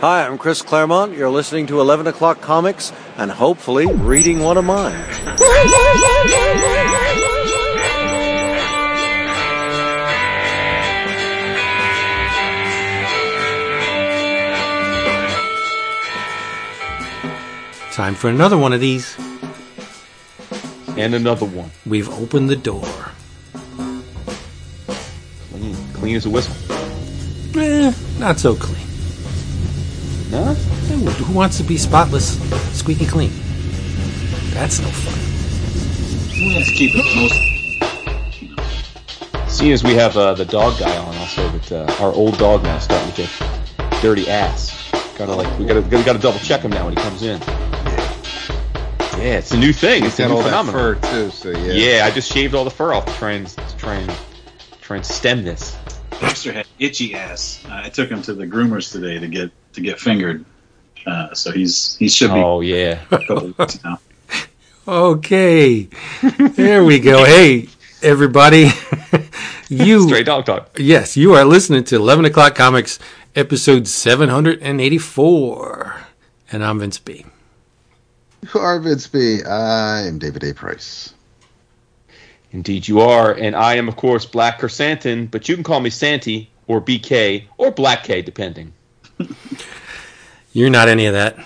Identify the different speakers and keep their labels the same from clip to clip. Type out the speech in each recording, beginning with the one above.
Speaker 1: Hi, I'm Chris Claremont. You're listening to 11 O'Clock Comics and hopefully reading one of mine.
Speaker 2: Time for another one of these.
Speaker 3: And another one.
Speaker 2: We've opened the door.
Speaker 3: Clean, clean as a whistle.
Speaker 2: Eh, not so clean.
Speaker 3: No?
Speaker 2: Who who wants to be spotless, squeaky clean? That's no fun.
Speaker 4: We have to keep it most.
Speaker 3: Seeing as we have uh, the dog guy on also, that uh, our old dog now is starting to get dirty ass. Gotta like we gotta we gotta double check him now when he comes in. Yeah, it's a new thing. It's
Speaker 5: He's
Speaker 3: a
Speaker 5: got
Speaker 3: new
Speaker 5: all that
Speaker 3: phenomenon.
Speaker 5: fur too, so yeah.
Speaker 3: Yeah, I just shaved all the fur off to try and to try and try and stem this.
Speaker 4: Dexter had itchy ass. Uh, I took him to the groomers today to get to get fingered. Uh, so he's he should be
Speaker 3: Oh yeah.
Speaker 4: a now.
Speaker 2: Okay, there we go. Hey, everybody, you
Speaker 3: Straight dog talk.
Speaker 2: yes, you are listening to Eleven O'clock Comics, episode seven hundred and eighty-four, and I'm Vince B.
Speaker 5: Who are Vince B? I am David A. Price.
Speaker 3: Indeed, you are, and I am, of course, Black Krrsantan, but you can call me Santy or BK or Black K, depending.
Speaker 2: You're not any of that.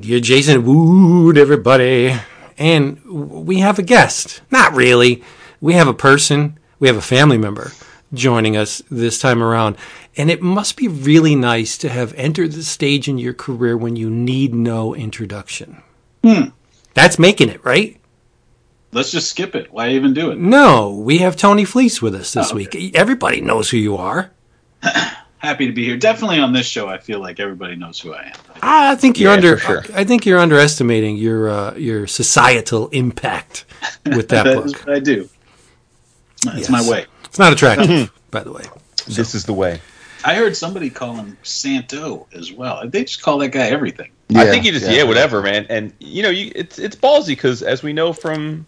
Speaker 2: You're Jason Wood, everybody. And we have a guest. Not really. We have a person, we have a family member joining us this time around. And it must be really nice to have entered the stage in your career when you need no introduction. Hmm. That's making it, right?
Speaker 4: Let's just skip it. Why even do it?
Speaker 2: No, we have Tony Fleecs with us this
Speaker 4: Oh, okay.
Speaker 2: week. Everybody knows who you are.
Speaker 4: Happy to be here. Definitely on this show, I feel like everybody knows who I am.
Speaker 2: I think you're
Speaker 3: Yeah,
Speaker 2: under.
Speaker 3: sure.
Speaker 2: I think you're underestimating your uh, your societal impact with that
Speaker 4: That
Speaker 2: book.
Speaker 4: is what I do. It's
Speaker 2: Yes.
Speaker 4: my way.
Speaker 2: It's not attractive, by the way.
Speaker 3: This is the way.
Speaker 4: I heard somebody call him Santo as well. They just call that guy everything.
Speaker 3: I think you just yeah, whatever, man. And you know, you it's it's ballsy because as we know from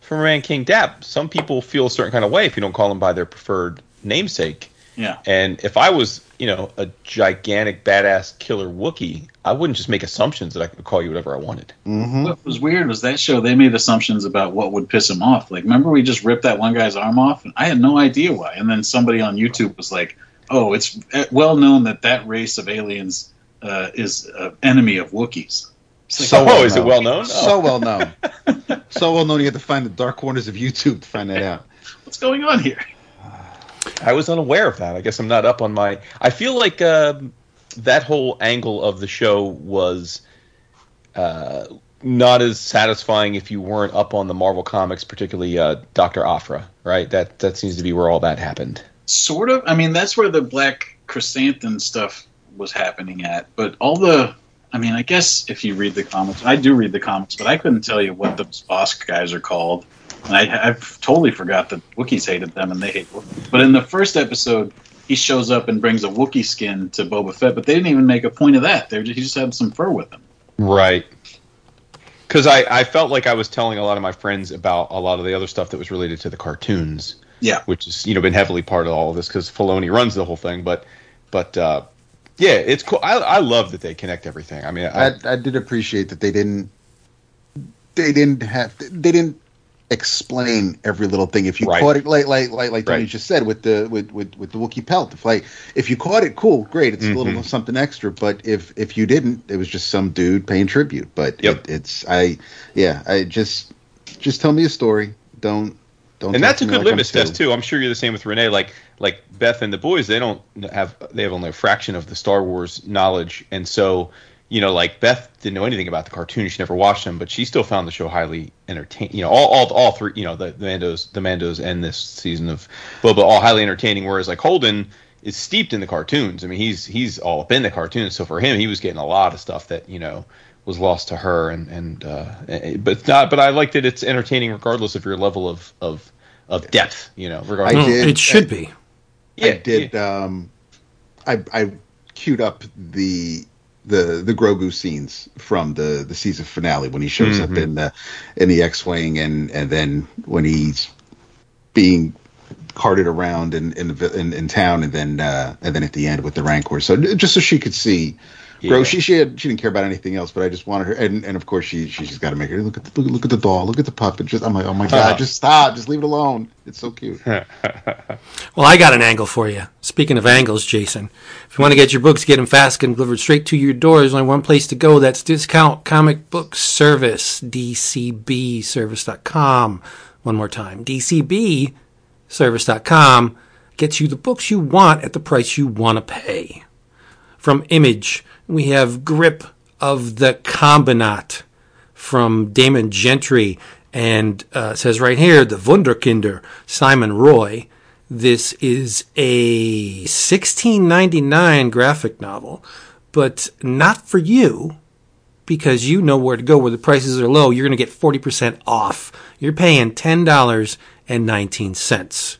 Speaker 3: from Man King Dap, some people feel a certain kind of way if you don't call them by their preferred namesake.
Speaker 4: Yeah.
Speaker 3: And if I was, you know, a gigantic badass killer Wookiee, I wouldn't just make assumptions that I could call you whatever I wanted.
Speaker 5: Mm-hmm.
Speaker 4: What was weird was that show they made assumptions about what would piss him off. Like, remember we just ripped that one guy's arm off, and I had no idea why. And then somebody on YouTube was like, "Oh, it's uh, well known that that race of aliens uh, is an enemy of Wookiees." Like,
Speaker 5: So
Speaker 3: oh,
Speaker 5: well
Speaker 3: is it
Speaker 5: known.
Speaker 3: well known?
Speaker 5: So well known. so well known. You have to find the dark corners of YouTube to find that out.
Speaker 4: what's going on here?
Speaker 3: I was unaware of that. I guess I'm not up on my. I feel like um that whole angle of the show was uh, not as satisfying if you weren't up on the Marvel comics, particularly uh, Doctor Aphra. Right? That that seems to be where all that happened.
Speaker 4: Sort of. I mean, that's where the Black Krrsantan stuff was happening at. But all the, I mean, I guess if you read the comics, I do read the comics, but I couldn't tell you what those Bossk guys are called. And I, I've totally forgot that Wookiees hated them and they hate Wookiees. But in the first episode, he shows up and brings a Wookiee skin to Boba Fett, but they didn't even make a point of that. They just, he just had some fur with him.
Speaker 3: Right. Because I, I felt like I was telling a lot of my friends about a lot of the other stuff that was related to the cartoons.
Speaker 4: Yeah.
Speaker 3: Which has you know been heavily part of all of this because Filoni runs the whole thing. But but uh, yeah, it's cool. I, I love that they connect everything. I mean, I,
Speaker 5: I, I did appreciate that they didn't. They didn't have. They didn't explain every little thing. If you
Speaker 3: Right.
Speaker 5: caught it, like like like like Tony
Speaker 3: Right.
Speaker 5: just said with the with with, with the Wookiee pelt, if like if you caught it, cool, great, it's a little
Speaker 3: Mhm.
Speaker 5: something extra. But if if you didn't, it was just some dude paying tribute. But
Speaker 3: Yep.
Speaker 5: it, it's I yeah I just just tell me a story. Don't don't.
Speaker 3: and that's a good
Speaker 5: like
Speaker 3: litmus test too. I'm sure you're the same with Renee. Like like Beth and the boys, they don't have they have only a fraction of the Star Wars knowledge, and so you know, like Beth didn't know anything about the cartoon. She never watched them, but she still found the show highly entertaining. You know, all all all three. You know, the, the Mandos, the Mandos, and this season of Boba all highly entertaining. Whereas like Holden is steeped in the cartoons. I mean, he's he's all up in the cartoons. So for him, he was getting a lot of stuff that you know was lost to her. And and uh, eh, but not. But I like that it's entertaining regardless of your level of of of depth. You know,
Speaker 5: I
Speaker 3: regardless.
Speaker 2: No,
Speaker 5: did-
Speaker 2: it should be.
Speaker 3: yeah,
Speaker 5: I did. Um, I I queued up the the the Grogu scenes from the the season finale when he shows up
Speaker 3: Mhm.
Speaker 5: in the in the X-wing and and then when he's being carted around in in, the, in, in town and then uh, and then at the end with the Rancor. So just so she could see grow.
Speaker 3: Yeah.
Speaker 5: She she had, she didn't care about anything else, but I just wanted her. And, and of course she she just got to make her look at the, look, look at the doll, look at the puppet. Just I'm like, oh my god,
Speaker 3: Uh-huh.
Speaker 5: just stop, just leave it alone. It's so cute.
Speaker 2: Well, I got an angle for you. Speaking of angles, Jason, if you want to get your books, get them fast and delivered straight to your door. There's only one place to go. That's Discount Comic Book Service, DCBService.com. One more time, DCBService.com gets you the books you want at the price you want to pay. From Image, we have Grip of the Combinat from Damon Gentry, and uh, says right here, the Wunderkinder, Simon Roy. This is a 16.99 graphic novel, but not for you because you know where to go where the prices are low. You're going to get 40% off. You're paying $10.19.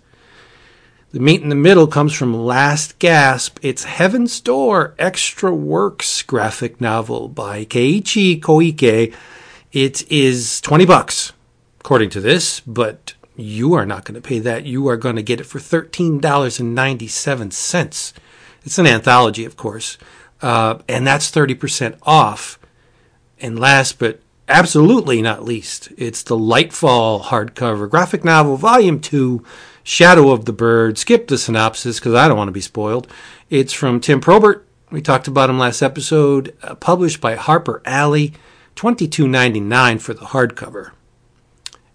Speaker 2: The meat in the middle comes from Last Gasp. It's Heaven's Door Extra Works graphic novel by Keiichi Koike. It is 20 bucks, according to this, but you are not going to pay that. You are going to get it for $13.97. It's an anthology, of course, uh, and that's 30% off. And last but absolutely not least, it's the Lightfall hardcover graphic novel, Volume 2, Shadow of the Bird. Skip the synopsis because I don't want to be spoiled. It's from Tim Probert. We talked about him last episode. Uh, published by Harper Alley. $22.99 for the hardcover.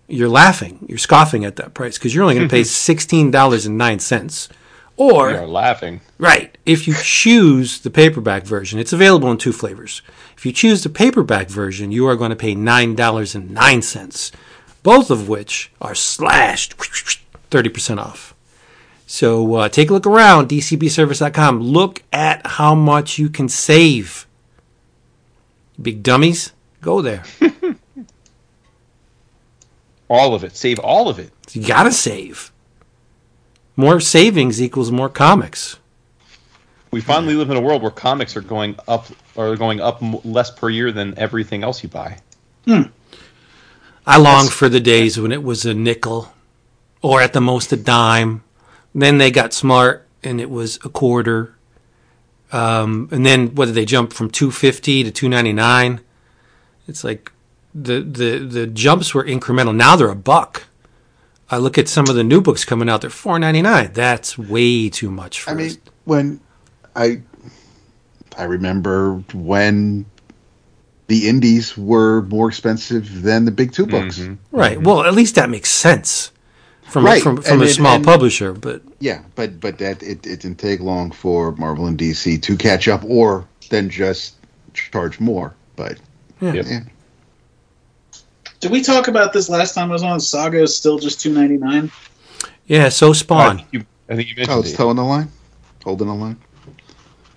Speaker 2: You're laughing. You're scoffing at that price because you're only going to pay $16.09. Or
Speaker 3: We are laughing.
Speaker 2: Right. If you choose the paperback version, it's available in two flavors. If you choose the paperback version, you are going to pay $9.09, both of which are slashed 30% off. So uh, take a look around, dcbservice.com. Look at how much you can save. Big dummies, go there.
Speaker 3: All of it. Save all of it.
Speaker 2: You got to save. More savings equals more comics.
Speaker 3: We finally live in a world where comics are going up are going up less per year than everything else you buy.
Speaker 2: I long for the days when it was a nickel or at the most a dime. Then they got smart and it was a quarter. Um, and then whether they jump from 250 to 299? It's like the, the, the jumps were incremental. Now they're a buck. I look at some of the new books coming out, they're 499. That's way too much for
Speaker 5: I
Speaker 2: us.
Speaker 5: mean, when I I remember when the indies were more expensive than the big two books.
Speaker 2: Right. Well, at least that makes sense from,
Speaker 5: Right.
Speaker 2: from, from
Speaker 5: And
Speaker 2: a
Speaker 5: it-
Speaker 2: small
Speaker 5: and-
Speaker 2: publisher. But
Speaker 5: Yeah, but but that it, it didn't take long for Marvel and DC to catch up, or then just charge more. But
Speaker 3: Yep.
Speaker 5: yeah,
Speaker 4: Did we talk about this last time I was on? Saga is still just two ninety nine.
Speaker 2: yeah, so
Speaker 3: I
Speaker 2: Spawn.
Speaker 3: think you, I think you mentioned
Speaker 5: oh, it's
Speaker 3: it.
Speaker 5: towing the line, holding the line.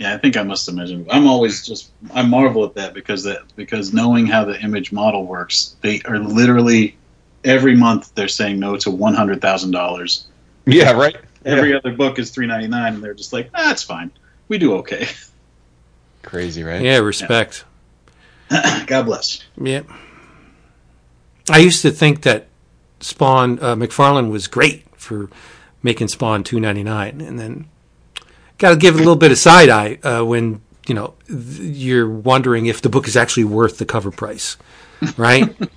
Speaker 4: Yeah, I think I must have mentioned. I'm always just I marvel at that because that because knowing how the image model works, they are literally every month they're saying no to one hundred thousand dollars.
Speaker 3: Yeah, right.
Speaker 4: Every
Speaker 3: Yeah.
Speaker 4: other book is three ninety nine, and they're just like, ah, it's fine. We do okay.
Speaker 3: Crazy, right?
Speaker 2: Yeah, respect.
Speaker 4: God bless.
Speaker 2: Yeah. I used to think that Spawn uh, McFarlane was great for making Spawn two ninety nine, and then got to give it a little bit of side eye uh, when you know th- you're wondering if the book is actually worth the cover price, right?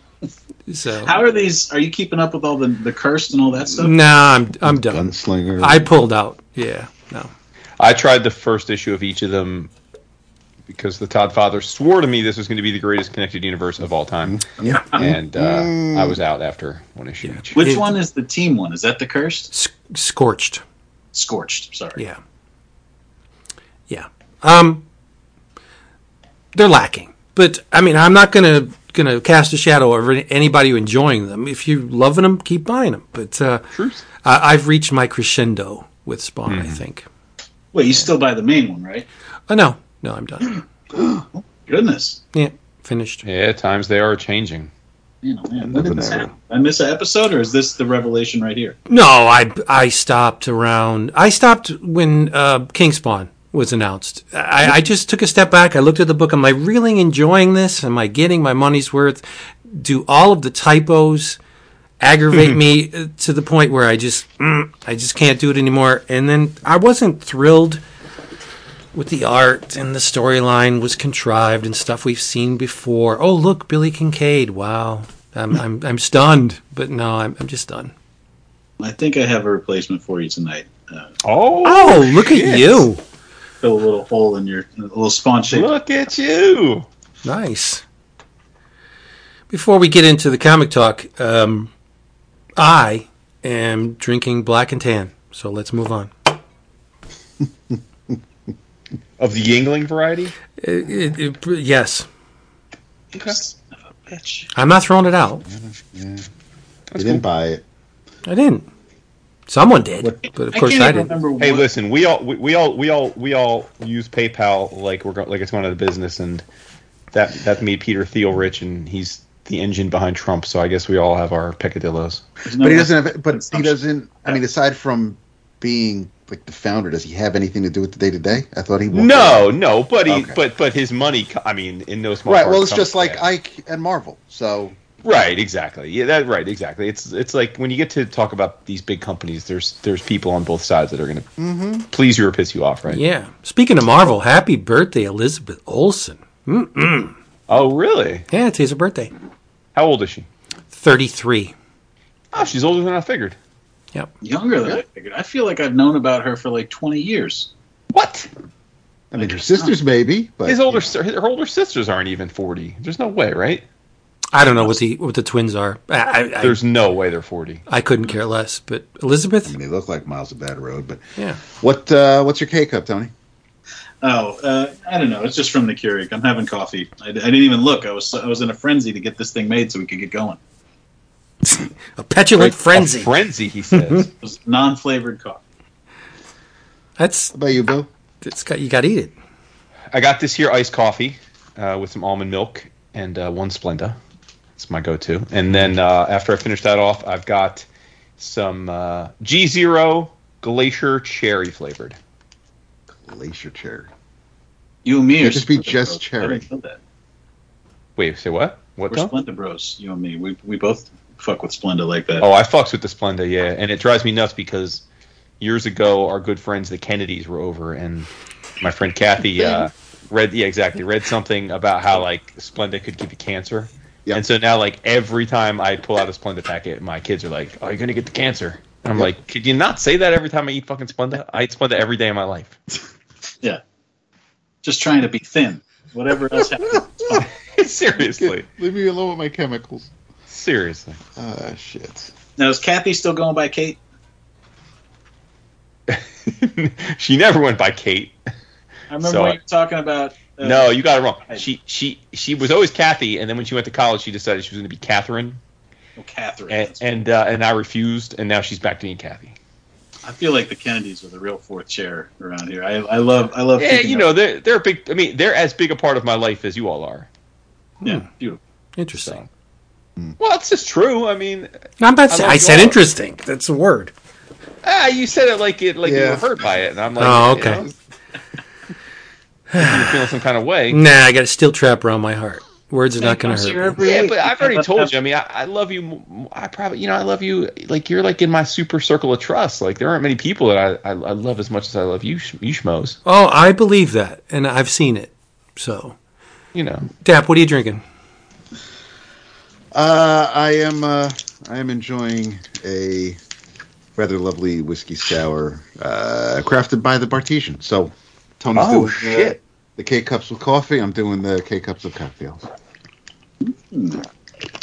Speaker 2: so
Speaker 4: How are these? Are you keeping up with all the the cursed and all that stuff?
Speaker 2: nah, I'm I'm done.
Speaker 5: Gunslinger.
Speaker 2: I pulled out. Yeah, no.
Speaker 3: I tried the first issue of each of them because the Todd Father swore to me this was going to be the greatest connected universe of all time,
Speaker 5: yeah.
Speaker 3: and uh, I was out after one issue each.
Speaker 4: Which
Speaker 2: It-
Speaker 4: one is the team one? Is that the cursed?
Speaker 2: S- scorched.
Speaker 4: Scorched. Sorry.
Speaker 2: Yeah. Yeah. Um they're lacking. But I mean, I'm not going to going to cast a shadow over anybody enjoying them. If you're loving them, keep buying them. But uh, I, I've reached my crescendo with Spawn, I think.
Speaker 4: Wait, you still buy the main one, right?
Speaker 2: Oh no. No, I'm done.
Speaker 4: Goodness.
Speaker 2: yeah, finished.
Speaker 3: Yeah, times they are changing.
Speaker 4: You know, man, when did this happen? I miss an episode, or is this the revelation right here?
Speaker 2: No, I I stopped around. I stopped when uh, King Spawn was announced. I, I just took a step back. I looked at the book. Am I really enjoying this? Am I getting my money's worth? Do all of the typos aggravate me uh, to the point where I just mm, I just can't do it anymore? And then I wasn't thrilled with the art and the storyline was contrived and stuff we've seen before. Oh, look, Billy Kincaid. Wow. I'm, I'm, I'm stunned, but no, I'm, I'm just done.
Speaker 4: I think I have a replacement for you tonight. Uh,
Speaker 3: Oh,
Speaker 2: Oh, look at you.
Speaker 4: Fill a little hole in your a little spawn shape.
Speaker 3: Look at you.
Speaker 2: Nice. Before we get into the comic talk, um, I am drinking black and tan. So let's move on.
Speaker 3: Of the Yuengling variety?
Speaker 2: It- it- it- yes,
Speaker 3: Okay.
Speaker 4: Son of a bitch.
Speaker 2: I'm not throwing it out.
Speaker 5: Yeah. You didn't buy it.
Speaker 2: I didn't. Someone did,
Speaker 5: What-
Speaker 2: but of
Speaker 4: I
Speaker 2: course
Speaker 4: can't
Speaker 2: I didn't.
Speaker 4: remember
Speaker 3: Hey,
Speaker 4: what-
Speaker 3: listen, we all we, we all we all we all use PayPal like we're go- like it's going out of business, and that that made Peter Thiel rich, and he's the engine behind Trump. So I guess we all have our peccadillos.
Speaker 4: no
Speaker 5: But he doesn't have. But he doesn't. I mean, aside from being like the founder, does he have anything to do with the day to day? I thought he.
Speaker 3: No, no, but he
Speaker 5: Okay.
Speaker 3: but but his money. I mean, in no small
Speaker 5: Right. Well, it's just like. Ike and Marvel. So
Speaker 3: Right, exactly. Yeah, that right, exactly. It's it's like when you get to talk about these big companies, there's there's people on both sides that are going to mm-hmm. please you or piss you off, right?
Speaker 2: Yeah. Speaking of Marvel, happy birthday, Elizabeth Olsen.
Speaker 3: Oh, really?
Speaker 2: Yeah, today's her birthday.
Speaker 3: How old is she?
Speaker 2: 33.
Speaker 3: Oh, she's older than I figured.
Speaker 2: Yep.
Speaker 4: younger than I figured. I feel like I've known about her for like 20 years.
Speaker 3: What?
Speaker 5: I mean, her sisters maybe, but
Speaker 3: His older si- her older sisters aren't even forty. There's no way, right?
Speaker 2: I don't know what the what the twins are. I, I, I,
Speaker 3: There's no way they're forty.
Speaker 2: I couldn't care less. But
Speaker 5: I
Speaker 2: Elizabeth,
Speaker 5: mean, they look like miles of bad road. But
Speaker 2: yeah.
Speaker 5: what? Uh, what's your K cup, Tony?
Speaker 4: Oh, uh, I don't know. It's just from the Keurig. I'm having coffee. I, I didn't even look. I was I was in a frenzy to get this thing made so we could get going.
Speaker 2: A petulant frenzy.
Speaker 3: A frenzy, he says.
Speaker 4: It was non-flavored coffee.
Speaker 2: That's
Speaker 5: How about you, Bill?
Speaker 2: it's got you got to eat it.
Speaker 3: I got this here iced coffee uh, with some almond milk and uh, one Splenda. It's my go-to. And then uh, after I finish that off, I've got some uh, G Zero Glacier Cherry flavored.
Speaker 5: Glacier cherry.
Speaker 4: You and me
Speaker 5: It'd
Speaker 4: are
Speaker 5: just be just
Speaker 4: bros.
Speaker 5: cherry.
Speaker 4: I didn't know that.
Speaker 3: Wait, say what? What?
Speaker 4: We're? Splenda bros. You and me. We we both fuck with Splenda like that.
Speaker 3: Oh, I fucks with the Splenda, yeah, and it drives me nuts because years ago our good friends the Kennedys were over, and my friend Kathy uh, read, yeah, exactly, read something about how like Splenda could give you cancer,
Speaker 5: Yep.
Speaker 3: and so now like every time I pull out a Splenda packet, my kids are like, "Oh, you're gonna get the cancer." And I'm
Speaker 5: Yep.
Speaker 3: like, could you not say that every time I eat fucking Splenda? I eat Splenda every day of my life.
Speaker 4: Yeah. Just trying to be thin. Whatever else happens. it's.
Speaker 3: Seriously,
Speaker 5: Leave me alone with my chemicals.
Speaker 3: seriously.
Speaker 5: Ah, shit.
Speaker 4: Now is Kathy still going by Kate?
Speaker 3: she never went by Kate.
Speaker 4: I remember
Speaker 3: So
Speaker 4: when
Speaker 3: I-
Speaker 4: you were talking about. Uh,
Speaker 3: No, you got it wrong. She she she was always Kathy, and then when she went to college, she decided she was going to be Catherine,
Speaker 4: oh, Catherine.
Speaker 3: and and, uh, and I refused, and now she's back to being Kathy.
Speaker 4: I feel like the Kennedys are the real fourth chair around here. I, I love I love.
Speaker 3: Yeah, you know they're they're a big. I mean, they're as big a part of my life as you all are.
Speaker 4: Yeah, beautiful.
Speaker 2: Interesting.
Speaker 3: Well, it's just true. I mean,
Speaker 2: I'm not.
Speaker 3: I
Speaker 2: saying I said
Speaker 3: all.
Speaker 2: interesting. That's a word.
Speaker 3: ah, you said it like it like you were hurt by it, and I'm like,
Speaker 2: Oh,
Speaker 3: you
Speaker 2: okay.
Speaker 3: know, you're feeling some kind of way.
Speaker 2: Nah, I got a steel trap around my heart. Words are not going to
Speaker 4: here
Speaker 2: hurt.
Speaker 4: every
Speaker 3: Yeah, but I've already told you. I mean, I, I love you. I probably, you know, I love you. Like you're like in my super circle of trust. Like there aren't many people that I, I, I love as much as I love you, sh- you schmoes.
Speaker 2: Oh, I believe that, and I've seen it. So,
Speaker 3: You know,
Speaker 2: Dap, what are you drinking?
Speaker 5: Uh, I am. Uh, I am enjoying a rather lovely whiskey sour, uh, crafted by the Bartesian. So, Tony's
Speaker 3: Oh,
Speaker 5: doing
Speaker 3: shit.
Speaker 5: The, the K cups with coffee. I'm doing the K cups with cocktails.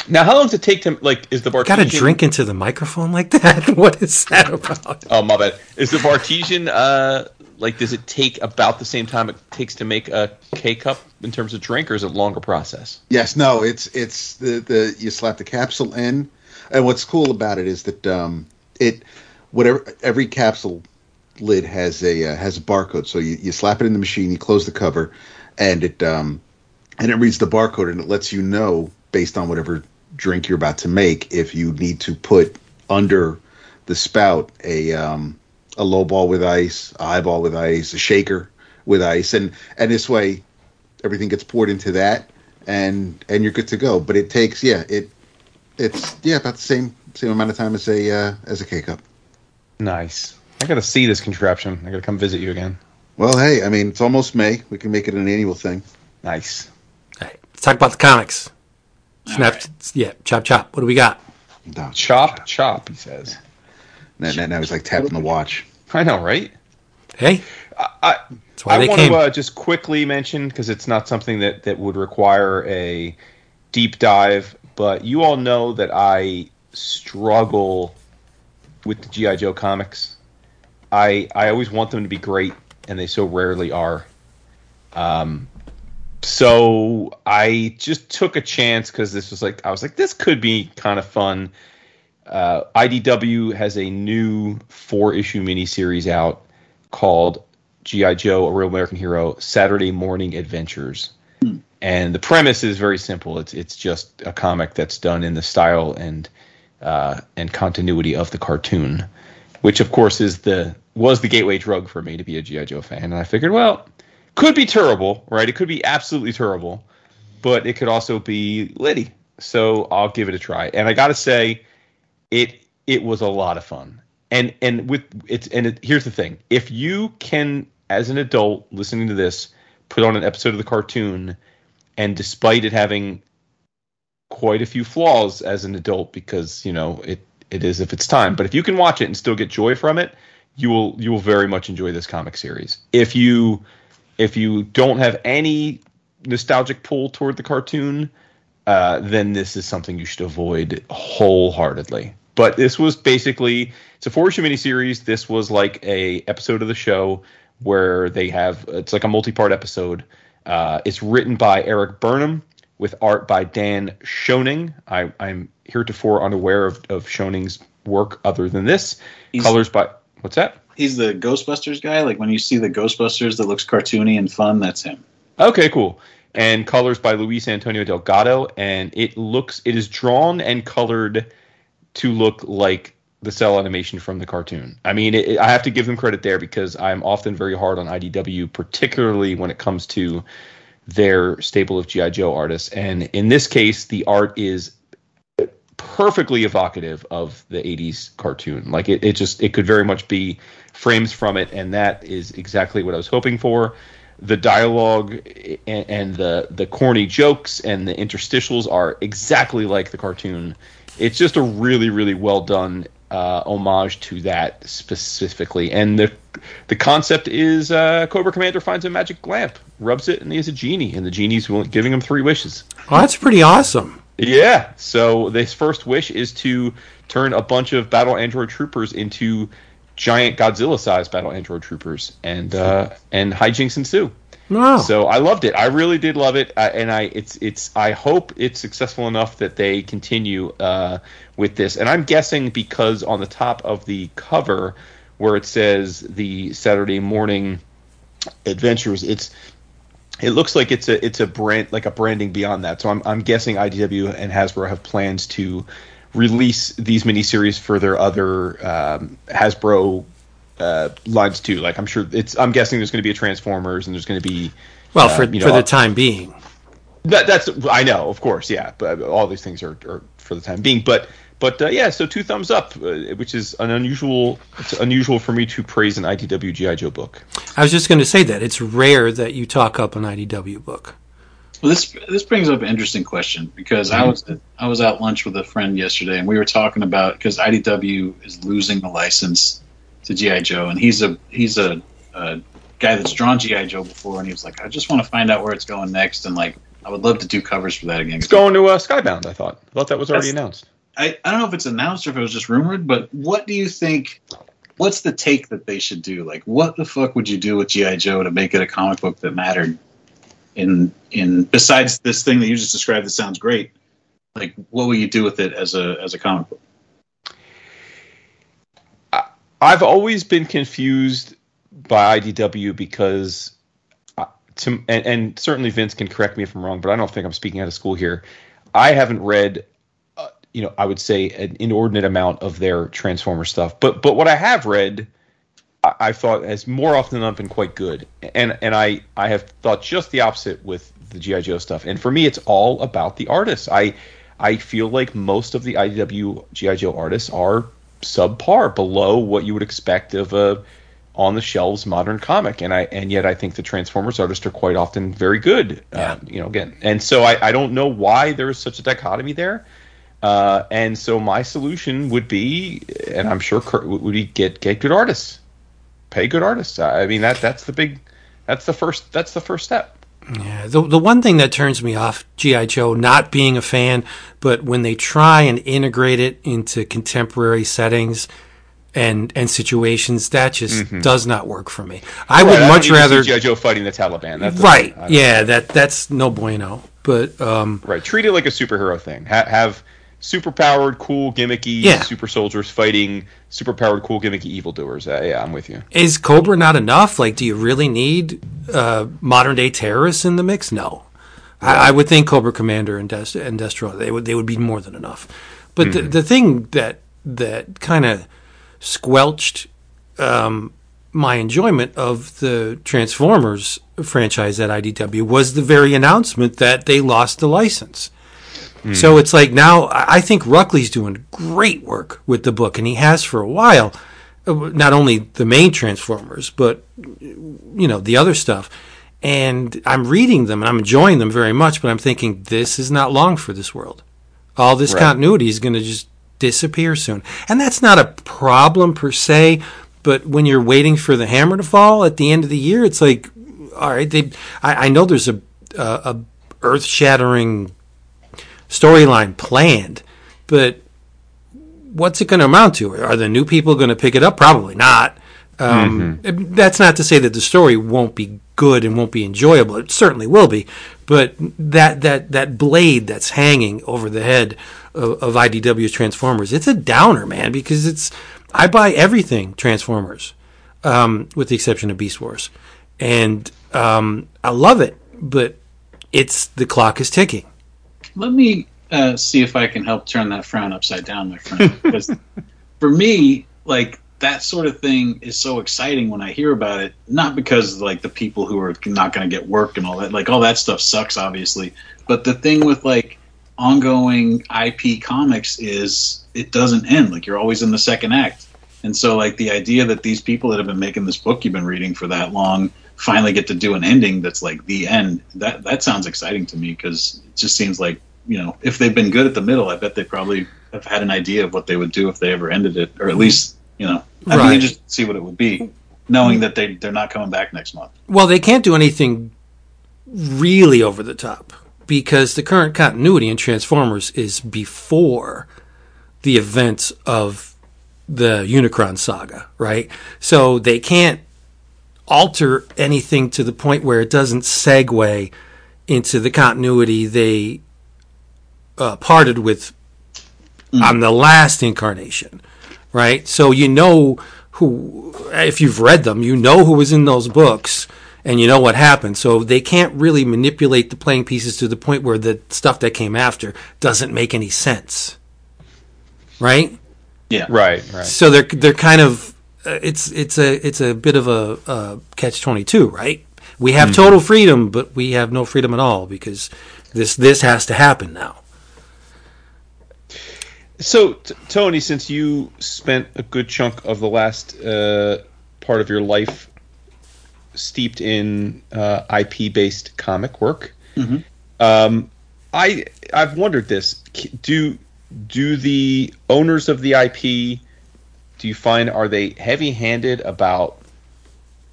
Speaker 3: Now, how long does it take to like? Is the Bartesian
Speaker 2: Got to drink into the microphone like that? What is that about?
Speaker 3: Oh my bad. Is the Bartesian uh like? Does it take about the same time it takes to make a K cup in terms of drink, or is it a longer process?
Speaker 5: Yes, no, it's it's the the you slap the capsule in, and what's cool about it is that um it whatever every capsule lid has a uh, has a barcode. So you, you slap it in the machine, you close the cover, and it um and it reads the barcode and it lets you know based on whatever drink you're about to make if you need to put under the spout a um a low ball with ice, a high ball with ice, a shaker with ice, and and this way everything gets poured into that and and you're good to go but it takes yeah it it's yeah about the same same amount of time as a uh, as a k cup
Speaker 3: Nice. I gotta see this contraption. I gotta come visit you again.
Speaker 5: Well, hey, I mean, it's almost May. We can make it an annual thing.
Speaker 3: Nice.
Speaker 2: All right, let's talk about the comics. Snap,
Speaker 4: right.
Speaker 2: yeah, chop chop. What do we got?
Speaker 5: No,
Speaker 3: Chop, chop, he says.
Speaker 5: Now, now, now he's like tapping the watch.
Speaker 3: I know, right?
Speaker 2: Hey,
Speaker 3: I,
Speaker 2: that's why
Speaker 3: I
Speaker 2: they
Speaker 3: want
Speaker 2: came.
Speaker 3: to uh, just quickly mention because it's not something that that would require a deep dive, but you all know that I struggle with the GI Joe comics. I I always want them to be great, and they so rarely are. Um, so I just took a chance because this was like I was like this could be kind of fun. Uh, IDW has a new four issue miniseries out called GI Joe: A Real American Hero Saturday Morning Adventures. And the premise is very simple. It's it's just a comic that's done in the style and uh, and continuity of the cartoon, which of course is the was the gateway drug for me to be a GI Joe fan. And I figured, well, could be terrible, right? It could be absolutely terrible, but it could also be litty. So I'll give it a try. And I got to say, it it was a lot of fun. And and with it's and it, here's the thing: if you can, as an adult listening to this, put on an episode of the cartoon, and despite it having quite a few flaws as an adult, because you know it it is if it's time, but if you can watch it and still get joy from it, you will you will very much enjoy this comic series. If you if you don't have any nostalgic pull toward the cartoon, uh, then this is something you should avoid wholeheartedly. But this was basically it's a four issue miniseries. This was like a episode of the show where they have it's like a multi part episode. Uh, it's written by Erik Burnham with art by Dan Schoening. I, I'm heretofore unaware of, of Schoening's work other than this.
Speaker 4: He's-
Speaker 3: Colors by what's that?
Speaker 4: He's the Ghostbusters guy. Like when you see the Ghostbusters that looks cartoony and fun, that's him.
Speaker 3: Okay, cool. And colors by Luis Antonio Delgado, and it looks it is drawn and colored to look like the cell animation from the cartoon. I mean, it, I have to give them credit there because I'm often very hard on IDW, particularly when it comes to their stable of GI Joe artists. And in this case, the art is perfectly evocative of the 80s cartoon. Like it, it just it could very much be frames from it, and that is exactly what I was hoping for. The dialogue and, and the the corny jokes and the interstitials are exactly like the cartoon. It's just a really really well done uh, homage to that specifically, and the the concept is uh, Cobra Commander finds a magic lamp, rubs it, and he has a genie, and the genie's giving him three wishes.
Speaker 2: Oh, that's pretty awesome.
Speaker 3: Yeah. So this first wish is to turn a bunch of battle android troopers into giant Godzilla-sized battle android troopers, and uh, and hijinks ensue.
Speaker 2: Wow.
Speaker 3: So I loved it. I really did love it, uh, and I it's it's I hope it's successful enough that they continue uh, with this. And I'm guessing because on the top of the cover where it says the Saturday morning adventures, it's it looks like it's a it's a brand like a branding beyond that. So I'm I'm guessing IDW and Hasbro have plans to release these miniseries for their other um, Hasbro uh, lines too. Like I'm sure it's I'm guessing there's going to be a Transformers and there's going to be
Speaker 2: well,
Speaker 3: uh,
Speaker 2: for
Speaker 3: you
Speaker 2: for the time being.
Speaker 3: that, that's I know, of course, yeah. But all these things are, are for the time being. But but uh, yeah, so two thumbs up, uh, which is an unusual. It's unusual for me to praise an IDW GI Joe book.
Speaker 2: I was just going to say that it's rare that you talk up an IDW book.
Speaker 4: Well, this this brings up an interesting question because I was I was out lunch with a friend yesterday and we were talking about because IDW is losing the license to GI Joe and he's a he's a, a guy that's drawn GI Joe before and he was like I just want to find out where it's going next and like I would love to do covers for that again.
Speaker 3: It's going to uh, Skybound. I thought. I thought that was already
Speaker 4: That's-
Speaker 3: announced.
Speaker 4: I, I don't know if it's announced or if it was just rumored, but what do you think? What's the take that they should do? Like, what the fuck would you do with GI Joe to make it a comic book that mattered? In in besides this thing that you just described that sounds great, like what will you do with it as a as a comic book?
Speaker 3: I've always been confused by IDW because, uh, to, and, and certainly Vince can correct me if I'm wrong, but I don't think I'm speaking out of school here. I haven't read, you know, I would say an inordinate amount of their Transformer stuff, but but what I have read, I, I thought has more often than not been quite good, and and I I have thought just the opposite with the GI Joe stuff, and for me it's all about the artists. I I feel like most of the IDW GI Joe artists are subpar, below what you would expect of a on the shelves modern comic, and I and yet I think the Transformers artists are quite often very good.
Speaker 2: Yeah.
Speaker 3: Uh, you know, again, and so I, I don't know why there is such a dichotomy there. Uh, and so my solution would be, and I'm sure Kurt would be get get good artists, pay good artists. I mean that that's the big, that's the first that's the first step.
Speaker 2: Yeah, the the one thing that turns me off GI Joe, not being a fan, but when they try and integrate it into contemporary settings and and situations, that just does not work for me. I would
Speaker 3: Mm-hmm. I
Speaker 2: much rather
Speaker 3: see GI Joe fighting the Taliban. That's
Speaker 2: right. Yeah, that that's no bueno. But um,
Speaker 3: Right. Treat it like a superhero thing. Ha- have superpowered, cool, gimmicky
Speaker 2: Yeah.
Speaker 3: super soldiers fighting superpowered, cool, gimmicky evildoers. Uh, yeah, I'm with you.
Speaker 2: is Cobra not enough? Like, do you really need uh, modern day terrorists in the mix? No. I, I would think Cobra Commander and, Des- and Destro they would they would be more than enough. But the, the thing that that kind of squelched um, my enjoyment of the Transformers franchise at IDW was the very announcement that they lost the license. So it's like now I I think Ruckley's doing great work with the book, and he has for a while. Uh, Not only the main Transformers, but you know the other stuff. And I'm reading them and I'm enjoying them very much. But I'm thinking this is not long for this world. All this
Speaker 3: Right.
Speaker 2: continuity is going to just disappear soon, and that's not a problem per se. But when you're waiting for the hammer to fall at the end of the year, it's like, all right, they. I, I know there's a a, a earth shattering storyline planned, but what's it going to amount to? Are the new people going to pick it up? Probably not. Um, That's not to say that the story won't be good and won't be enjoyable. It certainly will be, but that that that blade that's hanging over the head of, of IDW's Transformers, it's a downer, man. Because it's I buy everything Transformers, um, with the exception of Beast Wars, and um, I love it, but it's the clock is ticking.
Speaker 4: Let me uh, see if I can help turn that frown upside down, my friend. Because for me, like that sort of thing is so exciting when I hear about it. Not because like the people who are not going to get work and all that, like all that stuff sucks, obviously. But the thing with like ongoing IP comics is it doesn't end. Like you're always in the second act. And so like the idea that these people that have been making this book you've been reading for that long finally get to do an ending that's like the end. That that sounds exciting to me because it just seems like you know if they've been good at the middle, I bet they probably have had an idea of what they would do if they ever ended it, or at least you know I'd
Speaker 2: Right.
Speaker 4: be interested to see what it would be, knowing that they they're not coming back next month.
Speaker 2: Well, they can't do anything really over the top because the current continuity in Transformers is before the events of the Unicron saga, right? So they can't alter anything to the point where it doesn't segue into the continuity they uh, parted with on the last incarnation, right? So you know who, if you've read them, you know who was in those books and you know what happened. So they can't really manipulate the playing pieces to the point where the stuff that came after doesn't make any sense, right?
Speaker 4: Yeah,
Speaker 3: Right, right.
Speaker 2: So they're they're kind of it's it's a it's a bit of a, a catch twenty two, right? We have total freedom, but we have no freedom at all because this this has to happen now.
Speaker 3: So, t- Tony, since you spent a good chunk of the last uh, part of your life steeped in uh, IP-based comic work, um, I I've wondered this: do do the owners of the IP do you find are they heavy-handed about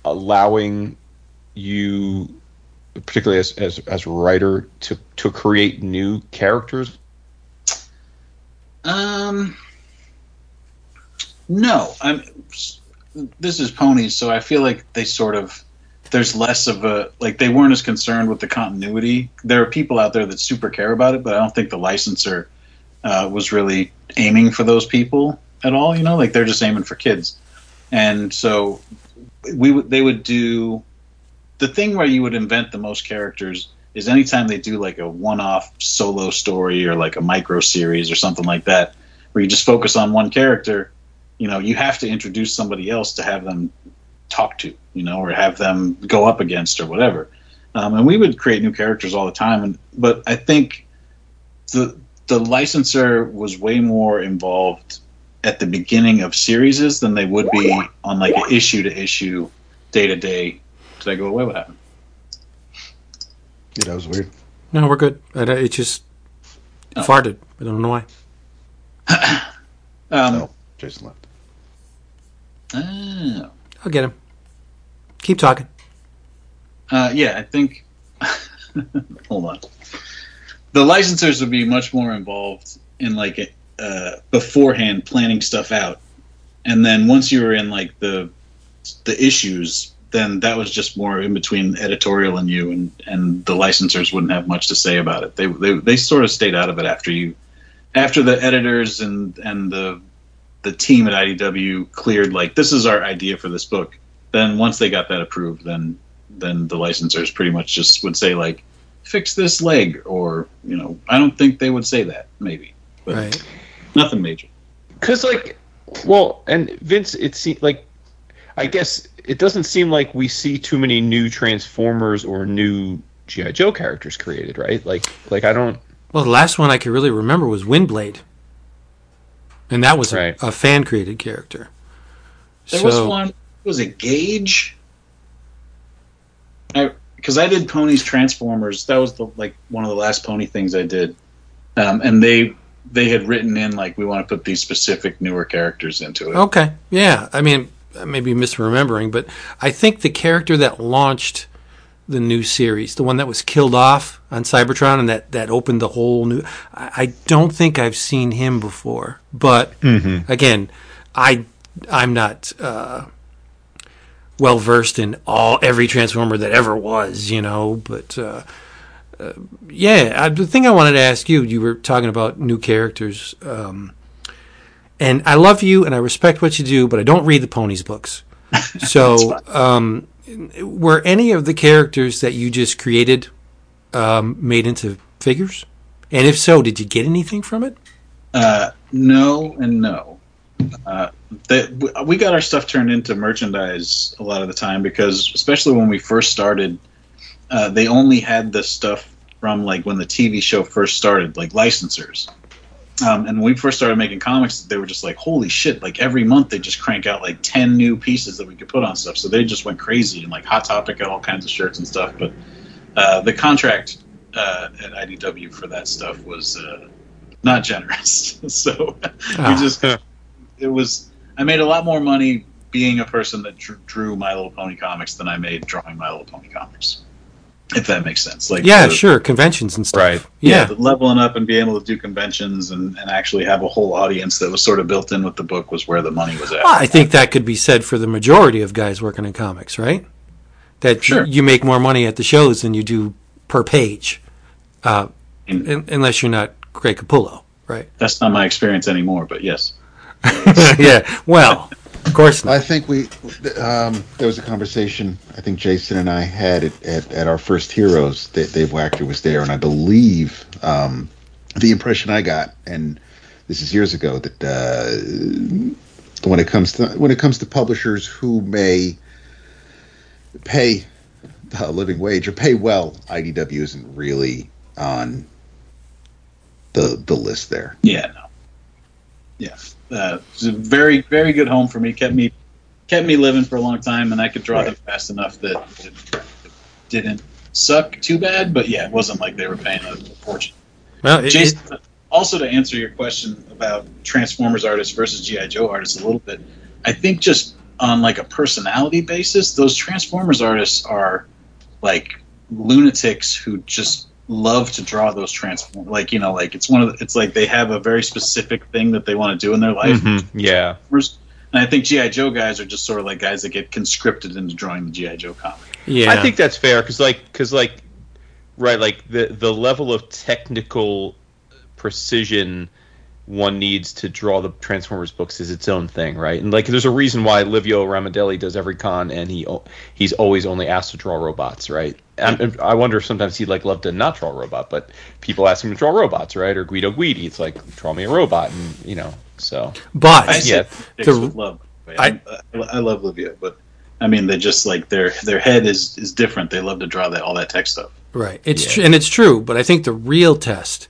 Speaker 3: allowing you, particularly as as, as a writer, to to create new characters
Speaker 4: Um, no, I'm. This is ponies, so I feel like they sort of. There's less of a like they weren't as concerned with the continuity. There are people out there that super care about it, but I don't think the licensor uh, was really aiming for those people at all. You know, like they're just aiming for kids, and so we would they would do the thing where you would invent the most characters is anytime they do like a one-off solo story or like a micro series or something like that where you just focus on one character you know you have to introduce somebody else to have them talk to you know or have them go up against or whatever um, and we would create new characters all the time and but i think the the licensor was way more involved at the beginning of series than they would be on like an issue to issue, day to day. Did I go away? What happened?
Speaker 5: Yeah, that was weird.
Speaker 2: No, we're good. I, it just
Speaker 4: Oh.
Speaker 2: farted. I don't know why.
Speaker 4: Um,
Speaker 5: No, Jason left.
Speaker 4: oh.
Speaker 2: I'll get him. Keep talking.
Speaker 4: Uh, yeah, I think. hold on. The licensors would be much more involved in like uh, beforehand planning stuff out, and then once you were in like the the issues, then that was just more in between editorial and you, and and the licensors wouldn't have much to say about it. They they they sort of stayed out of it after you, after the editors and and the the team at IDW cleared like this is our idea for this book. Then once they got that approved, then then the licensors pretty much just would say like fix this leg or you know i don't think they would say that maybe but
Speaker 2: Right.
Speaker 4: Nothing major
Speaker 3: Because like, well, and Vince, it seems like, I guess it doesn't seem like we see too many new Transformers or new GI Joe characters created, right? Like, like I don't.
Speaker 2: Well, the last one I could really remember was Windblade, and that was a,
Speaker 3: Right.
Speaker 2: a fan created character.
Speaker 4: there
Speaker 2: so,
Speaker 4: was one was it gauge i because i did ponies transformers that was the like one of the last pony things i did um, and they they had written in like we want to put these specific newer characters into it
Speaker 2: Okay, yeah. I mean, maybe misremembering, but I think the character that launched the new series, the one that was killed off on Cybertron and that, that opened the whole new. I, I don't think I've seen him before, but again, I I'm not uh, well versed in all every Transformer that ever was, you know. But uh, uh, yeah, I, the thing I wanted to ask you, you were talking about new characters. Um, and I love you and I respect what you do, but I don't read the ponies books. So, um, were any of the characters that you just created um, made into figures? And if so, did you get anything from it?
Speaker 4: Uh, no and no. Uh, that we got our stuff turned into merchandise a lot of the time because, especially when we first started, uh, they only had the stuff from like when the TV show first started, like licensors. Um, and when we first started making comics, they were just like, "Holy shit!" Like every month, they just crank out like ten new pieces that we could put on stuff. So they just went crazy and like Hot Topic got all kinds of shirts and stuff. But uh, the contract uh, at IDW for that stuff was uh, not generous. so
Speaker 2: Ah.
Speaker 4: we just it was. I made a lot more money being a person that drew, drew My Little Pony comics than I made drawing My Little Pony comics. If that makes sense. Like
Speaker 2: Yeah,
Speaker 4: the-
Speaker 2: sure, conventions and stuff.
Speaker 3: Right.
Speaker 4: yeah,
Speaker 2: Yeah,
Speaker 4: the leveling up and being able to do conventions and, and actually have a whole audience that was sort of built in with the book was where the money was at.
Speaker 2: Well, I think that could be said for the majority of guys working in comics, right? That
Speaker 4: Sure.
Speaker 2: you make more money at the shows than you do per page, uh,
Speaker 4: And-
Speaker 2: un- unless you're not Greg Capullo, right?
Speaker 4: That's not my experience anymore, but yes.
Speaker 2: yeah. Well, of course not.
Speaker 5: I think we um, there was a conversation I think Jason and I had at, at, at our first Heroes. that Dave Wachter was there, and I believe um, the impression I got, and this is years ago, that uh, when it comes to when it comes to publishers who may pay a living wage or pay well, IDW isn't really on the the list there.
Speaker 4: Yeah, no. Yeah. Uh, it was a very, very good home for me. Kept me kept me living for a long time and I could draw them fast enough that it didn't suck too bad, but yeah, it wasn't like they were paying a fortune.
Speaker 2: Well, it,
Speaker 4: Jason,
Speaker 2: it-
Speaker 4: also to answer your question about Transformers artists versus GI Joe artists a little bit, I think just on like a personality basis, those Transformers artists are like lunatics who just love to draw those transform like you know like it's one of the, it's like they have a very specific thing that they want to do in their life.
Speaker 3: Mhm, Yeah.
Speaker 4: and i think gi joe guys are just sort of like guys that get conscripted into drawing the gi joe comic.
Speaker 2: Yeah.
Speaker 3: I think that's fair because, like, because like, right, like the the level of technical precision one needs to draw the Transformers books is its own thing, right? And like, there's a reason why Livio Ramondelli does every con, and he he's always only asked to draw robots, right? And I wonder if sometimes he'd like love to not draw a robot, but people ask him to draw robots, right? Or Guido Guidi, it's like draw me a robot, and you know, so
Speaker 2: but
Speaker 4: i
Speaker 3: Yeah.
Speaker 2: The-
Speaker 4: love
Speaker 2: I-
Speaker 4: I, I love Livio, but i mean they just like their their head is is different they love to draw that all that tech stuff
Speaker 2: Right. It's
Speaker 3: Yeah.
Speaker 2: tr- and it's true, but I think the real test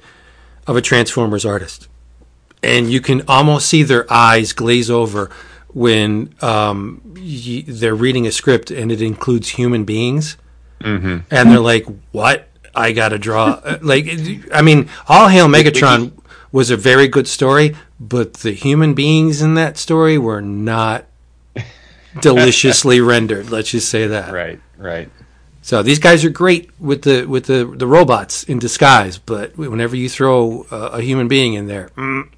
Speaker 2: of a Transformers artist and you can almost see their eyes glaze over when um, y- they're reading a script and it includes human beings, mm-hmm. and they're like, "What? I got to draw." Uh, like, I mean, All Hail Megatron was a very good story, but the human beings in that story were not deliciously rendered. Let's just say that.
Speaker 3: Right, right.
Speaker 2: So these guys are great with the with the the robots in disguise, but whenever you throw a, a human being in there, mm,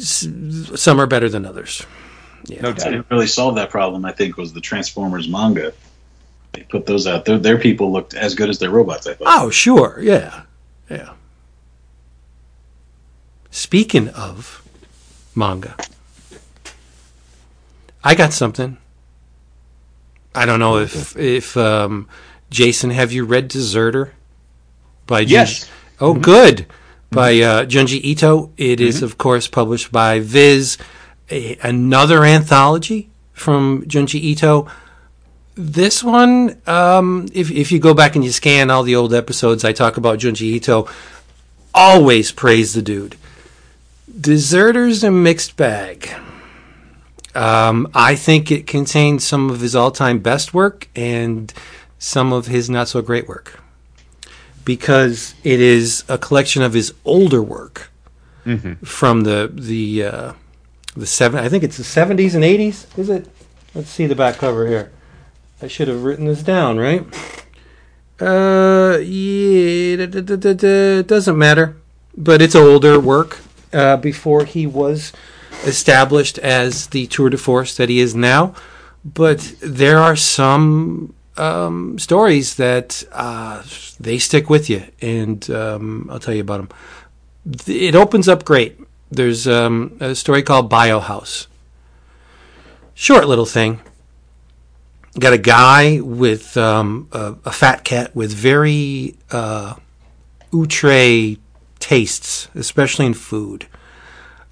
Speaker 2: some are better than others.
Speaker 3: No
Speaker 4: That didn't really solve that problem. I think was the Transformers manga. They put those out. Their, their people looked as good as their robots. I thought.
Speaker 2: Oh, sure, yeah, yeah. Speaking of manga, I got something. I don't know if if um, Jason, have you read Deserter by Junji-
Speaker 3: Yes.
Speaker 2: Oh, good. By uh, Junji Ito. It is, of course, published by Viz. A, another anthology from Junji Ito. This one, um, if if you go back and you scan all the old episodes, I talk about Junji Ito. Always praise the dude. Deserter's a mixed bag. Um, I think it contains some of his all-time best work and some of his not so great work because it is a collection of his older work from the the uh, the seven. I think it's the seventies and eighties. Is it? Let's see the back cover here. I should have written this down, right? Uh, yeah, da, da, da, doesn't matter, but it's older work uh, before he was established as the tour de force that he is now. But there are some um, stories that uh, they stick with you, and um, I'll tell you about them. It opens up great. There's um, a story called Biohouse. Short little thing. Got a guy with um, a, a fat cat with very uh, outre tastes, especially in food.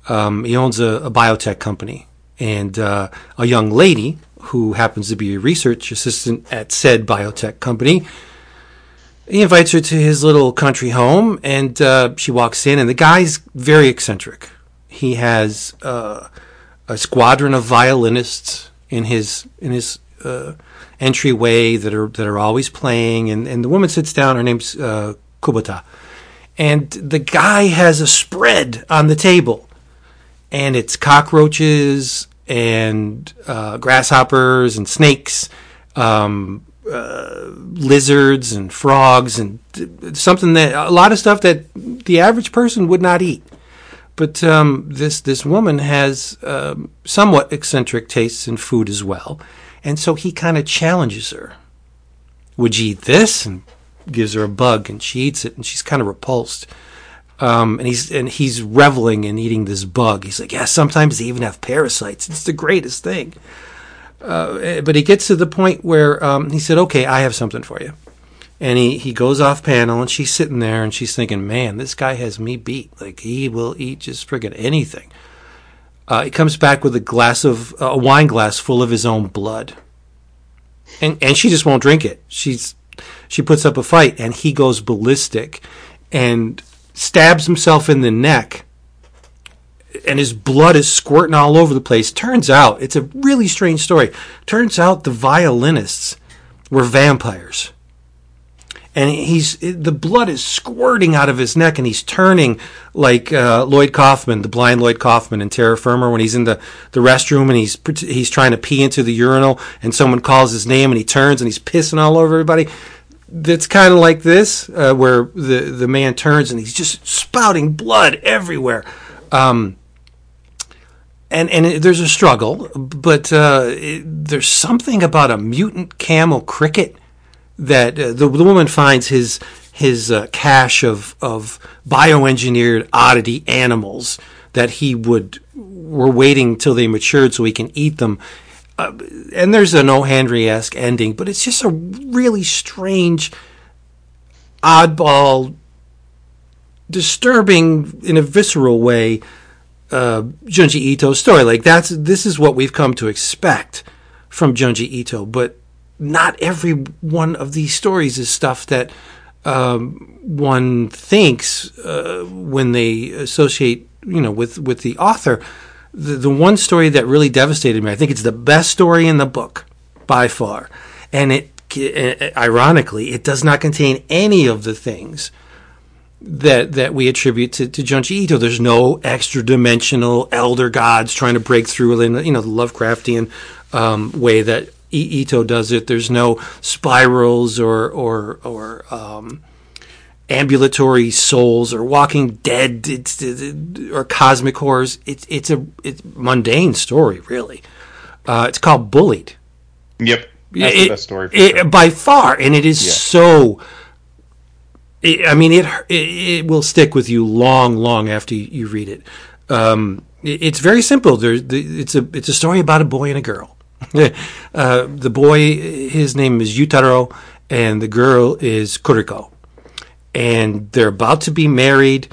Speaker 2: Um, he owns a, a biotech company, and uh, a young lady who happens to be a research assistant at said biotech company. He invites her to his little country home, and uh, she walks in, and the guy's very eccentric. He has uh, a squadron of violinists in his in his uh, entryway that are that are always playing, and, and the woman sits down. Her name's uh, Kubota, and the guy has a spread on the table, and it's cockroaches and uh, grasshoppers and snakes, um, uh, lizards and frogs, and something that a lot of stuff that the average person would not eat. But um, this this woman has um, somewhat eccentric tastes in food as well, and so he kind of challenges her. Would you eat this? And gives her a bug, and she eats it, and she's kind of repulsed. Um, and he's and he's reveling in eating this bug. He's like, yeah, sometimes they even have parasites. It's the greatest thing. Uh, but he gets to the point where um, he said, okay, I have something for you. And he, he goes off panel, and she's sitting there, and she's thinking, man, this guy has me beat. Like he will eat just friggin' anything. Uh, he comes back with a glass of a wine glass full of his own blood, and and she just won't drink it. She's she puts up a fight, and he goes ballistic, and stabs himself in the neck and his blood is squirting all over the place. Turns out, it's a really strange story. Turns out the violinists were vampires. And he's the blood is squirting out of his neck, and he's turning like uh, Lloyd Kaufman, the blind Lloyd Kaufman in Terror Firmer, when he's in the, the restroom and he's he's trying to pee into the urinal, and someone calls his name, and he turns and he's pissing all over everybody that's kind of like this, uh, where the the man turns and he's just spouting blood everywhere. Um, and and it, there's a struggle, but uh, it, there's something about a mutant camel cricket that uh, the, the woman finds his his uh, cache of of bioengineered oddity animals that he would were waiting till they matured so he can eat them. Uh, and there's an O. Henry esque ending, but it's just a really strange, oddball, disturbing in a visceral way uh, Junji Ito story. Like that's this is what we've come to expect from Junji Ito, but not every one of these stories is stuff that um, one thinks uh, when they associate, you know, with with the author. The, the one story that really devastated me, I think it's the best story in the book by far, and it uh, ironically it does not contain any of the things that that we attribute to, to Junji Ito. There's no extra dimensional elder gods trying to break through in you know the Lovecraftian um, way that Ito does it. There's no spirals or or or um, ambulatory souls or Walking Dead it's, or cosmic horrors. It's it's a it's mundane story really. Uh, it's called Bullied.
Speaker 3: Yep, that's
Speaker 2: it,
Speaker 3: the best story
Speaker 2: it,
Speaker 3: sure.
Speaker 2: by far, and it is
Speaker 3: Yeah.
Speaker 2: so. I mean, it, it it will stick with you long, long after you, read it. Um, it- it's very simple. There's the, it's a it's a story about a boy and a girl. uh, the boy, his name is Yutaro, and the girl is Kuriko, and they're about to be married.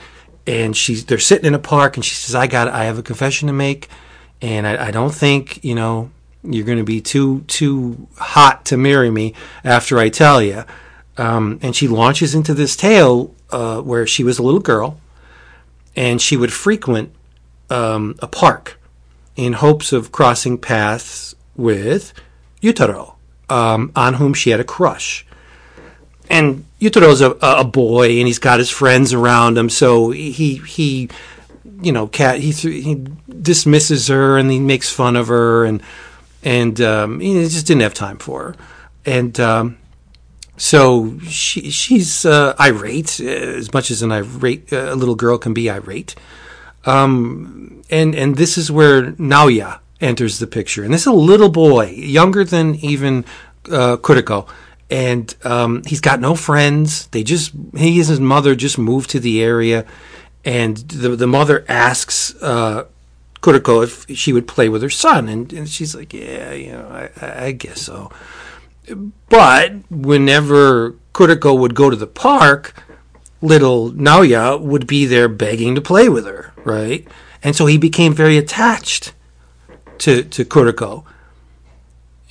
Speaker 2: And she's they're sitting in a park, and she says, "I got I have a confession to make, and I, I don't think you know you're going to be too too hot to marry me after I tell you." Um, and she launches into this tale uh, where she was a little girl, and she would frequent um, a park in hopes of crossing paths with Yutaro, um, on whom she had a crush. And Yutaro's a, a boy, and he's got his friends around him, so he he, you know, cat he he dismisses her and he makes fun of her, and and um, he just didn't have time for her, and. Um, so she she's uh, irate uh, as much as an irate uh, little girl can be irate. Um, and and this is where Naoya enters the picture, and this is a little boy, younger than even uh, Kuriko, and um, he's got no friends. They just he and his mother just moved to the area, and the the mother asks. Uh, Kuriko if she would play with her son, and, and she's like, "Yeah, you know, I, I- guess so." But whenever Kuriko would go to the park, little Naoya would be there begging to play with her, right? And so he became very attached to to Kuriko.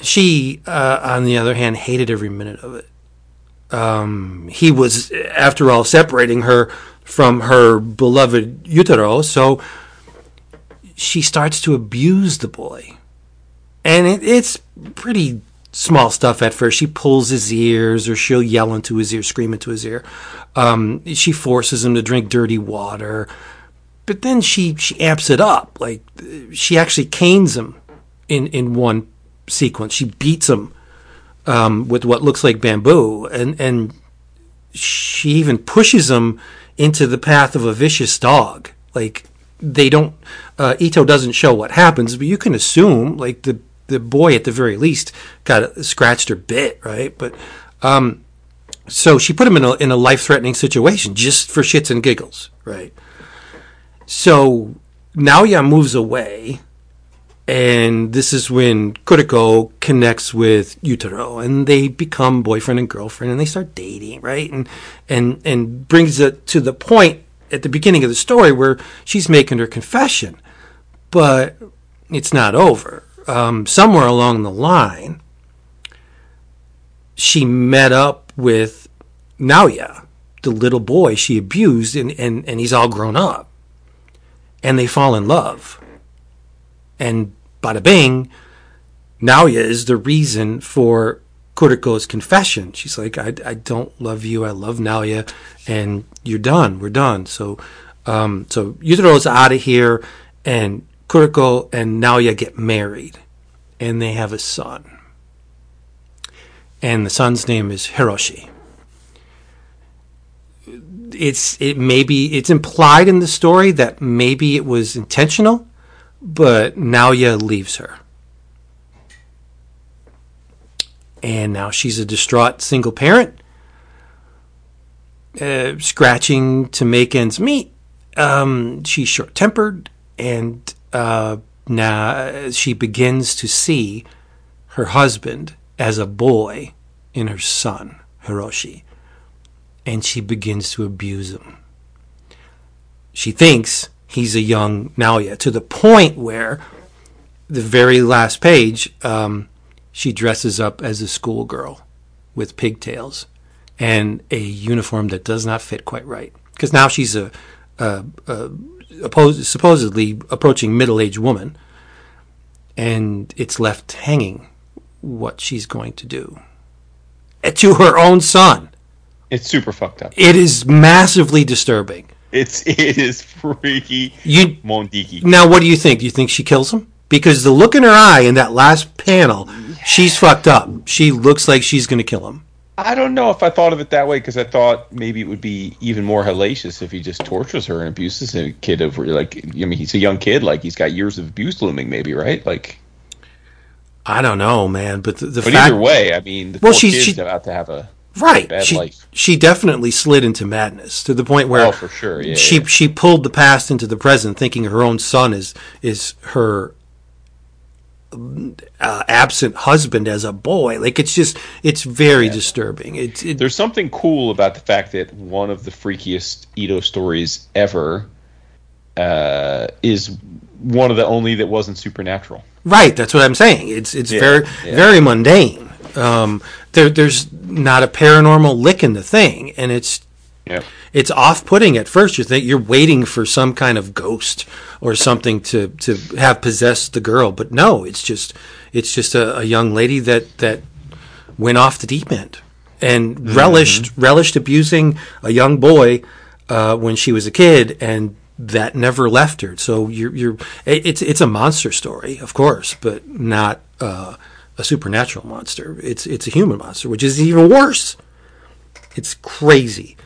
Speaker 2: She, uh, on the other hand, hated every minute of it. Um, he was, after all, separating her from her beloved Yutaro, so she starts to abuse the boy and it, it's pretty small stuff at first. She pulls his ears, or she'll yell into his ear, scream into his ear. Um, she forces him to drink dirty water, but then she she amps it up. Like she actually canes him in in one sequence. She beats him um, with what looks like bamboo, and and she even pushes him into the path of a vicious dog. Like they don't, uh, Ito doesn't show what happens, but you can assume like the the boy at the very least got scratched or bit, right? But um, so she put him in a in a life threatening situation just for shits and giggles, right? So Naoya moves away, and this is when Kuriko connects with Yutaro, and they become boyfriend and girlfriend, and they start dating, right? And and and brings it to the point at the beginning of the story where she's making her confession, but it's not over. Um, somewhere along the line, she met up with Naoya, the little boy she abused, and, and, and he's all grown up. And they fall in love. And bada bing, Naoya is the reason for Kuriko's confession. She's like, I, I don't love you. I love Naoya. And you're done. We're done. So, um, so Yutaro's out of here, and Kuriko and Naoya get married, and they have a son. And the son's name is Hiroshi. It's it maybe it's implied in the story that maybe it was intentional, but Naoya leaves her. And now she's a distraught single parent, uh, scratching to make ends meet. Um, she's short tempered, and uh, now she begins to see her husband as a boy in her son, Hiroshi, and she begins to abuse him. She thinks he's a young Naoya to the point where the very last page, um, she dresses up as a schoolgirl with pigtails and a uniform that does not fit quite right. Because now she's a, a, a oppos- supposedly approaching middle aged woman, and it's left hanging what she's going to do to her own son.
Speaker 3: It's super fucked up.
Speaker 2: It is massively disturbing.
Speaker 3: It's it is freaky.
Speaker 2: You
Speaker 3: Mondiki.
Speaker 2: now, what do you think? Do you think she kills him? Because the look in her eye in that last panel, she's fucked up. She looks like she's going to kill him.
Speaker 3: I don't know if I thought of it that way because I thought maybe it would be even more hellacious if he just tortures her and abuses a kid over like I mean he's a young kid like he's got years of abuse looming maybe right like
Speaker 2: I don't know, man. But the, the
Speaker 3: but
Speaker 2: fact,
Speaker 3: either way I mean the
Speaker 2: Well,
Speaker 3: poor
Speaker 2: she-
Speaker 3: kid's
Speaker 2: she-
Speaker 3: about to have a
Speaker 2: right?
Speaker 3: bad
Speaker 2: She
Speaker 3: life.
Speaker 2: she definitely slid into madness to the point where
Speaker 3: oh for sure yeah
Speaker 2: she
Speaker 3: yeah.
Speaker 2: she pulled the past into the present, thinking her own son is is her uh, absent husband as a boy. Like it's just it's very disturbing. It's it,
Speaker 3: There's something cool about the fact that one of the freakiest Ito stories ever uh, is one of the only that wasn't supernatural.
Speaker 2: right. That's what I'm saying. It's it's
Speaker 3: Yeah,
Speaker 2: very
Speaker 3: yeah.
Speaker 2: very mundane. Um, there there's not a paranormal lick in the thing, and it's
Speaker 3: Yeah.
Speaker 2: it's off-putting at first. You think you're waiting for some kind of ghost or something to, to have possessed the girl, but no, it's just it's just a, a young lady that that went off the deep end and relished relished abusing a young boy uh, when she was a kid, and that never left her. So you're you're it's it's a monster story, of course, but not uh, a supernatural monster. It's it's a human monster, which is even worse. It's crazy.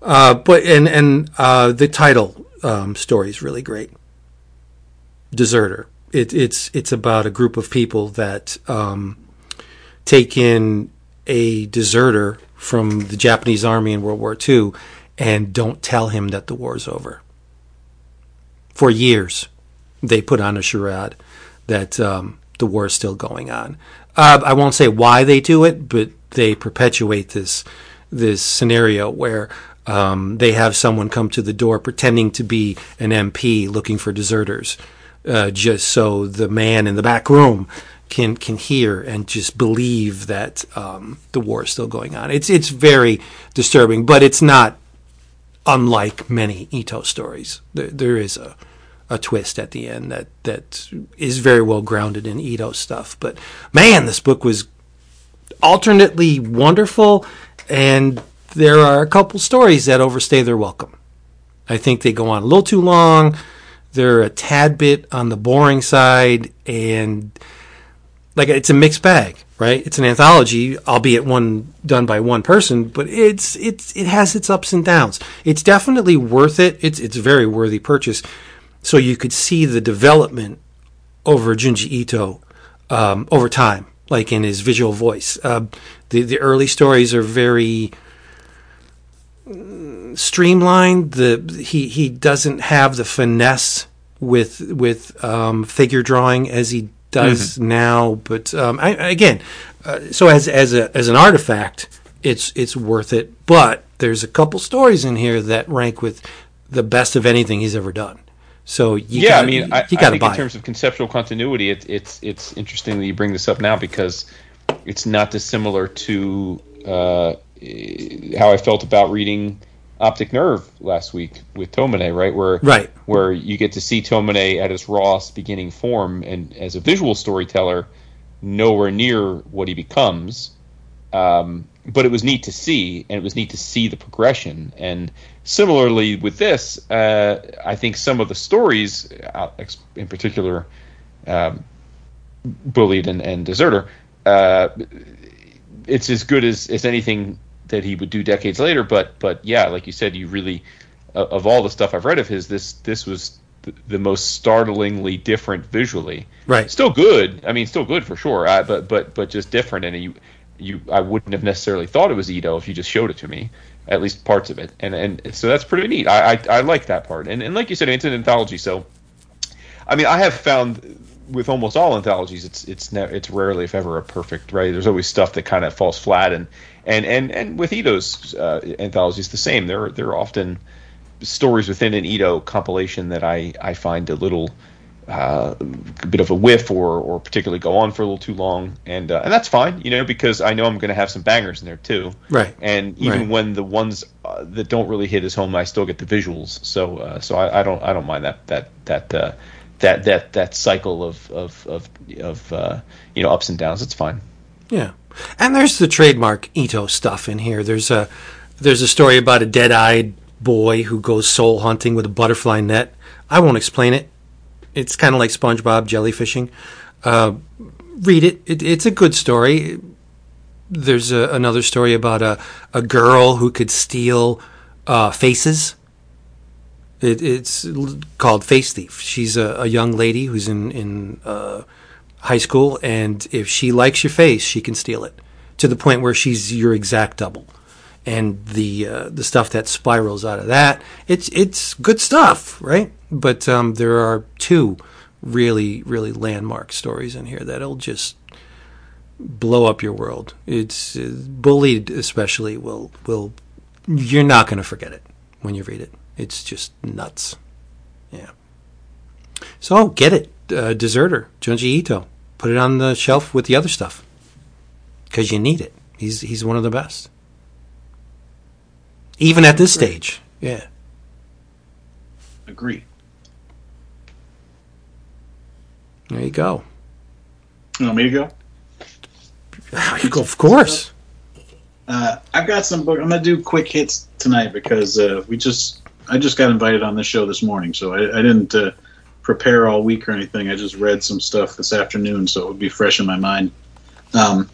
Speaker 2: Uh, but and and uh, the title um, story is really great. Deserter. It, it's it's about a group of people that um, take in a deserter from the Japanese army in World War II and don't tell him that the war's over. For years, they put on a charade that um, the war is still going on. Uh, I won't say why they do it, but they perpetuate this this scenario where um, they have someone come to the door pretending to be an MP looking for deserters, uh, just so the man in the back room can can hear and just believe that um, the war is still going on. It's it's very disturbing, but it's not unlike many Ito stories. There, there is a a twist at the end that that is very well grounded in Ito stuff. But man, this book was alternately wonderful, and there are a couple stories that overstay their welcome. I think they go on a little too long. They're a tad bit on the boring side, and like it's a mixed bag, right? It's an anthology, albeit one done by one person, but it's it's it has its ups and downs. It's definitely worth it. It's it's a very worthy purchase. So you could see the development over Junji Ito um, over time, like in his visual voice. Uh, the the early stories are very mm, streamlined. The he he doesn't have the finesse with with um, figure drawing as he does now. But um, I, again, uh, so as as a as an artifact, it's it's worth it. But there's a couple stories in here that rank with the best of anything he's ever done. So you
Speaker 3: yeah,
Speaker 2: gotta,
Speaker 3: I mean, I,
Speaker 2: you
Speaker 3: I think in terms of conceptual continuity, it, it's it's interesting that you bring this up now because it's not dissimilar to uh, how I felt about reading Optic Nerve last week with Tomine, right? Where
Speaker 2: Right.
Speaker 3: where you get to see Tomine at his rawest beginning form, and as a visual storyteller, nowhere near what he becomes. Um, but it was neat to see, and it was neat to see the progression. And similarly with this, uh, I think some of the stories, uh, in particular, um, bullied and, and deserter, uh, it's as good as, as anything that he would do decades later. But but yeah, like you said, you really uh, of all the stuff I've read of his, this this was the, the most startlingly different visually.
Speaker 2: Right.
Speaker 3: Still good. I mean, still good for sure. But but but just different. And you you I wouldn't have necessarily thought it was Ito if you just showed it to me. At least parts of it, and and so that's pretty neat. I I, I like that part, and and like you said, it's an anthology, so I mean, I have found with almost all anthologies, it's it's ne- it's rarely, if ever, a perfect right. There's always stuff that kind of falls flat, and and and and with Ito's uh, anthologies, the same. There are often stories within an Ito compilation that I I find a little uh, a bit of a whiff or or particularly go on for a little too long, and uh, and that's fine, you know, because I know I'm going to have some bangers in there too.
Speaker 2: Right.
Speaker 3: And even
Speaker 2: Right.
Speaker 3: when the ones uh, that don't really hit as home, I still get the visuals. So uh, so I, I don't I don't mind that that that. Uh, that, that that cycle of of of, of uh, you know ups and downs it's fine
Speaker 2: Yeah, and there's the trademark Ito stuff in here. There's a there's a story about a dead-eyed boy who goes soul hunting with a butterfly net. I won't explain it. It's kind of like SpongeBob jellyfishing. Uh, read it. it. It's a good story. There's a, another story about a a girl who could steal uh, faces. It, it's called Face Thief. She's a, a young lady who's in in uh, high school, and if she likes your face, she can steal it to the point where she's your exact double. And the uh, the stuff that spirals out of that, it's it's good stuff, right? But um, there are two really really landmark stories in here that'll just blow up your world. It's uh, bullied, especially will will you're not going to forget it when you read it. It's just nuts. Yeah. So get it, uh, Deserter, Junji Ito. Put it on the shelf with the other stuff because you need it. He's he's one of the best, even at this stage. Yeah.
Speaker 4: Agree.
Speaker 2: There you go.
Speaker 4: You want me to go?
Speaker 2: of course.
Speaker 4: Uh, I've got some book. I'm gonna do quick hits tonight because uh, we just I just got invited on this show this morning, so I, I didn't uh, prepare all week or anything. I just read some stuff this afternoon, so it would be fresh in my mind. Um,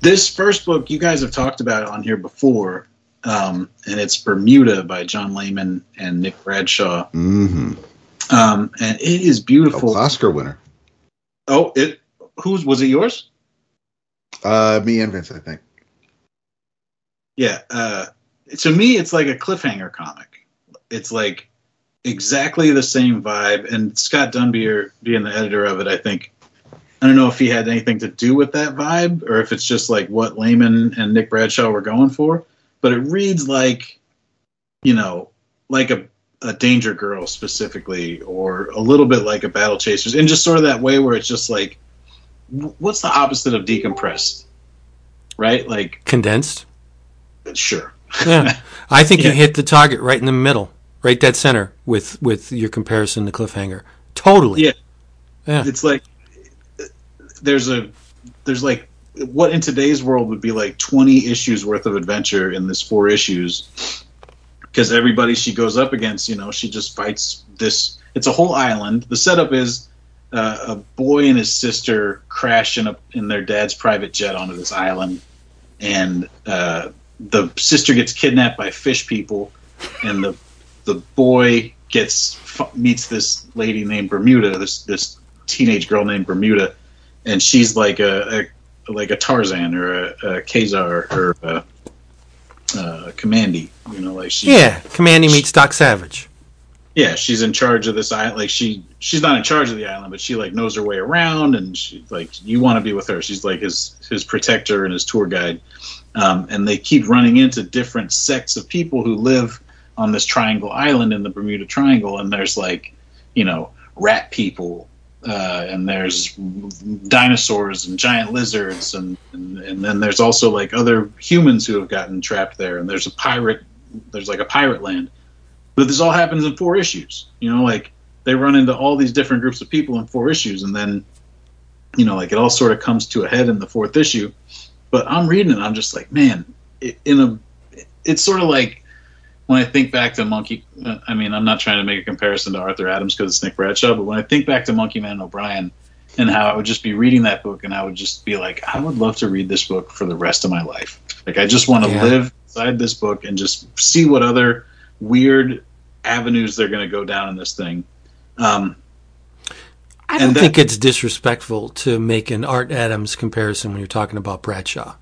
Speaker 4: this first book you guys have talked about on here before, um, and it's Bermuda by John Layman and Nick Bradshaw,
Speaker 5: Mm-hmm.
Speaker 4: um, and it is beautiful.
Speaker 5: Oscar winner.
Speaker 4: Oh, it whose was it yours?
Speaker 5: Uh, me and Vince, I think.
Speaker 4: Yeah. Uh, to me, it's like a cliffhanger comic. It's like exactly the same vibe. And Scott Dunbier, being the editor of it, I think, I don't know if he had anything to do with that vibe or if it's just like what Layman and Nick Bradshaw were going for. But it reads like, you know, like a, a Danger Girl specifically, or a little bit like a Battle Chasers, in just sort of that way where it's just like, what's the opposite of decompressed? Right? Like,
Speaker 2: Condensed.
Speaker 4: sure.
Speaker 2: Yeah. I think you hit the target right in the middle, right dead center with with your comparison to cliffhanger. Totally.
Speaker 4: Yeah.
Speaker 2: Yeah.
Speaker 4: it's like there's a there's like what in today's world would be like 20 issues worth of adventure in this four issues because everybody she goes up against you know she just fights this it's a whole island. The setup is uh, a boy and his sister crash in a in their dad's private jet onto this island. And uh, the sister gets kidnapped by fish people. And the the boy gets meets this lady named Bermuda, this this teenage girl named Bermuda, and she's like a, a like a Tarzan or a, a Ka-Zar or a, a Kamandi, you know, like she
Speaker 2: Yeah. Kamandi meets Doc Savage.
Speaker 4: yeah, she's in charge of this island. Like she, she's not in charge of the island, but she like knows her way around, and she like you want to be with her. She's like his his protector and his tour guide. Um, and they keep running into different sects of people who live on this triangle island in the Bermuda Triangle, and there's like, you know, rat people, uh, and there's dinosaurs and giant lizards, and, and and then there's also like other humans who have gotten trapped there, and there's a pirate, there's like a pirate land. But this all happens in four issues. You know like they run into all these different groups of people in four issues. And then you know like it all sort of comes to a head in the fourth issue. But i'm reading it i'm just like man it, in a it's sort of like when i think back to monkey uh, i mean i'm not trying to make a comparison to arthur adams because it's nick bradshaw but when i think back to monkey man and o'brien and how i would just be reading that book and i would just be like i would love to read this book for the rest of my life like i just want to
Speaker 2: Yeah.
Speaker 4: live inside this book and just see what other weird avenues they're going to go down in this thing. Um,
Speaker 2: I don't
Speaker 4: that-
Speaker 2: think it's disrespectful to make an Art Adams comparison when you're talking about Bradshaw.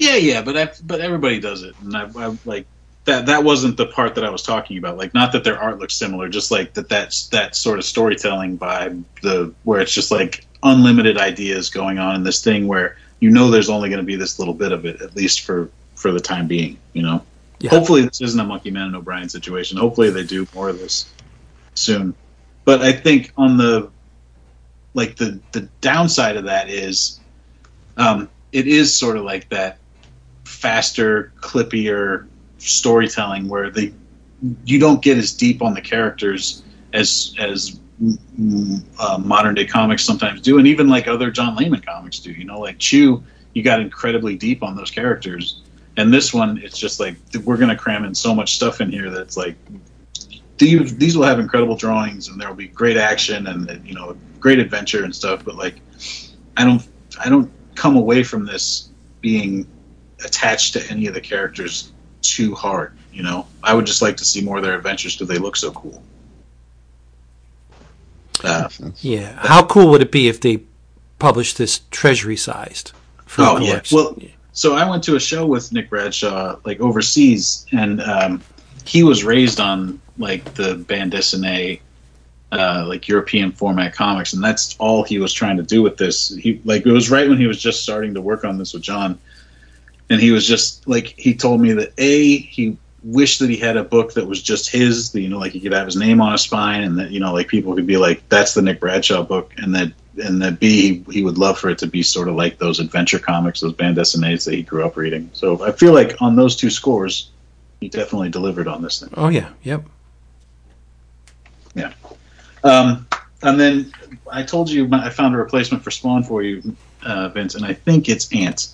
Speaker 4: yeah, yeah, but I, but everybody does it, and I, I like that. That wasn't the part that I was talking about. Like, not that their art looks similar, just like that. That's that sort of storytelling vibe. The where it's just like unlimited ideas going on in this thing where you know there's only going to be this little bit of it, at least for for the time being. You know.
Speaker 2: Yeah.
Speaker 4: Hopefully, this isn't a Monkey Man and O'Brien situation. Hopefully, they do more of this soon. But I think on the like the the downside of that is, um, it is sort of like that faster, clippier storytelling where the you don't get as deep on the characters as as mm, uh, modern day comics sometimes do, and even like other John Layman comics do. You know, like Chew, you got incredibly deep on those characters, and this one, it's just like we're going to cram in so much stuff in here that it's like these these will have incredible drawings and there will be great action and you know great adventure and stuff. But like, I don't I don't come away from this being attached to any of the characters too hard. You know, I would just like to see more of their adventures because they look so cool. Uh,
Speaker 2: Yeah. How cool would it be if they published this treasury sized?
Speaker 4: Oh, yeah.
Speaker 2: collection?
Speaker 4: Well, so I went to a show with Nick Bradshaw, like overseas, and um, he was raised on like the bande dessinée, uh, like European format comics, and that's all he was trying to do with this. He like it was right when he was just starting to work on this with John, and he was just like he told me that a he wished that he had a book that was just his, that you know, like he could have his name on a spine, and that you know, like people could be like, that's the Nick Bradshaw book, and that and that B he, he would love for it to be sort of like those adventure comics, those bandes dessinées that he grew up reading. So I feel like on those two scores, he definitely delivered on this thing.
Speaker 2: oh yeah. Yep. Yeah.
Speaker 4: Um, and then I told you I found a replacement for Spawn for you, uh, Vince, and I think it's Ant.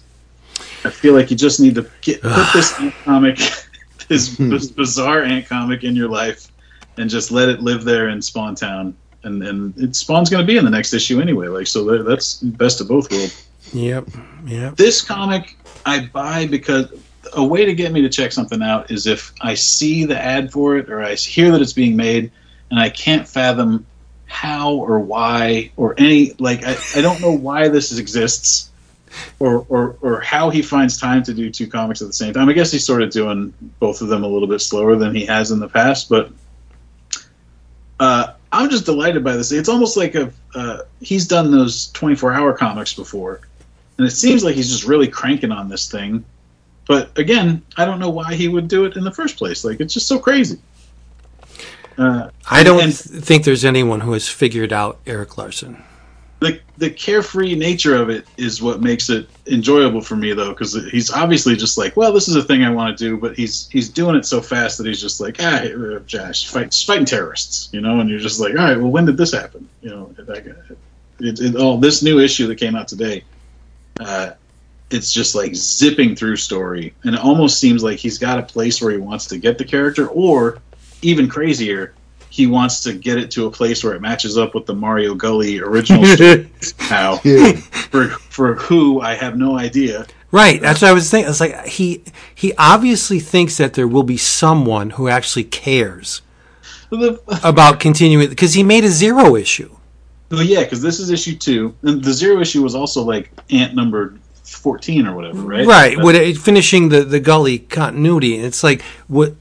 Speaker 4: I feel like you just need to get, put this ant comic, this, hmm. this bizarre ant comic in your life, and just let it live there in Spawn Town. And and it, Spawn's going to be in the next issue anyway. Like so, that's best of both worlds.
Speaker 2: Yep. Yep.
Speaker 4: This comic I buy because a way to get me to check something out is if I see the ad for it or I hear that it's being made and I can't fathom how or why or any like I, I don't know why this exists or, or or how he finds time to do two comics at the same time. I guess he's sort of doing both of them a little bit slower than he has in the past, but uh, I'm just delighted by this. It's almost like a uh, he's done those 24 hour comics before, and it seems like he's just really cranking on this thing. But again, I don't know why he would do it in the first place. Like it's just so crazy. Uh,
Speaker 2: I don't
Speaker 4: and-
Speaker 2: th- think there's anyone who has figured out Erik Larsen.
Speaker 4: The the carefree nature of it is what makes it enjoyable for me though because he's obviously just like well this is a thing i want to do but he's he's doing it so fast that he's just like ah uh, josh fight, fighting terrorists you know and you're just like all right well when did this happen? You know it, it, this new issue that came out today uh it's just like zipping through story and it almost seems like he's got a place where he wants to get the character or even crazier he wants to get it to a place where it matches up with the Mario Gully original story now
Speaker 5: Yeah.
Speaker 4: for for who I have no idea.
Speaker 2: Right. That's what I was thinking. It's like he he obviously thinks that there will be someone who actually cares about continuing because he made a zero issue.
Speaker 4: Well, yeah, because this is issue two, and the zero issue was also like ant number fourteen or whatever, right?
Speaker 2: Right.
Speaker 4: But-
Speaker 2: With finishing the the gully continuity, it's like what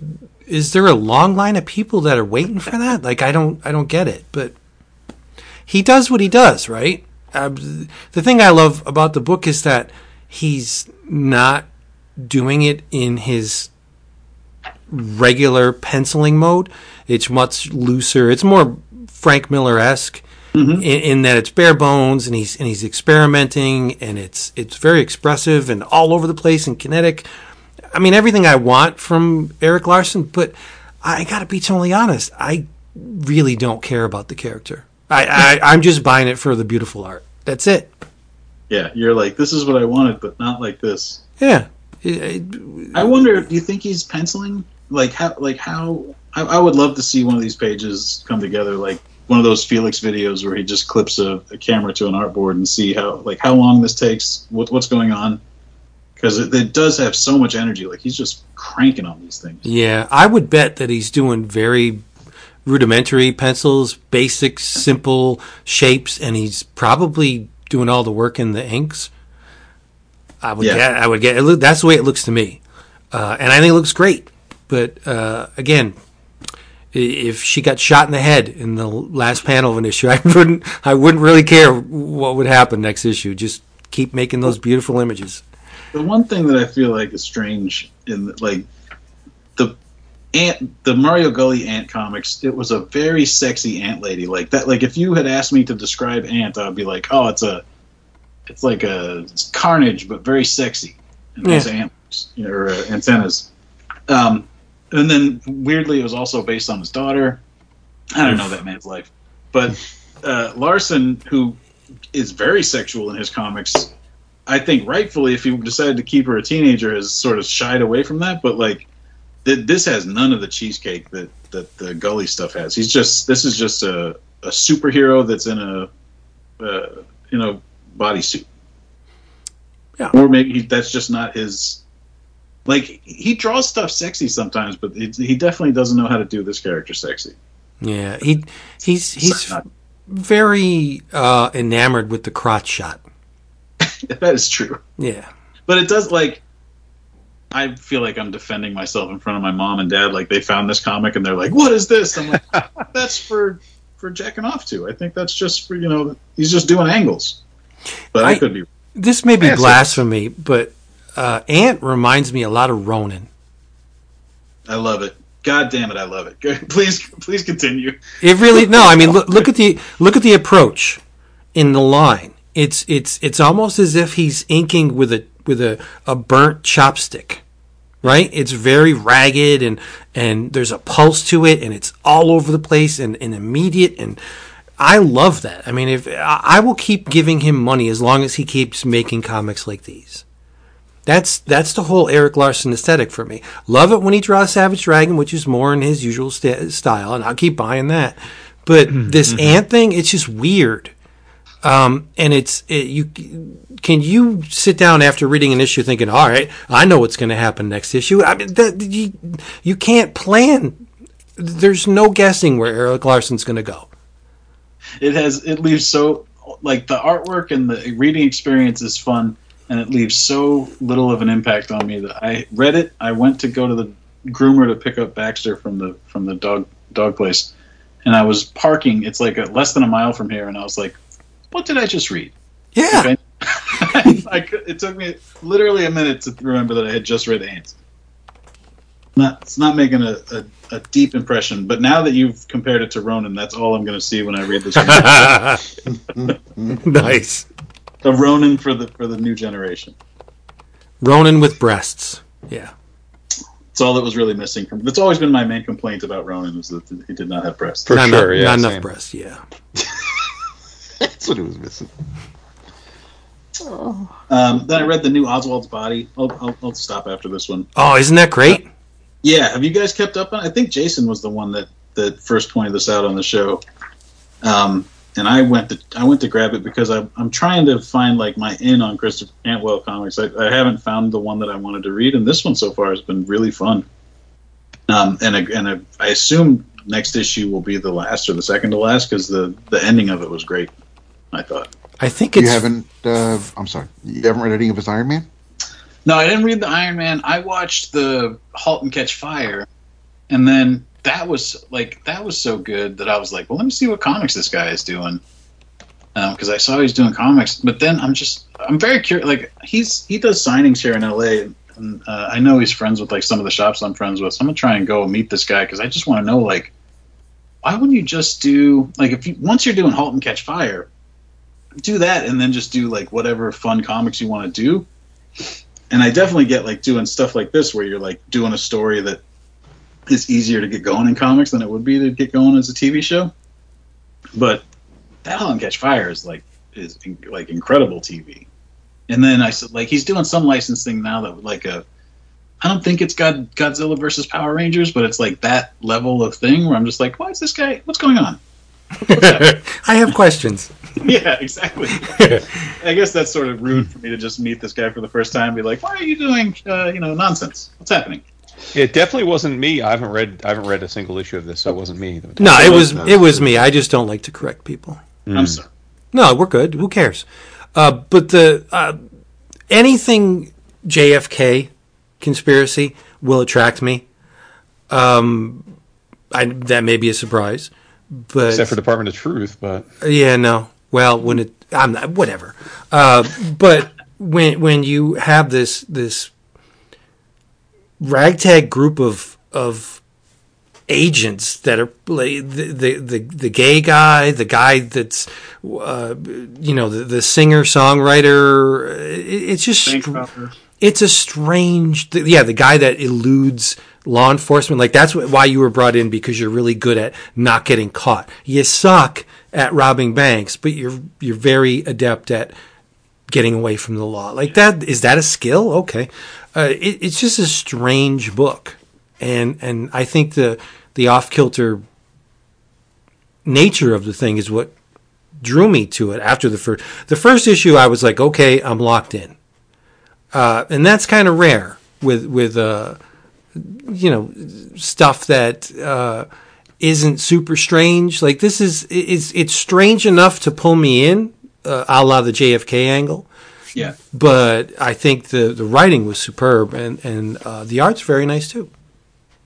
Speaker 2: is there a long line of people that are waiting for that? Like I don't I don't get it, but he does what he does, right? Uh, the thing I love about the book is that he's not doing it in his regular penciling mode. It's much looser. It's more Frank Miller esque in, in that it's bare bones and he's and he's experimenting and it's it's very expressive and all over the place and kinetic. I mean everything I want from Erik Larsen, but I got to be totally honest. I really don't care about the character. I, I I'm just buying it for the beautiful art. That's it.
Speaker 4: yeah, you're like, this is what I wanted, but not like this.
Speaker 2: Yeah. It- it-
Speaker 4: I wonder, do you think he's penciling? Like how? Like how? I, I would love to see one of these pages come together, like one of those Felix videos where he just clips a, a camera to an artboard and see how, like, how long this takes, what, what's going on, because it, it does have so much energy. Like he's just cranking on these things.
Speaker 2: Yeah, I would bet that he's doing very rudimentary pencils, basic, simple shapes, and he's probably doing all the work in the inks. I would
Speaker 4: Yeah.
Speaker 2: get. I would get. It look, that's the way it looks to me, uh, and I think it looks great. But uh, again, if she got shot in the head in the last panel of an issue, I wouldn't. I wouldn't really care what would happen next issue. Just keep making those beautiful images.
Speaker 4: The one thing that I feel like is strange in like the Ant, the Mario Gully Ant comics, it was a very sexy ant lady like that. Like if you had asked me to describe Ant, I'd be like, oh, it's a, it's like a it's Carnage, but very sexy, and
Speaker 2: Yeah.
Speaker 4: antlers you know, or uh, antennas. Um, and then weirdly, it was also based on his daughter. I don't know that man's life, but uh, Larsen, who is very sexual in his comics, I think rightfully, if he decided to keep her a teenager, has sort of shied away from that. But like, th- this has none of the cheesecake that that the Gully stuff has. He's just this is just a, a superhero that's in a uh, you know bodysuit.
Speaker 2: Yeah.
Speaker 4: Or maybe he, that's just not his. Like he draws stuff sexy sometimes, but it, he definitely doesn't know how to do this character sexy.
Speaker 2: Yeah, he he's he's very uh, enamored with the crotch shot.
Speaker 4: that is true.
Speaker 2: Yeah,
Speaker 4: But it does like I feel like I'm defending myself in front of my mom and dad. Like they found this comic and they're like, "What is this?" I'm like, "That's for for jacking off to." I think that's just for you know he's just doing angles. But I,
Speaker 2: I-
Speaker 4: could be.
Speaker 2: this may be blasphemy, but uh, Ant reminds me a lot of Ronin.
Speaker 4: I love it. God damn it, I love it. Please, please continue.
Speaker 2: It really no. I mean, look, look at the look at the approach in the line. It's it's it's almost as if he's inking with a with a, a burnt chopstick, right? It's very ragged and and there's a pulse to it, and it's all over the place and, and immediate. And I love that. I mean, if I will keep giving him money as long as he keeps making comics like these. That's that's the whole Erik Larsen aesthetic for me. Love it when he draws Savage Dragon, which is more in his usual sta style, and I'll keep buying that. But mm-hmm. this mm-hmm. ant thing, it's just weird. Um, and it's it, you. Can you sit down after reading an issue thinking, "All right, I know what's going to happen next issue"? I mean, that, you you can't plan. There's no guessing where Erik Larsen's going to go.
Speaker 4: It has it leaves so like the artwork and the reading experience is fun, and it leaves so little of an impact on me that I read it. I went to go to the groomer to pick up Baxter from the from the dog dog place, and I was parking. It's like a, less than a mile from here, and I was like, "What did I just read?"
Speaker 2: Yeah,
Speaker 4: Okay. I it took me literally a minute to remember that I had just read Ants. Not, it's not making a, a, a deep impression, but now that you've compared it to Ronin, that's all I'm going to see when I read this.
Speaker 2: nice.
Speaker 4: The Ronin for the for the new generation.
Speaker 2: Ronin with breasts. Yeah.
Speaker 4: It's all that was really missing from. That's always been my main complaint about Ronin is that he did not have breasts.
Speaker 3: For
Speaker 2: not
Speaker 3: sure,
Speaker 2: enough,
Speaker 3: yeah,
Speaker 2: not enough breasts. Yeah.
Speaker 5: That's what it was missing.
Speaker 4: Um, then I read the new Oswald's Body. I'll, I'll, I'll stop after this one.
Speaker 2: Oh, isn't that great?
Speaker 4: Yeah, have you guys kept up on? I think Jason was the one that that first pointed this out on the show. Um, and I went to I went to grab it because I, I'm trying to find like my in on Christopher Cantwell comics. I, I haven't found the one that I wanted to read, and this one so far has been really fun. Um, and I, and I, I assume next issue will be the last or the second to last because the the ending of it was great. I thought.
Speaker 2: I think
Speaker 5: You haven't. Uh, I'm sorry. You haven't read any of his Iron Man.
Speaker 4: No, I didn't read the Iron Man. I watched the Halt and Catch Fire, and then that was like that was so good that I was like, well, let me see what comics this guy is doing, because I saw he's doing comics. But then I'm just I'm very curious. Like he's he does signings here in L.A. And uh, I know he's friends with like some of the shops I'm friends with. So I'm gonna try and go meet this guy because I just want to know like, why wouldn't you just do like if you once you're doing Halt and Catch Fire, do that and then just do like whatever fun comics you want to do and I definitely get like doing stuff like this where you're like doing a story that is easier to get going in comics than it would be to get going as a TV show. But that Halt and Catch Fire is like is like incredible TV. And then I said like he's doing some licensing now that like a I don't think it's God Godzilla versus Power Rangers, but it's like that level of thing where I'm just like, why is this guy? What's going on?
Speaker 2: I have questions.
Speaker 4: yeah, exactly. I guess that's sort of rude for me to just meet this guy for the first time and be like, "Why are you doing, uh, you know, nonsense? What's happening?"
Speaker 3: It definitely wasn't me. I haven't read. I haven't read a single issue of this, so it wasn't me.
Speaker 2: No, it was it was me. I just don't like to correct people.
Speaker 4: I'm sorry.
Speaker 2: No, we're good. Who cares? Uh, but the uh, anything JFK conspiracy will attract me. Um, I, that may be a surprise, but
Speaker 3: except for Department of Truth, but
Speaker 2: yeah, no. Well, when it, I'm not, whatever. Uh, but when when you have this this ragtag group of of agents that are the the the, the gay guy, the guy that's uh, you know the, the singer songwriter. It, it's just
Speaker 4: Bank
Speaker 2: str-
Speaker 4: robber.
Speaker 2: it's a strange yeah the guy that eludes law enforcement like that's wh- why you were brought in because you're really good at not getting caught. You suck at robbing banks but you're you're very adept at getting away from the law. Like that is that a skill? Okay. Uh, it, it's just a strange book. And and i think the the off kilter nature of the thing is what drew me to it after the first the first issue i was like okay i'm locked in. Uh, and that's kind of rare with with uh, you know stuff that uh, isn't super strange. Like this is it's it's strange enough to pull me in, uh, a la the JFK angle.
Speaker 4: Yeah.
Speaker 2: But I think the the writing was superb and and uh, the art's very nice too.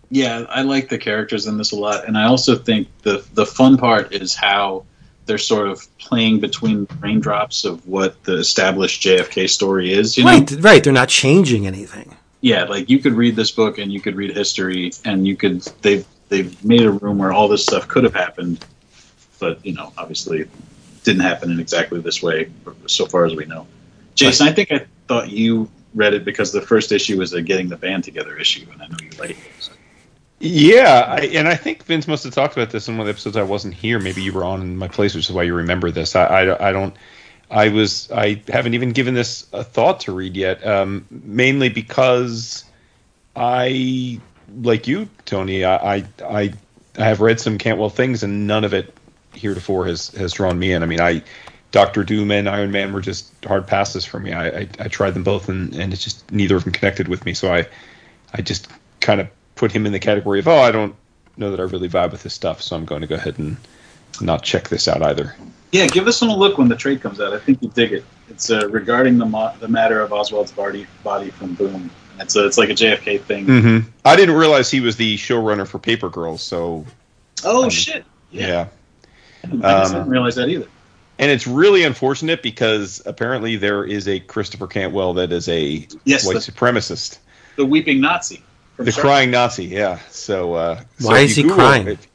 Speaker 4: Yeah, I like the characters in this a lot, and I also think the the fun part is how they're sort of playing between the raindrops of what the established JFK story is. You know?
Speaker 2: Right, right. They're not changing anything.
Speaker 4: Yeah, like you could read this book and you could read history, and you could they've they've made a room where all this stuff could have happened, but you know, obviously, didn't happen in exactly this way, so far as we know. Jason, I think I thought you read it because the first issue was a getting the band together issue, and I know you like it. so.
Speaker 3: Yeah, I, and I think Vince must have talked about this in one of the episodes I wasn't here. Maybe you were on in my place, which is why you remember this. I, I, I don't. I was. I haven't even given this a thought to read yet. Um, mainly because I, like you, Tony. I, I, I, have read some Cantwell things, and none of it heretofore has has drawn me in. I mean, I. Doctor Doom and Iron Man were just hard passes for me. I, I, I tried them both, and, and it's just neither of them connected with me. So I, I just kind of put him in the category of oh I don't know that I really vibe with this stuff, so I'm going to go ahead and not check this out either.
Speaker 4: Yeah, give this one a look when the trade comes out. I think you dig it. It's uh, regarding the mo- the matter of Oswald's body body from Boom. It's a, it's like a JFK thing.
Speaker 3: Mm-hmm. I didn't realize he was the showrunner for Paper Girls, so
Speaker 4: Oh
Speaker 3: Um,
Speaker 4: shit!
Speaker 3: yeah.
Speaker 4: I I
Speaker 3: Um,
Speaker 4: didn't realize that either.
Speaker 3: And it's really unfortunate because apparently there is a Christopher Cantwell that is a
Speaker 4: Yes,
Speaker 3: white
Speaker 4: the,
Speaker 3: supremacist,
Speaker 4: the weeping Nazi. From
Speaker 3: the
Speaker 4: Charlotte.
Speaker 3: crying Nazi. Yeah. So uh,
Speaker 2: Why
Speaker 3: if
Speaker 2: is he
Speaker 3: Google-
Speaker 2: crying?
Speaker 3: if-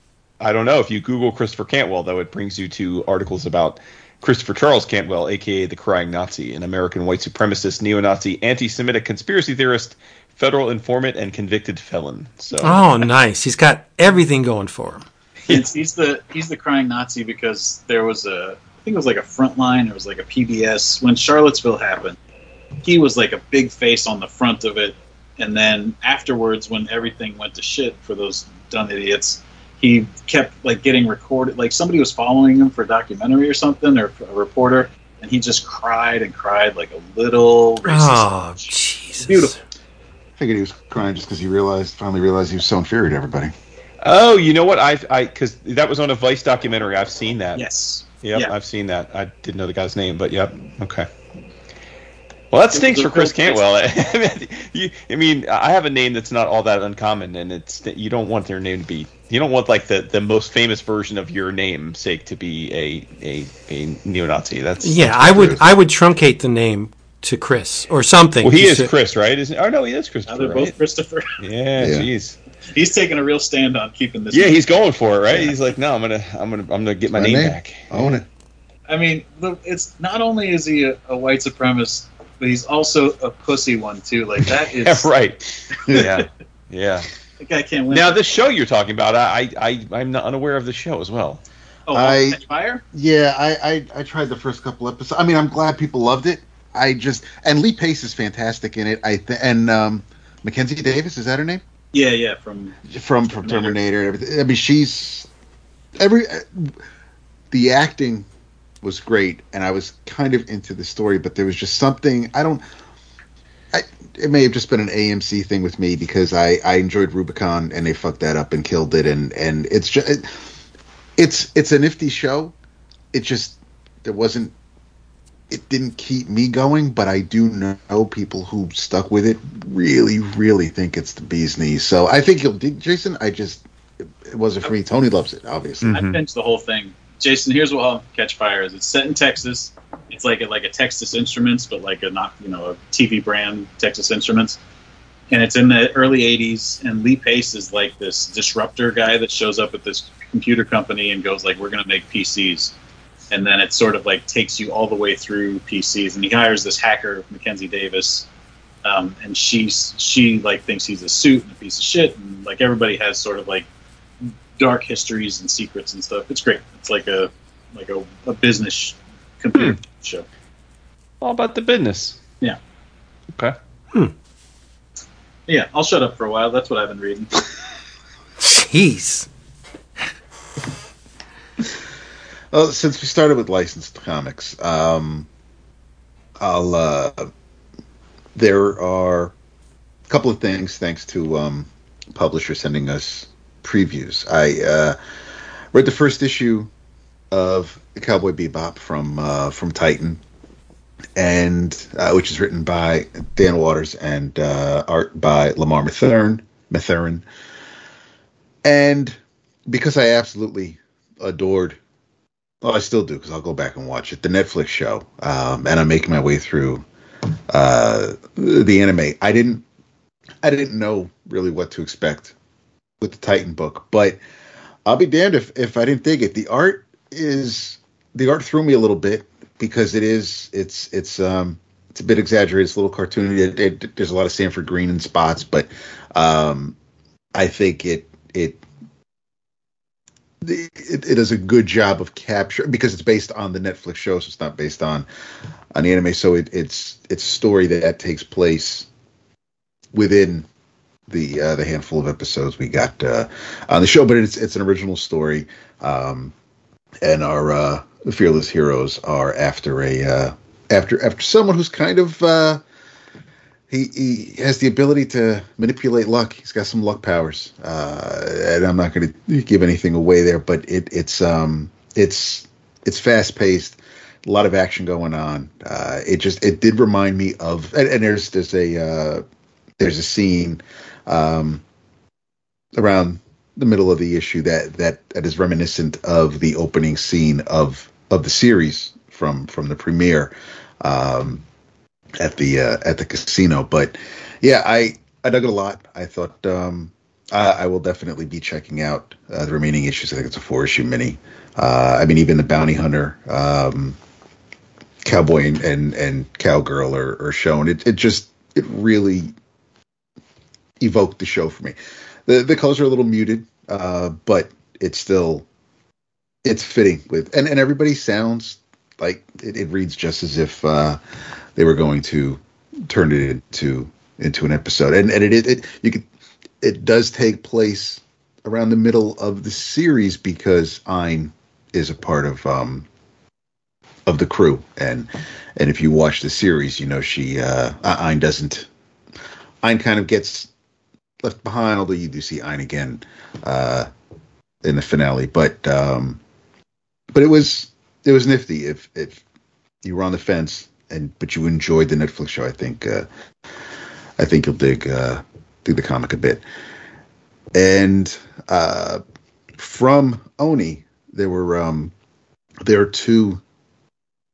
Speaker 3: I don't know. If you Google Christopher Cantwell, though, it brings you to articles about Christopher Charles Cantwell, aka the Crying Nazi, an American white supremacist, neo-Nazi, anti-Semitic conspiracy theorist, federal informant, and convicted felon. So
Speaker 2: Oh, nice. He's got everything going for him.
Speaker 4: It's, he's the he's the crying Nazi because there was a I think it was like a front line. It was like a PBS when Charlottesville happened. He was like a big face on the front of it, and then afterwards, when everything went to shit for those dumb idiots, he kept like getting recorded. Like somebody was following him for a documentary or something, or a reporter, and he just cried and cried like a little racist.
Speaker 2: Oh, Jesus.
Speaker 4: Beautiful.
Speaker 5: I figured he was crying just because he realized, finally realized he was so inferior to everybody.
Speaker 3: Oh, you know what? I I because that was on a Vice documentary. I've seen that.
Speaker 4: Yes.
Speaker 3: Yep,
Speaker 4: Yeah.
Speaker 3: I've seen that. I didn't know the guy's name, but yep. Okay. Well, that stinks for Chris Cantwell. I mean, I have a name that's not all that uncommon, and it's you don't want their name to be. You don't want like the, the most famous version of your namesake to be a a, a neo-Nazi. That's
Speaker 2: Yeah, I would I would truncate the name to Chris or something.
Speaker 3: Well, he is
Speaker 2: to-
Speaker 3: Chris, right? Isn't? Oh no, he is
Speaker 4: Now they're both
Speaker 3: Right?
Speaker 4: Christopher.
Speaker 3: Yeah,
Speaker 5: Yeah.
Speaker 3: jeez.
Speaker 4: He's taking a real stand on keeping this.
Speaker 3: Yeah, he's going for it, right? He's like, no, I'm gonna, I'm gonna, I'm gonna get my,
Speaker 5: My
Speaker 3: name,
Speaker 5: name.
Speaker 3: back.
Speaker 5: Own it.
Speaker 4: I mean, it's not only is he a, a white supremacist, but he's also a pussy one too. Like that is Yeah,
Speaker 3: right. Yeah, yeah.
Speaker 4: the guy can't win.
Speaker 3: Now, this show you're talking about, I, I, I'm not unaware of the show as well.
Speaker 4: oh,
Speaker 5: I-
Speaker 4: fire.
Speaker 5: Yeah, I, I I tried the first couple episodes. I mean, I'm glad people loved it. I just and Lee Pace is fantastic in it. I th- and um, Mackenzie Davis is that her name
Speaker 4: Yeah, yeah. From
Speaker 5: from from Terminator. and everything. I mean, she's every the acting was great, and I was kind of into the story, but there was just something I don't. I, it may have just been an AMC thing with me because I, I enjoyed Rubicon and they fucked that up and killed it and and it's just it, it's it's a nifty show. It just there wasn't it didn't keep me going, but I do know people who stuck with it really really think it's the bee's knees. So I think you'll dig Jason. I just it, it wasn't for me. Tony loves it, obviously.
Speaker 4: I mm-hmm. binged the whole thing. Jason, here's what I'll Catch Fire is. It's set in Texas. It's like a, like a Texas Instruments, but like a not you know a TV brand Texas Instruments. and it's in the early 80s and lee pace is like this disruptor guy that shows up at this computer company and goes like we're going to make pcs and then it sort of like takes you all the way through pcs and he hires this hacker mackenzie davis um, and she's she like thinks he's a suit and a piece of shit and like everybody has sort of like dark histories and secrets and stuff it's great it's like a like a, a business computer show
Speaker 3: All about the business.
Speaker 4: Yeah.
Speaker 3: Okay. Hmm.
Speaker 4: yeah i'll shut up for a while that's what i've been reading
Speaker 2: Jeez.
Speaker 5: Well, since we started with licensed comics, um, I'll. Uh, there are a couple of things thanks to um, publisher sending us previews. I uh, read the first issue of Cowboy Bebop from uh, from Titan, and uh, which is written by Dan Watters and uh, art by Lamar Mathurin. Mathurin, and because I absolutely adored well, I still do because I'll go back and watch it. The Netflix show, um, and I'm making my way through uh, the anime. I didn't, I didn't know really what to expect with the Titan book, but I'll be damned if if I didn't dig it. The art is the art threw me a little bit because it is it's it's um it's a bit exaggerated. It's a little cartoony. It, it, there's a lot of Sanford Greene in spots, but um, I think it it it, it does a good job of capture because it's based on the Netflix show, so it's not based on on the anime. So it, it's it's a story that takes place within the uh, the handful of episodes we got uh, on the show, but it's it's an original story, um, and our uh, fearless heroes are after a uh, after after someone who's kind of uh, he he has the ability to manipulate luck. He's got some luck powers, uh, and I'm not going to give anything away there, but it it's um it's it's fast paced, a lot of action going on. It just it did remind me of and, and there's there's a there's a scene um, around the middle of the issue that that that is reminiscent of the opening scene of of the series from from the premiere. Um, at the uh, at the casino. But yeah, I I dug it a lot. I thought um, I, I will definitely be checking out uh, the remaining issues. I think it's a four issue mini. Uh, I mean, even the bounty hunter, um, cowboy and, and, and cowgirl are, are shown. It it just it really evoked the show for me. The the colors are a little muted, uh, but it's still it's fitting with and, and everybody sounds like it, it reads just as if uh, they were going to turn it into into an episode. And and it it, it you could it does take place around the middle of the series because Ein is a part of um of the crew and and if you watch the series, you know she uh doesn't Ein kind of gets left behind, although you do see Ein again uh in the finale. But um but it was it was nifty if if you were on the fence and but you enjoyed the Netflix show, I think uh, I think you'll dig uh, dig the comic a bit. And uh, from Oni, there were um, there are two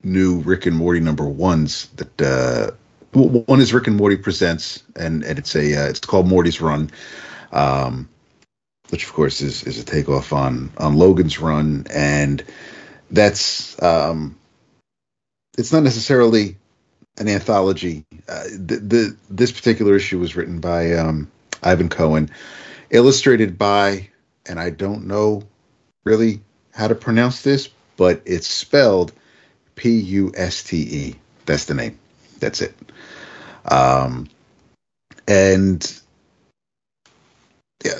Speaker 5: new Rick and Morty number ones that uh, one is Rick and Morty presents, and and it's a uh, it's called Morty's Run. Um, which of course is, is a takeoff on on Logan's run, and that's um, it's not necessarily an anthology. Uh, the, the this particular issue was written by um, Ivan Cohen, illustrated by, and I don't know really how to pronounce this, but it's spelled P U S T E. That's the name. That's it. Um, and yeah,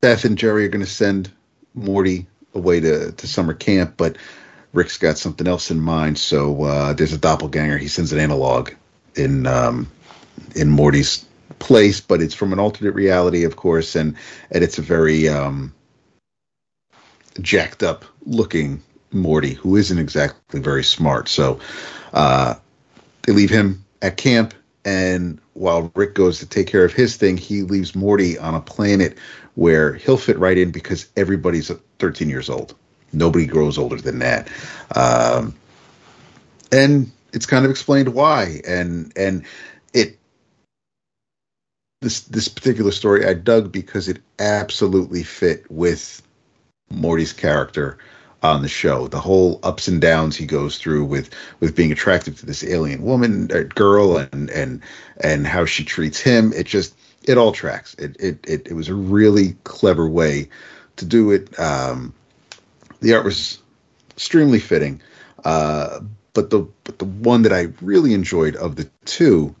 Speaker 5: Beth and Jerry are going to send Morty away to, to summer camp, but Rick's got something else in mind. So uh, there's a doppelganger. He sends an analog in um, in Morty's place, but it's from an alternate reality, of course, and and it's a very um, jacked up looking Morty who isn't exactly very smart. So uh, they leave him at camp, and while Rick goes to take care of his thing, he leaves Morty on a planet where he'll fit right in because everybody's 13 years old. Nobody grows older than that. Um, and it's kind of explained why. And and it this this particular story I dug because it absolutely fit with Morty's character on the show. The whole ups and downs he goes through with with being attracted to this alien woman, uh, girl, and and and how she treats him. It just it all tracks. It it it, it was a really clever way to do it. Um, the art was extremely fitting. Uh, but the but the one that I really enjoyed of the two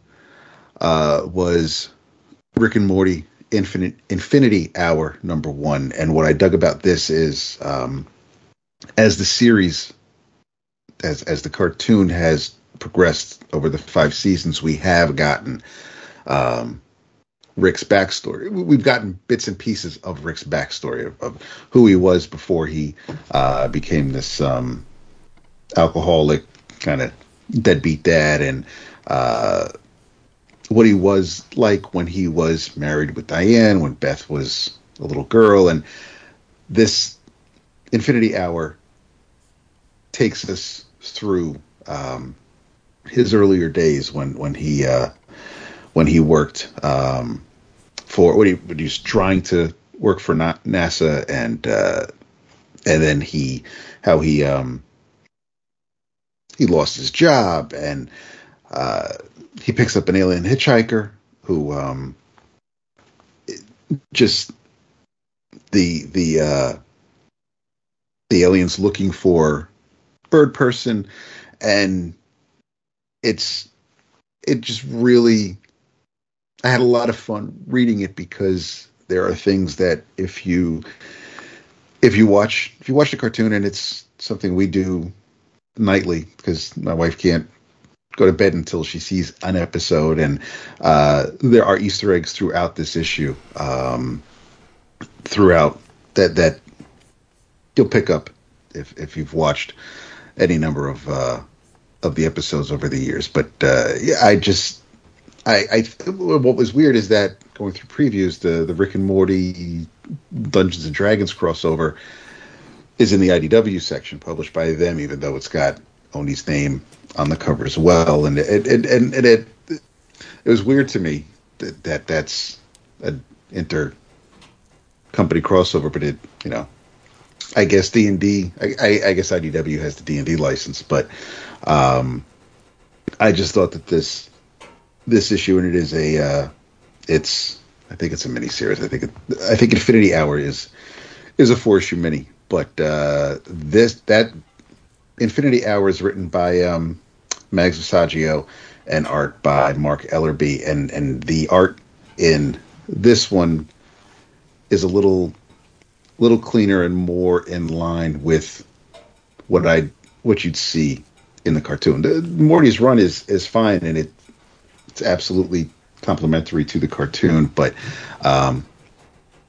Speaker 5: uh, was Rick and Morty Infinite Infinity Hour number one. And what I dug about this is um, as the series, as as the cartoon has progressed over the five seasons, we have gotten um, Rick's backstory. We've gotten bits and pieces of Rick's backstory of, of who he was before he uh, became this um, alcoholic, kind of deadbeat dad, and uh, what he was like when he was married with Diane, when Beth was a little girl, and this Infinity Hour takes us through um, his earlier days when when he uh, when he worked um, for when he, when he was trying to work for NASA and uh, and then he how he um, he lost his job and uh, he picks up an alien hitchhiker who um, just the the uh, the aliens looking for bird person and it's it just really I had a lot of fun reading it because there are things that if you if you watch if you watch the cartoon and it's something we do nightly because my wife can't go to bed until she sees an episode and uh, there are easter eggs throughout this issue um, throughout that that you'll pick up if if you've watched any number of uh, of the episodes over the years but uh, yeah i just I, I what was weird is that going through previews the the rick and morty dungeons and dragons crossover is in the IDW section, published by them, even though it's got Oni's name on the cover as well. And it, it and, and it it was weird to me that, that that's an inter company crossover, but it you know, I guess D and D, I, guess IDW has the D and D license, but um, I just thought that this this issue and it is a uh, it's I think it's a mini series. I think it, I think Infinity Hour is is a four issue mini but uh, this that Infinity Hour is written by um, Mags Visaggio and art by Mark Ellerby, and and the art in this one is a little little cleaner and more in line with what I what you'd see in the cartoon. The, Morty's run is is fine, and it it's absolutely complementary to the cartoon, but um,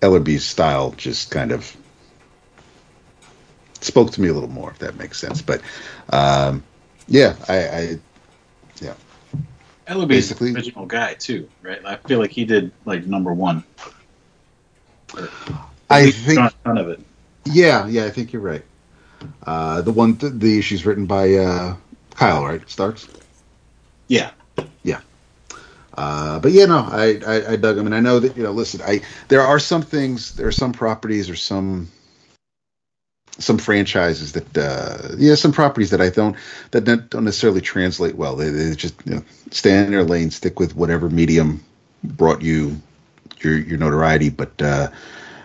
Speaker 5: Ellerby's style just kind of spoke to me a little more, if that makes sense. But um, yeah, I, I yeah.
Speaker 4: Ellerby's Basically, the original guy too, right? I feel like he did like number one.
Speaker 5: I think
Speaker 4: ton of it.
Speaker 5: Yeah, yeah, I think you're right. Uh, the one, th- the issue's written by uh, Kyle, right? Starks.
Speaker 4: Yeah.
Speaker 5: Yeah. Uh, but yeah, no, I, I, I dug them, and I know that you know. Listen, I there are some things, there are some properties or some some franchises that uh, yeah some properties that I don't that don't necessarily translate well. They, they just you know, stay in their lane, stick with whatever medium brought you your your notoriety. But uh,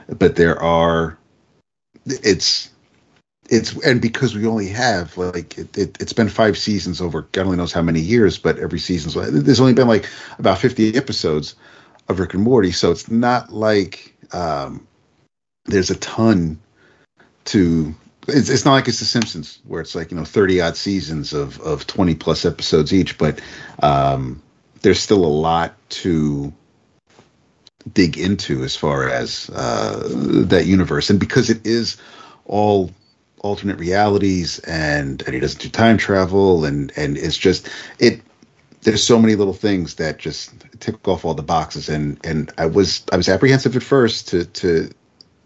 Speaker 5: but there are it's it's and because we only have like it, it has been five seasons over God only knows how many years, but every season's there's only been like about fifty episodes of Rick and Morty, so it's not like um, there's a ton to it's, it's not like it's The Simpsons where it's like you know thirty odd seasons of of twenty plus episodes each, but um, there's still a lot to dig into as far as uh, that universe, and because it is all alternate realities and and he doesn't do time travel and and it's just it there's so many little things that just tick off all the boxes. And and I was I was apprehensive at first to to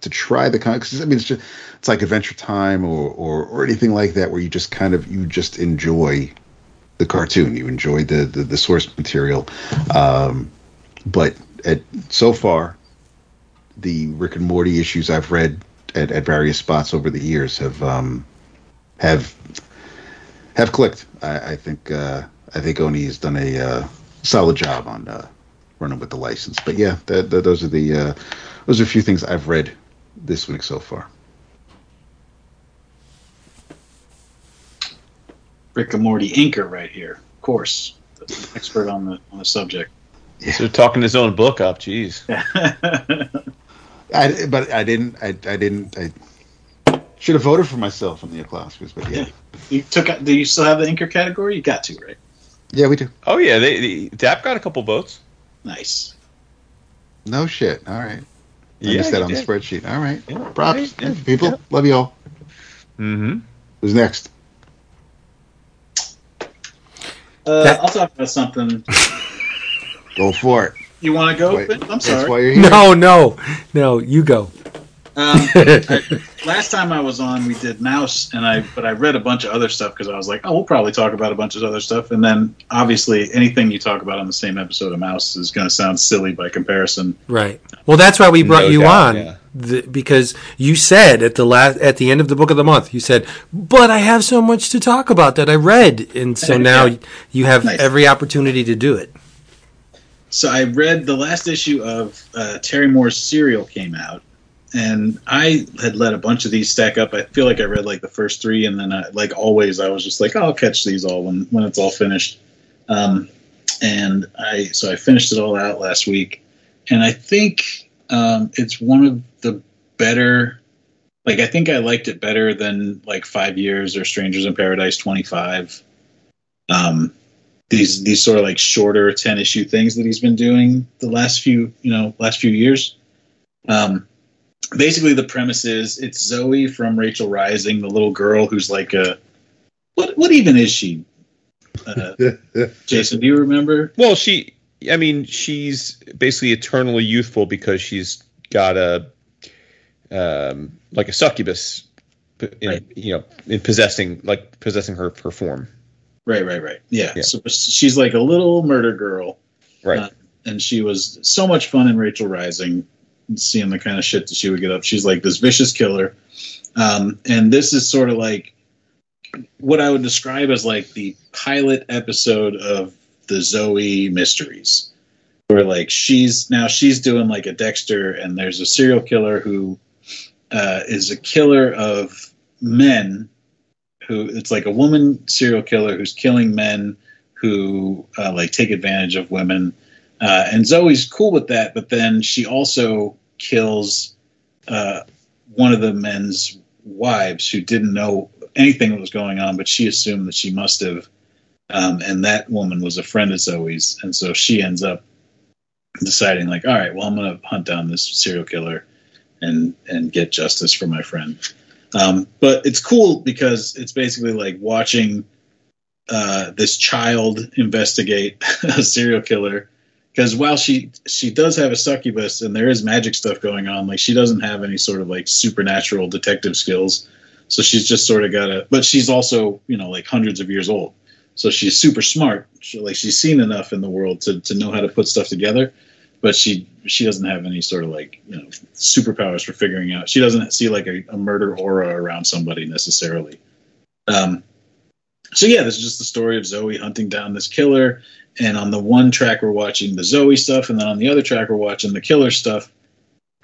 Speaker 5: to try the kind because I mean it's just it's like Adventure Time or, or or anything like that where you just kind of you just enjoy the cartoon, you enjoy the the, the source material, um, but at so far, the Rick and Morty issues I've read at, at various spots over the years have um, have have clicked. I, I think uh, I think Oni has done a uh, solid job on uh, running with the license. But yeah, that, that, those are the uh, those are a few things I've read this week so far.
Speaker 4: Rick and Morty inker right here, of course, expert on the on the subject.
Speaker 3: So talking his own book up, jeez.
Speaker 5: I, but I didn't. I, I didn't. I should have voted for myself in the Oscars. But yeah,
Speaker 4: you took. Do you still have the inker category? You got to, right?
Speaker 5: yeah, we do.
Speaker 3: Oh yeah, they, they DAP got a couple votes.
Speaker 4: Nice.
Speaker 5: No shit. All right. I
Speaker 3: Yeah,
Speaker 5: missed that
Speaker 3: he
Speaker 5: on the spreadsheet. All right.
Speaker 3: Yeah,
Speaker 5: Props,
Speaker 3: right, yeah,
Speaker 5: people.
Speaker 3: yeah.
Speaker 5: Love you all.
Speaker 3: Mm-hmm.
Speaker 5: Who's next?
Speaker 4: Uh,
Speaker 2: That-
Speaker 4: I'll talk about something.
Speaker 5: Go for it.
Speaker 4: You want to go?
Speaker 5: Wait,
Speaker 4: I'm
Speaker 5: That's
Speaker 4: sorry.
Speaker 5: why you're here.
Speaker 2: No, no, no. You go.
Speaker 4: Um, I- last time I was on, we did Mouse, and I but I read a bunch of other stuff because I was like, oh, we'll probably talk about a bunch of other stuff, and then obviously anything you talk about on the same episode of Mouse is going to sound silly by comparison.
Speaker 2: Right. Well, that's why we brought
Speaker 3: No
Speaker 2: you
Speaker 3: doubt,
Speaker 2: on
Speaker 3: yeah.
Speaker 2: the, because you said at the last at the end of the book of the month, you said, "But I have so much to talk about that I read," and so now
Speaker 4: Yeah.
Speaker 2: you have
Speaker 4: Nice.
Speaker 2: every opportunity to do it.
Speaker 4: So I read the last issue of uh, Terry Moore's Serial came out, and I had let a bunch of these stack up. I feel like I read like the first three, and then I, like always, I was just like, oh, I'll catch these all when when it's all finished. Um, and I so I finished it all out last week, and I think um, it's one of the better. Like I think I liked it better than like Five Years or Strangers in Paradise twenty five. Um, these these sort of like shorter 10 issue things that he's been doing the last few you know last few years um basically the premise is it's zoe from rachel rising the little girl who's like a what what even is she uh, jason do you remember
Speaker 3: Well, she, I mean, she's basically eternally youthful because she's got a, um, like a succubus, in,
Speaker 4: Right.
Speaker 3: you know, in possessing, like possessing her her form.
Speaker 4: Right right right yeah,
Speaker 3: Yeah.
Speaker 4: so she's like a little murder girl
Speaker 3: Right.
Speaker 4: Uh, and she was so much fun in Rachel Rising, seeing the kind of shit that she would get up. She's like this vicious killer, um, and this is sort of like what I would describe as like the pilot episode of the Zoe Mysteries, where like she's now she's doing like a Dexter, and there's a serial killer who uh, is a killer of men. Who it's like a woman serial killer who's killing men who uh, like take advantage of women. Uh, and Zoe's cool with that, but then she also kills uh, one of the men's wives who didn't know anything that was going on, but she assumed that she must have. Um, and that woman was a friend of Zoe's, and so she ends up deciding, like, all right, well, I'm going to hunt down this serial killer and and get justice for my friend. Um, but it's cool because it's basically like watching uh, this child investigate a serial killer. Because while she she does have a succubus and there is magic stuff going on like she doesn't have any sort of like supernatural detective skills. So she's just sort of got a but she's also you know like hundreds of years old. So she's super smart. She, like she's seen enough in the world to, to know how to put stuff together but she she doesn't have any sort of like you know superpowers for figuring out she doesn't see like a, a murder aura around somebody necessarily um so yeah, this is just the story of Zoe hunting down this killer. And on the one track, we're watching the Zoe stuff, and then on the other track, we're watching the killer stuff.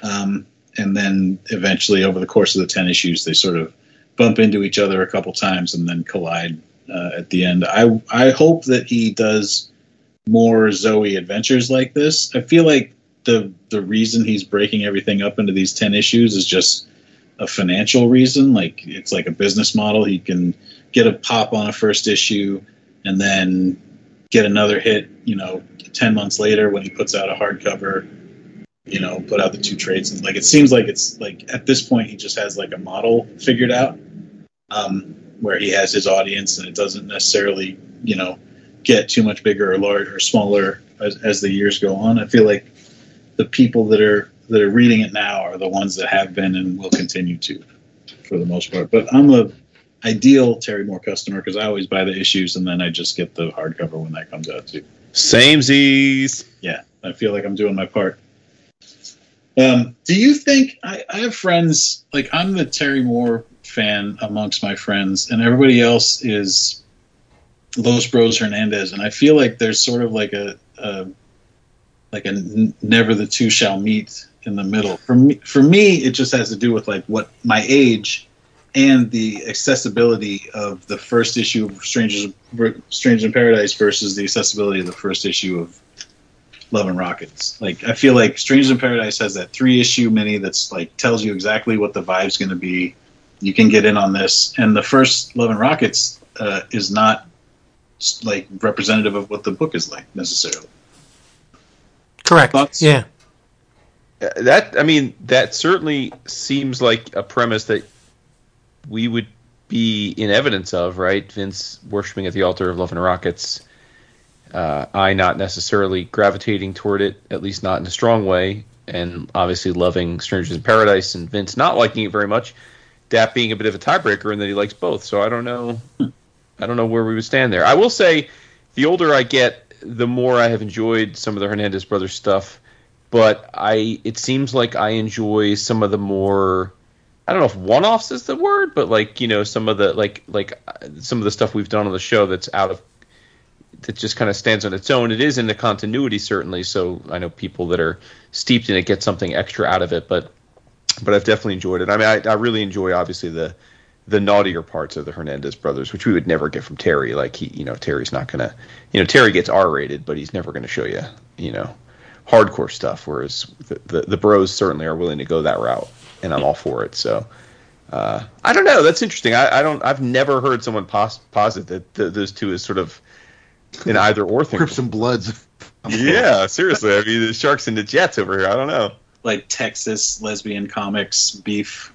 Speaker 4: Um, and then eventually, over the course of the ten issues, they sort of bump into each other a couple times and then collide uh, at the end. I I hope that he does more Zoe adventures like this. I feel like the the reason he's breaking everything up into these ten issues is just a financial reason. Like it's like a business model. He can get a pop on a first issue and then get another hit, you know, 10 months later when he puts out a hardcover, you know, put out the two trades. And like, it seems like it's like at this point, he just has like a model figured out um, where he has his audience and it doesn't necessarily, you know, get too much bigger or larger or smaller as, as the years go on. I feel like the people that are, that are reading it now are the ones that have been and will continue to for the most part. But I'm a, ideal Terry Moore customer because I always buy the issues and then I just get the hardcover when that comes out too.
Speaker 3: Same Z's.
Speaker 4: Uh, I feel like I'm doing my part. Um, do you think I, I have friends like I'm the Terry Moore fan amongst my friends, and everybody else is Los Bros Hernandez, and I feel like there's sort of like a, a like a never the two shall meet in the middle. For me, for me, it just has to do with like what my age and the accessibility of the first issue of Strangers Strangers in Paradise versus the accessibility of the first issue of Love and Rockets. Like I feel like Strangers in Paradise has that three issue mini that's like tells you exactly what the vibe's going to be. You can get in on this, and the first Love and Rockets uh, is not like representative of what the book is like necessarily.
Speaker 2: Correct.
Speaker 4: Thoughts?
Speaker 2: Yeah.
Speaker 3: Uh, That I mean, that certainly seems like a premise that we would be in evidence of, right? Vince worshiping at the altar of Love and Rockets. Uh, I not necessarily gravitating toward it, at least not in a strong way, and obviously loving Strangers in Paradise, and Vince not liking it very much. That being a bit of a tiebreaker, and that he likes both. So I don't know. I don't know where we would stand there. I will say, the older I get, the more I have enjoyed some of the Hernandez brothers stuff. But I, it seems like I enjoy some of the more, I don't know if one-offs is the word, but like you know some of the like like uh, some of the stuff we've done on the show that's out of that just kind of stands on its own. It is in the continuity certainly, so I know people that are steeped in it get something extra out of it, but but I've definitely enjoyed it. I mean, I, I really enjoy obviously the the naughtier parts of the Hernandez brothers, which we would never get from Terry. Like he, you know, Terry's not gonna, you know, Terry gets R rated, but he's never gonna show you, you know, hardcore stuff. Whereas the, the the bros certainly are willing to go that route, and I'm all for it. So. Uh, I don't know. That's interesting. I, I don't. I've never heard someone pos- posit that th- those two is sort of an either or thing.
Speaker 5: Crips and Bloods.
Speaker 3: Yeah, seriously. I mean, the Sharks and the Jets over here. I don't know.
Speaker 4: Like Texas lesbian comics beef.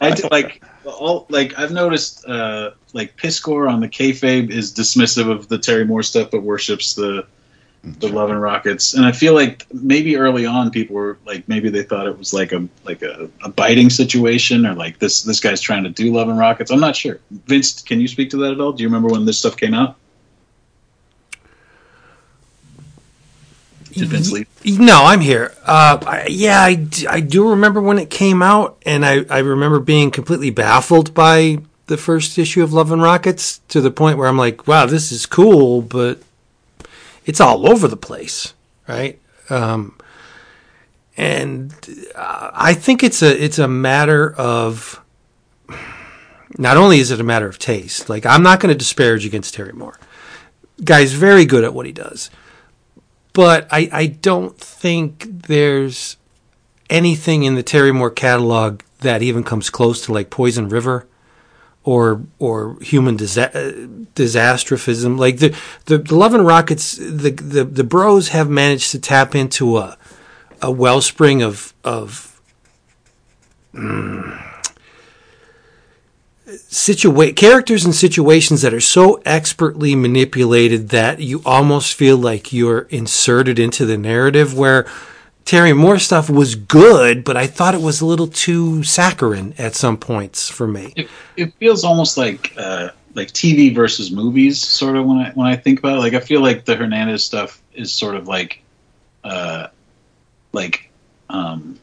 Speaker 4: I like all like I've noticed uh, like Piskor on the kayfabe is dismissive of the Terry Moore stuff, but worships the the Love and Rockets. And I feel like maybe early on people were like maybe they thought it was like a like a, a biting situation or like this this guy's trying to do Love and Rockets. I'm not sure. Vince, can you speak to that at all? Do you remember when this stuff came out?
Speaker 2: No, I'm here. Uh, I, yeah, I, I do remember when it came out, and I, I remember being completely baffled by the first issue of Love and Rockets to the point where I'm like, wow, this is cool, but it's all over the place, right? Um, and uh, I think it's a it's a matter of not only is it a matter of taste. Like I'm not going to disparage against Terry Moore. Guy's very good at what he does but I, I don't think there's anything in the Terry Moore catalog that even comes close to like Poison River or or human disa- uh, disastrophism. Like the, the the Love and Rockets, the, the the Bros have managed to tap into a a wellspring of of situa- characters and situations that are so expertly manipulated that you almost feel like you're inserted into the narrative where Terry Moore stuff was good, but I thought it was a little too saccharine at some points for me.
Speaker 4: It, it feels almost like uh, like TV versus movies, sort of when I when I think about it. Like I feel like the Hernandez stuff is sort of like uh, like um,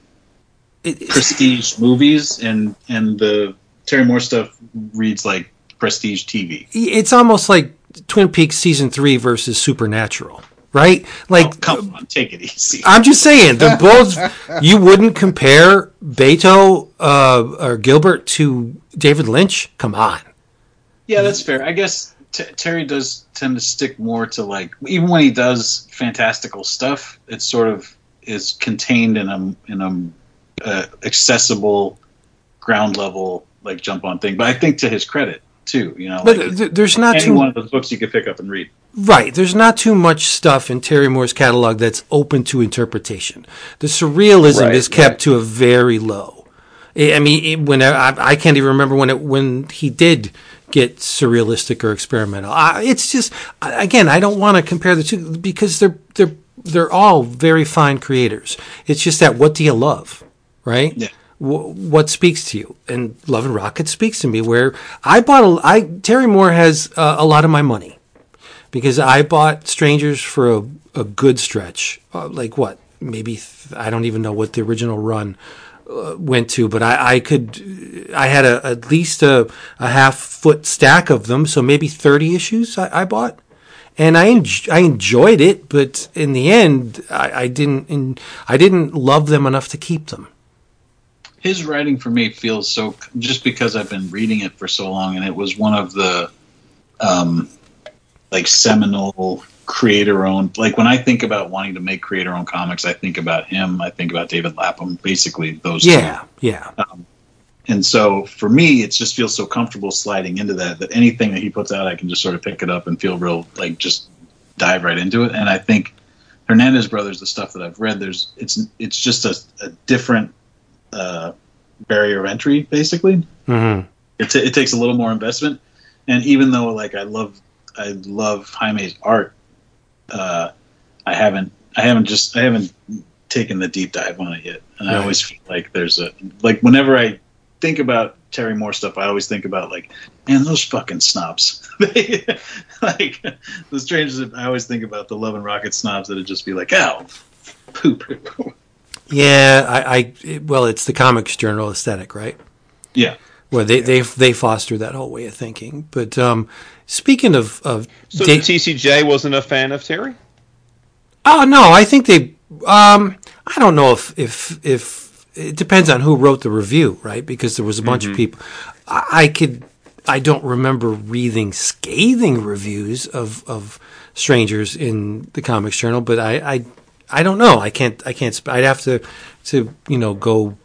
Speaker 2: It-
Speaker 4: prestige movies, and and the Terry Moore stuff reads like prestige TV.
Speaker 2: it's almost like Twin Peaks season three versus Supernatural, right? Like,
Speaker 4: oh, come on, take it easy.
Speaker 2: I'm just saying, they're both. you wouldn't compare Beto uh, or Gilbert to David Lynch. Come on.
Speaker 4: Yeah, that's fair. I guess t- Terry does tend to stick more to like even when he does fantastical stuff, it sort of is contained in a in a uh, accessible ground level like jump on thing. But I think to his credit too, you know,
Speaker 2: But
Speaker 4: like,
Speaker 2: there's not
Speaker 4: any
Speaker 2: too
Speaker 4: one of those books you could pick up and read.
Speaker 2: Right. There's not too much stuff in Terry Moore's catalog that's open to interpretation. The surrealism
Speaker 3: Right,
Speaker 2: is kept
Speaker 3: right.
Speaker 2: to a very low. I mean, when I, I can't even remember when it when he did get surrealistic or experimental. I, it's just again, I don't want to compare the two because they're they're they're all very fine creators. It's just that what do you love, right?
Speaker 4: Yeah.
Speaker 2: Wh- what speaks to you and love and rocket speaks to me where i bought a i terry moore has uh, a lot of my money because I bought Strangers for a, a good stretch. Uh, like what? Maybe th- I don't even know what the original run uh, went to, but I, I could. I had a, at least a, a half foot stack of them, so maybe thirty issues I, I bought, and I en- I enjoyed it, but in the end, I, I didn't. In, I didn't love them enough to keep them.
Speaker 4: His writing for me feels so just because I've been reading it for so long, and it was one of the um, like seminal creator owned. Like when I think about wanting to make creator owned comics, I think about him. I think about David Lapham. Basically, those two.
Speaker 2: Yeah, yeah.
Speaker 4: And so for me, it just feels so comfortable sliding into that that anything that he puts out, I can just sort of pick it up and feel real like just dive right into it. And I think Hernandez Brothers, the stuff that I've read, there's it's it's just a, a different uh, barrier of entry, basically.
Speaker 2: hmm
Speaker 4: It, t- it takes a little more investment, and even though like I love I love Jaime's art, uh, I haven't I haven't just I haven't taken the deep dive on it yet, and I always feel like there's a like whenever I think about Terry Moore stuff, I always think about like man those fucking snobs. They like the strangers. I always think about the Love and Rocket snobs that'd just be like, oh, poop.
Speaker 2: Yeah, I, I it- well, it's the comics journal aesthetic, right?
Speaker 4: yeah.
Speaker 2: Well, they they they foster that whole way of thinking. But um, speaking of of
Speaker 3: So
Speaker 2: da-
Speaker 3: the TCJ wasn't a fan of Terry.
Speaker 2: oh no, I think they. Um, I don't know if if if it depends on who wrote the review, right? Because there was a bunch of people. I, I could. I don't remember reading scathing reviews of of strangers in the comics journal, but I I, I don't know. I can't I can't. I'd have to to you know go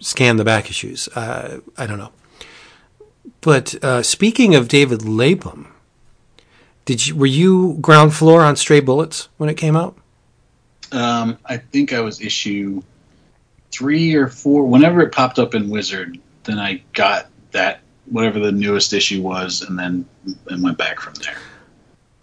Speaker 2: scan the back issues. Uh, I don't know. But uh, speaking of David Lapham, did you were you ground floor on Stray Bullets when it came out?
Speaker 4: Um, I think I was issue three or four. Whenever it popped up in Wizard, then I got that whatever the newest issue was, and then and went back from there.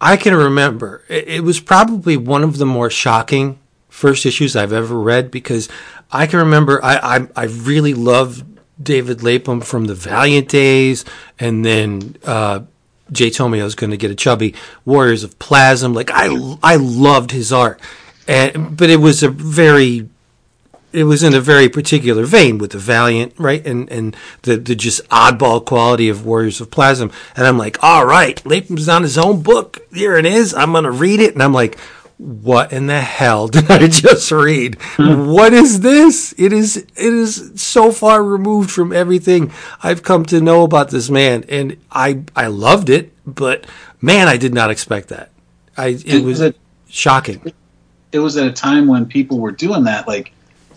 Speaker 2: I can remember it, it was probably one of the more shocking first issues I've ever read because I can remember I I, I really loved David Lapham from the Valiant days, and then uh, Jay told me I was going to get a chubby Warriors of Plasm. Like I I loved his art, and but it was a very it was in a very particular vein with the Valiant, right? And and the the just oddball quality of Warriors of Plasm. And I'm like, all right, Lapham's on his own book. Here it is. I'm gonna read it. And I'm like, what in the hell did I just read? Hmm. What is this? It is it is so far removed from everything I've come to know about this man. And I I loved it, but man, I did not expect that. I it
Speaker 4: It
Speaker 2: was
Speaker 4: a-
Speaker 2: shocking.
Speaker 4: It was at a time when people were doing that, like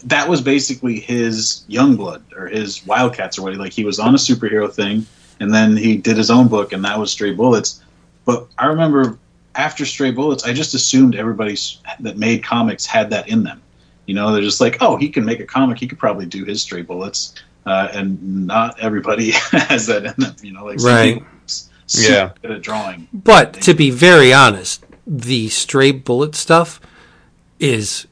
Speaker 4: that was basically his Youngblood or his Wildcats or what. Like he was on a superhero thing, and then he did his own book, and that was Stray Bullets. But I remember after Stray Bullets, I just assumed everybody that made comics had that in them. You know, they're just like, oh, he can make a comic. He could probably do his Stray Bullets, uh, and not everybody has that in them. You know, like
Speaker 2: Right.
Speaker 3: Yeah.
Speaker 4: good at drawing.
Speaker 2: But to be very honest, the stray bullet stuff is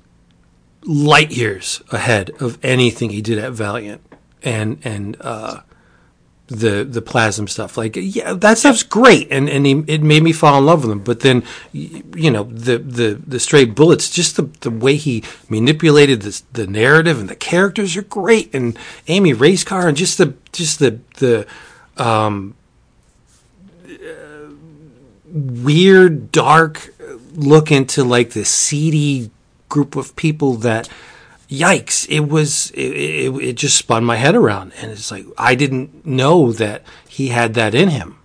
Speaker 2: light years ahead of anything he did at Valiant and and uh, the the plasm stuff. Like yeah, that stuff's great, and and he, it made me fall in love with him. But then you know the the the stray bullets, just the the way he manipulated the the narrative and the characters are great, and Amy Racecar and just the just the the um, weird, dark look into like the seedy group of people that, yikes, it was, it, it, it just spun my head around. And it's like, I didn't know that he had that in him.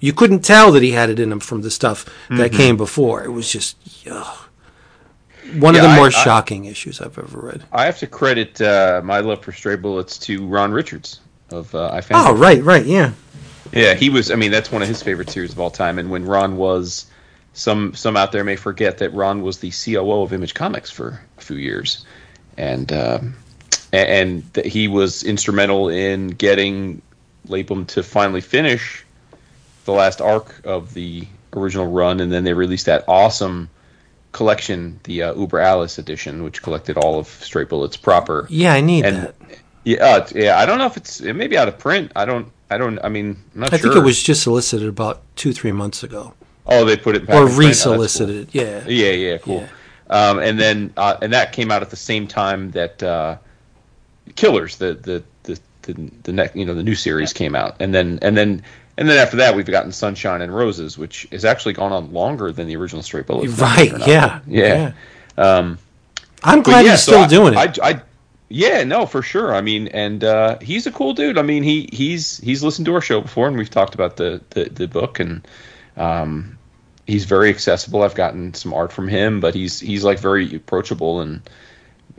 Speaker 2: You couldn't tell that he had it in him from the stuff that
Speaker 3: Mm-hmm.
Speaker 2: came before. It was just, ugh. One of the
Speaker 3: I-
Speaker 2: more
Speaker 3: I-
Speaker 2: shocking issues I've ever read.
Speaker 3: I have to credit uh, my love for Stray Bullets to Ron Richards of uh, I Found
Speaker 2: Oh,
Speaker 3: It.
Speaker 2: right, right, yeah.
Speaker 3: Yeah, he was. I mean, that's one of his favorite series of all time. And when Ron was, some some out there may forget that Ron was the COO of Image Comics for a few years, and um, and that he was instrumental in getting Lapham to finally finish the last arc of the original run, and then they released that awesome collection, the uh, Über Alles edition, which collected all of Stray Bullets proper.
Speaker 2: Yeah, I need
Speaker 3: And
Speaker 2: that.
Speaker 3: yeah, uh, yeah, I don't know if it's it may be out of print. I don't. I don't. I mean, I'm not
Speaker 2: I
Speaker 3: sure.
Speaker 2: think it was just solicited about two, three months ago.
Speaker 3: Oh, they put it back
Speaker 2: or
Speaker 3: in print? Oh, cool.
Speaker 2: resolicited. Yeah.
Speaker 3: Yeah, yeah, cool. Um, and then uh, and that came out at the same time that uh, Killers, the the the the, the next you know the new series came out, and then and then and then after that we've gotten Sunshine and Roses, which has actually gone on longer than the original Stray Bullets.
Speaker 2: Right.
Speaker 3: Not.
Speaker 2: Yeah.
Speaker 3: Yeah. Um,
Speaker 2: I'm glad
Speaker 3: yeah,
Speaker 2: he's
Speaker 3: so
Speaker 2: still
Speaker 3: I-
Speaker 2: doing it.
Speaker 3: I, I, yeah, no, for sure. I mean, and uh, he's a cool dude. I mean, he he's he's listened to our show before, and we've talked about the the, the book, and um, he's very accessible. I've gotten some art from him, but he's he's like very approachable and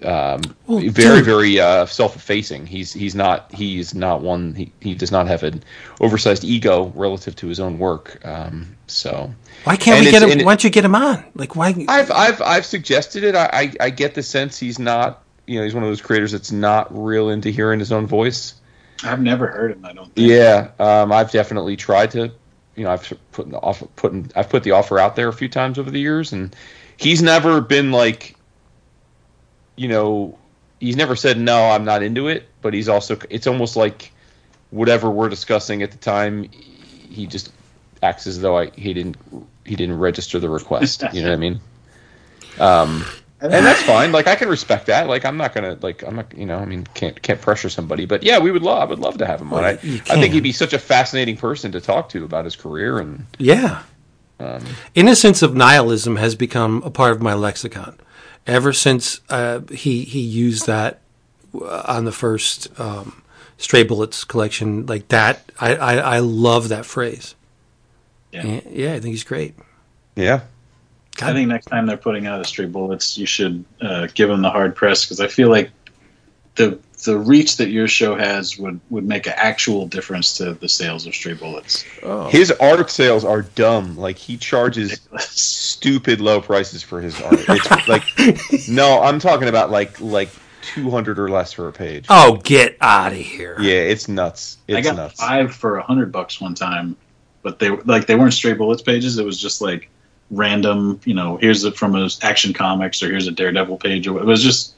Speaker 3: um,
Speaker 2: Well,
Speaker 3: very
Speaker 2: dude.
Speaker 3: very uh, self-effacing. He's he's not he's not one. He, he does not have an oversized ego relative to his own work. Um, so
Speaker 2: why can't
Speaker 3: and
Speaker 2: we get him?
Speaker 3: it-
Speaker 2: Why don't you get him on? Like why?
Speaker 3: I've I've I've suggested it. I, I I get the sense he's not. You know, he's one of those creators that's not real into hearing his own voice.
Speaker 4: I've never heard him. I don't. think.
Speaker 3: Yeah, um, I've definitely tried to. You know, I've put the offer, putting, I've put the offer out there a few times over the years, and he's never been like, you know, he's never said no, I'm not into it. But he's also, it's almost like whatever we're discussing at the time, he just acts as though I he didn't he didn't register the request. You know what I mean? Um, and that's fine. Like I can respect that. Like I'm not gonna like I'm not you know I mean can't can't pressure somebody. But yeah, we would love I would love to have him on. I, I think he'd be such a fascinating person to talk to about his career and
Speaker 2: Yeah.
Speaker 3: um,
Speaker 2: Innocence of nihilism has become a part of my lexicon. Ever since uh, he he used that uh, on the first um, Stray Bullets collection, like that, I, I, I love that phrase.
Speaker 4: Yeah.
Speaker 2: And- yeah, I think he's great.
Speaker 3: yeah.
Speaker 4: I think next time they're putting out a Stray Bullets, you should uh, give them the hard press because I feel like the the reach that your show has would would make an actual difference to the sales of Stray Bullets.
Speaker 3: His art sales are dumb. Like he charges stupid low prices for his art. It's like no, I'm talking about like like 200 or less for a page.
Speaker 2: Oh, get out of here!
Speaker 3: Yeah, it's nuts. It's
Speaker 4: I got
Speaker 3: nuts.
Speaker 4: five for a hundred bucks one time, but they like they weren't Stray Bullets pages. It was just like random. You know, here's it from a Action Comics or here's a Daredevil page. Or it was just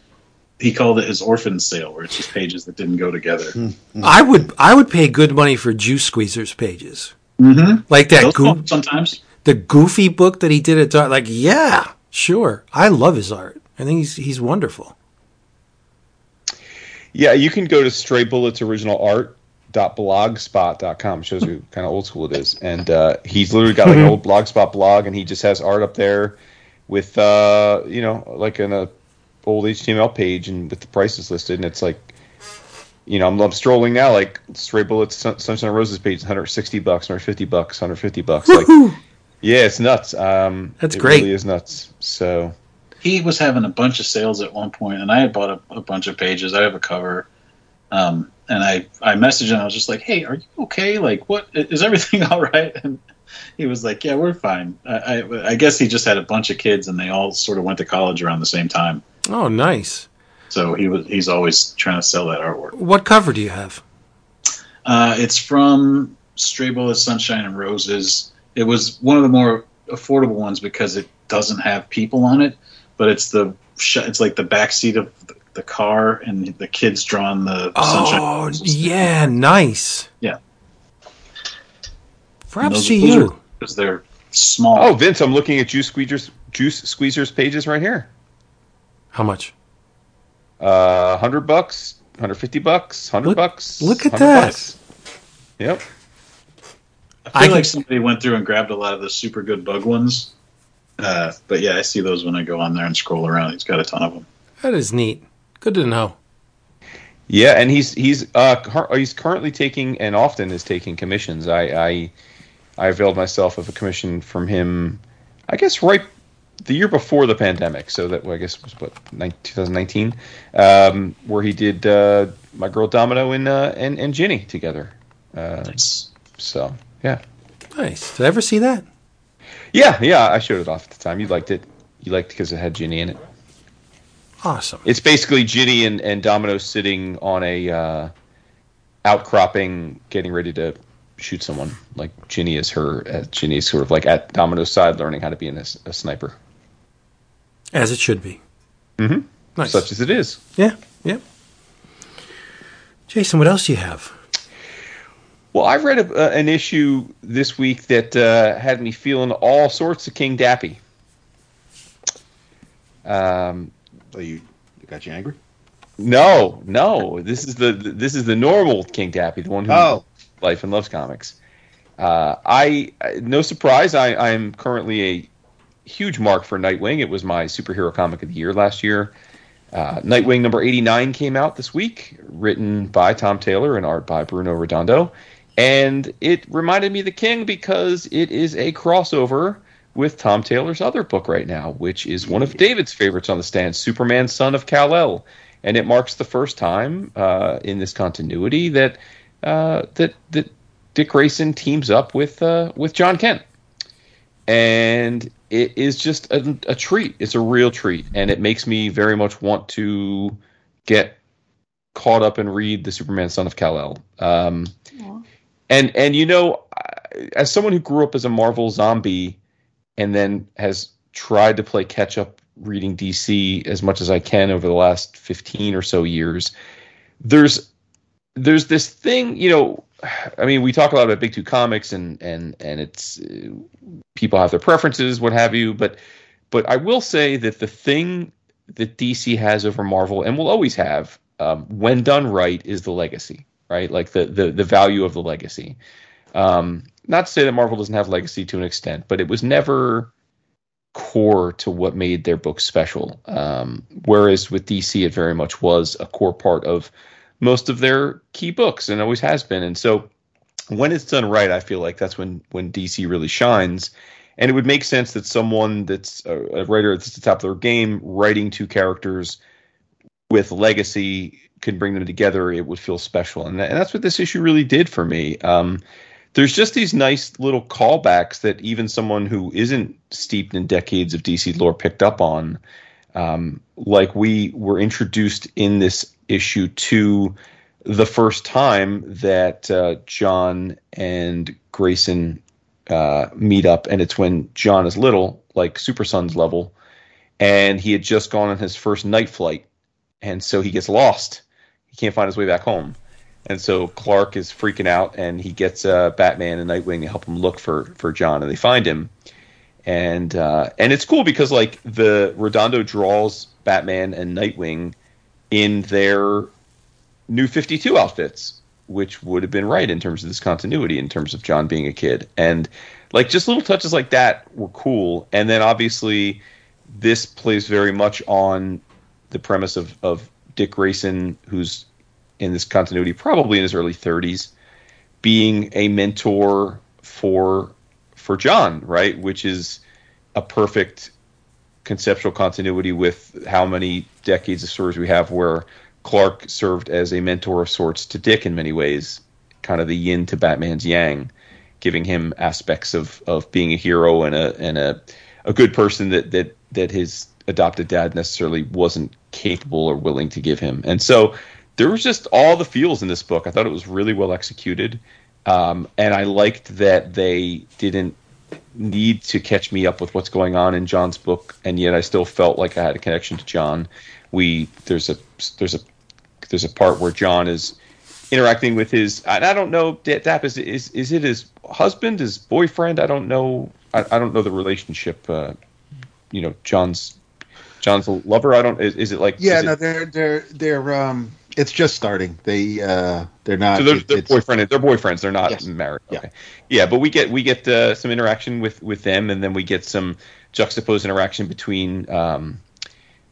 Speaker 4: he called it his orphan sale, where it's just pages that didn't go together.
Speaker 2: I would I would pay good money for Juice Squeezers pages,
Speaker 4: Mm-hmm.
Speaker 2: like that
Speaker 4: Those
Speaker 2: goo-
Speaker 4: come sometimes.
Speaker 2: the goofy book that he did at Dark. Like, yeah, sure, I love his art. I think he's he's wonderful.
Speaker 3: Yeah, you can go to Stray Bullets Original Art blogspot.com shows you kind of old school it is. And uh, he's literally got like an old blogspot blog and he just has art up there with uh, you know like an uh, old html page and with the prices listed. And it's like you know i'm, I'm strolling now like stray bullets Sun- sunshine and roses page 160 bucks 150 bucks 150 bucks. Like yeah it's nuts. Um
Speaker 2: That's
Speaker 3: it
Speaker 2: great.
Speaker 3: really is nuts. So
Speaker 4: he was having a bunch of sales at one point, and I had bought a, a bunch of pages. I have a cover, um, and I I messaged him. I was just like, "Hey, are you okay? Like, what is everything all right?" And he was like, "Yeah, we're fine." I, I, I guess he just had a bunch of kids, and they all sort of went to college around the same time.
Speaker 2: Oh, nice.
Speaker 4: So he was he's always trying to sell that artwork.
Speaker 2: What cover do you have?
Speaker 4: Uh, it's from Stray Bullets, Sunshine and Roses. It was one of the more affordable ones because it doesn't have people on it, but it's the it's like the back seat of the, the car and the kids drawing the Sunshine.
Speaker 2: Oh, yeah, nice.
Speaker 4: Yeah. And
Speaker 2: Props to you.
Speaker 4: because they're small.
Speaker 3: oh vince i'm looking at juice squeezers juice squeezers pages right here
Speaker 2: How much?
Speaker 3: Uh, hundred bucks, hundred fifty bucks, hundred bucks.
Speaker 2: look at
Speaker 3: 100
Speaker 2: that.
Speaker 3: bucks. Yep.
Speaker 4: I feel
Speaker 2: I can-
Speaker 4: like somebody went through and grabbed a lot of the super good bug ones. Uh, but yeah, I see those when I go on there and scroll around. He's got a ton of them.
Speaker 2: That is neat. Good to know.
Speaker 3: Yeah, and he's he's uh cur- he's currently taking and often is taking commissions. I I I availed myself of a commission from him. I guess right the year before the pandemic, so that well, I guess was what 2019, um, where he did uh, my girl Domino and uh, and and Ginny together. Uh,
Speaker 4: Nice.
Speaker 3: so yeah,
Speaker 2: Nice. Did I ever see that?
Speaker 3: yeah, yeah. I showed it off at the time. You liked it. You liked it because it had Ginny in it.
Speaker 2: Awesome.
Speaker 3: It's basically Ginny and, and Domino sitting on a uh, outcropping, getting ready to shoot someone. Like Ginny is her. Uh, Ginny is sort of like at Domino's side, learning how to be an, a sniper,
Speaker 2: As it should be.
Speaker 3: Mm Mhm.
Speaker 2: Nice.
Speaker 3: such as it is.
Speaker 2: yeah. Yeah. Jason, what else do you have?
Speaker 3: Well, I've read a, uh, an issue this week that uh, had me feeling all sorts of King Dappy. Um,
Speaker 5: Oh, you got you angry?
Speaker 3: no, no, this is the this is the normal King Dappy, the one who
Speaker 5: Oh.
Speaker 3: life and loves comics. Uh, I no surprise, I I'm currently a huge mark for Nightwing. It was my superhero comic of the year last year. Uh, Nightwing number 89 came out this week, written by Tom Taylor and art by Bruno Redondo. And it reminded me of The King because it is a crossover with Tom Taylor's other book right now, which is one of David's favorites on the stand, Superman, Son of Kal-El. And it marks the first time uh, in this continuity that uh, that that Dick Grayson teams up with uh, with Jon Kent and it is just a, a treat. It's a real treat, and it makes me very much want to get caught up and read the Superman Son of Kal El. Um, and and you know, as someone who grew up as a Marvel zombie, and then has tried to play catch up reading DC as much as I can over the last fifteen or so years, there's there's this thing, you know. I mean, we talk a lot about Big Two Comics, and and and it's people have their preferences, what have you. But but I will say that the thing that DC has over Marvel, and will always have, um, when done right, is the legacy, right? Like the the the value of the legacy. Um, not to say that Marvel doesn't have legacy to an extent, but it was never core to what made their books special. Um, whereas with DC, it very much was a core part of most of their key books, and always has been. And so when it's done right, I feel like that's when when DC really shines. And it would make sense that someone that's a, a writer that's at the top of their game, writing two characters with legacy, can bring them together. It would feel special, and, and that's what this issue really did for me. Um, there's just these nice little callbacks that even someone who isn't steeped in decades of DC lore picked up on. Um, like we were introduced in this issue to the first time that uh, Jon and Grayson uh, meet up, and it's when Jon is little, like Super Sons level, and he had just gone on his first night flight, and so he gets lost. He can't find his way back home, and so Clark is freaking out, and he gets uh, Batman and Nightwing to help him look for for Jon, and they find him, and uh, and it's cool because like the Redondo draws Batman and Nightwing in their new 52 outfits which would have been right in terms of this continuity in terms of Jon being a kid. And like just little touches like that were cool. And then obviously this plays very much on the premise of of Dick Grayson who's in this continuity probably in his early 30s being a mentor for for Jon right which is a perfect conceptual continuity with how many decades of stories we have where Clark served as a mentor of sorts to Dick in many ways, kind of the yin to Batman's yang, giving him aspects of, of being a hero and a and a, a good person that, that that his adopted dad necessarily wasn't capable or willing to give him. And so there was just all the feels in this book. I thought it was really well executed. Um, and I liked that they didn't need to catch me up with what's going on in Jon's book, and yet I still felt like I had a connection to Jon. We there's a there's a there's a part where Jon is interacting with his I, I don't know Dap is is is it his husband his boyfriend I don't know I, I don't know the relationship uh, you know Jon's Jon's lover I don't is, is it like
Speaker 5: Yeah, no,
Speaker 3: it,
Speaker 5: they're they're they're um, it's just starting. They uh, they're not.
Speaker 3: so they're,
Speaker 5: it-
Speaker 3: they're boyfriend they're boyfriends they're not
Speaker 5: Yes.
Speaker 3: married
Speaker 5: Yeah.
Speaker 3: okay yeah but we get we get uh, some interaction with with them and then we get some juxtaposed interaction between um,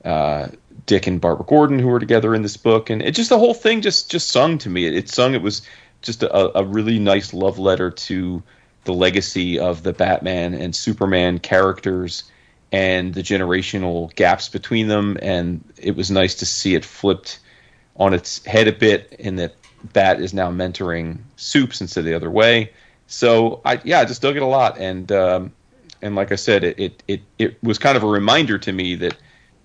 Speaker 3: uh, Dick and Barbara Gordon who were together in this book, and it just the whole thing just just sung to me. It, it sung. It was just a, a really nice love letter to the legacy of the Batman and Superman characters and the generational gaps between them. And it was nice to see it flipped on its head a bit, in that Bat is now mentoring Soups instead of the other way. So I yeah, I just dug it a lot, and um, and like I said, it, it it it was kind of a reminder to me that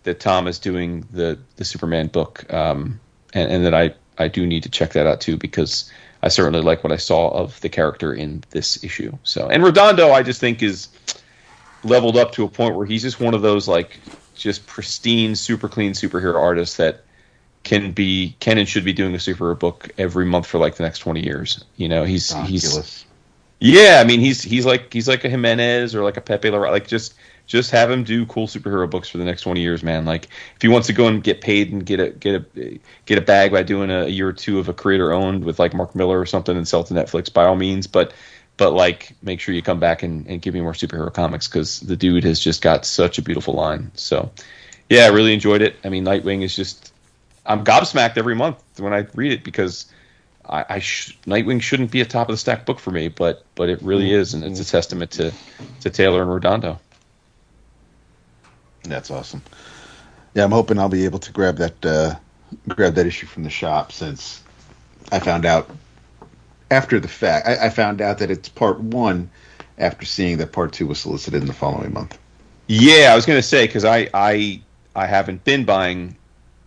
Speaker 3: that Tom is doing the the Superman book, um, and, and that I I do need to check that out too because I certainly like what I saw of the character in this issue. So and Redondo, I just think is leveled up to a point where he's just one of those like just pristine, super clean superhero artists that can be can and should be doing a superhero book every month for like the next twenty years. You know, he's he's yeah. I mean, he's he's like he's like a Jimenez or like a Pepe Larraz. Like just just have him do cool superhero books for the next twenty years, man. Like if he wants to go and get paid and get a get a get a bag by doing a, year or two of a creator owned with like Mark Millar or something and sell to Netflix, by all means. But but like make sure you come back and, and give me more superhero comics because the dude has just got such a beautiful line. So yeah, I really enjoyed it. I mean, Nightwing is just I'm gobsmacked every month when I read it because I, I sh- Nightwing shouldn't be a top of the stack book for me, but but it really is, and it's a testament to to Taylor and Redondo.
Speaker 5: That's awesome. Yeah, I'm hoping I'll be able to grab that uh, grab that issue from the shop since I found out after the fact. I, I found out that it's part one after seeing that part two was solicited in the following month.
Speaker 3: Yeah, I was going to say because I I I haven't been buying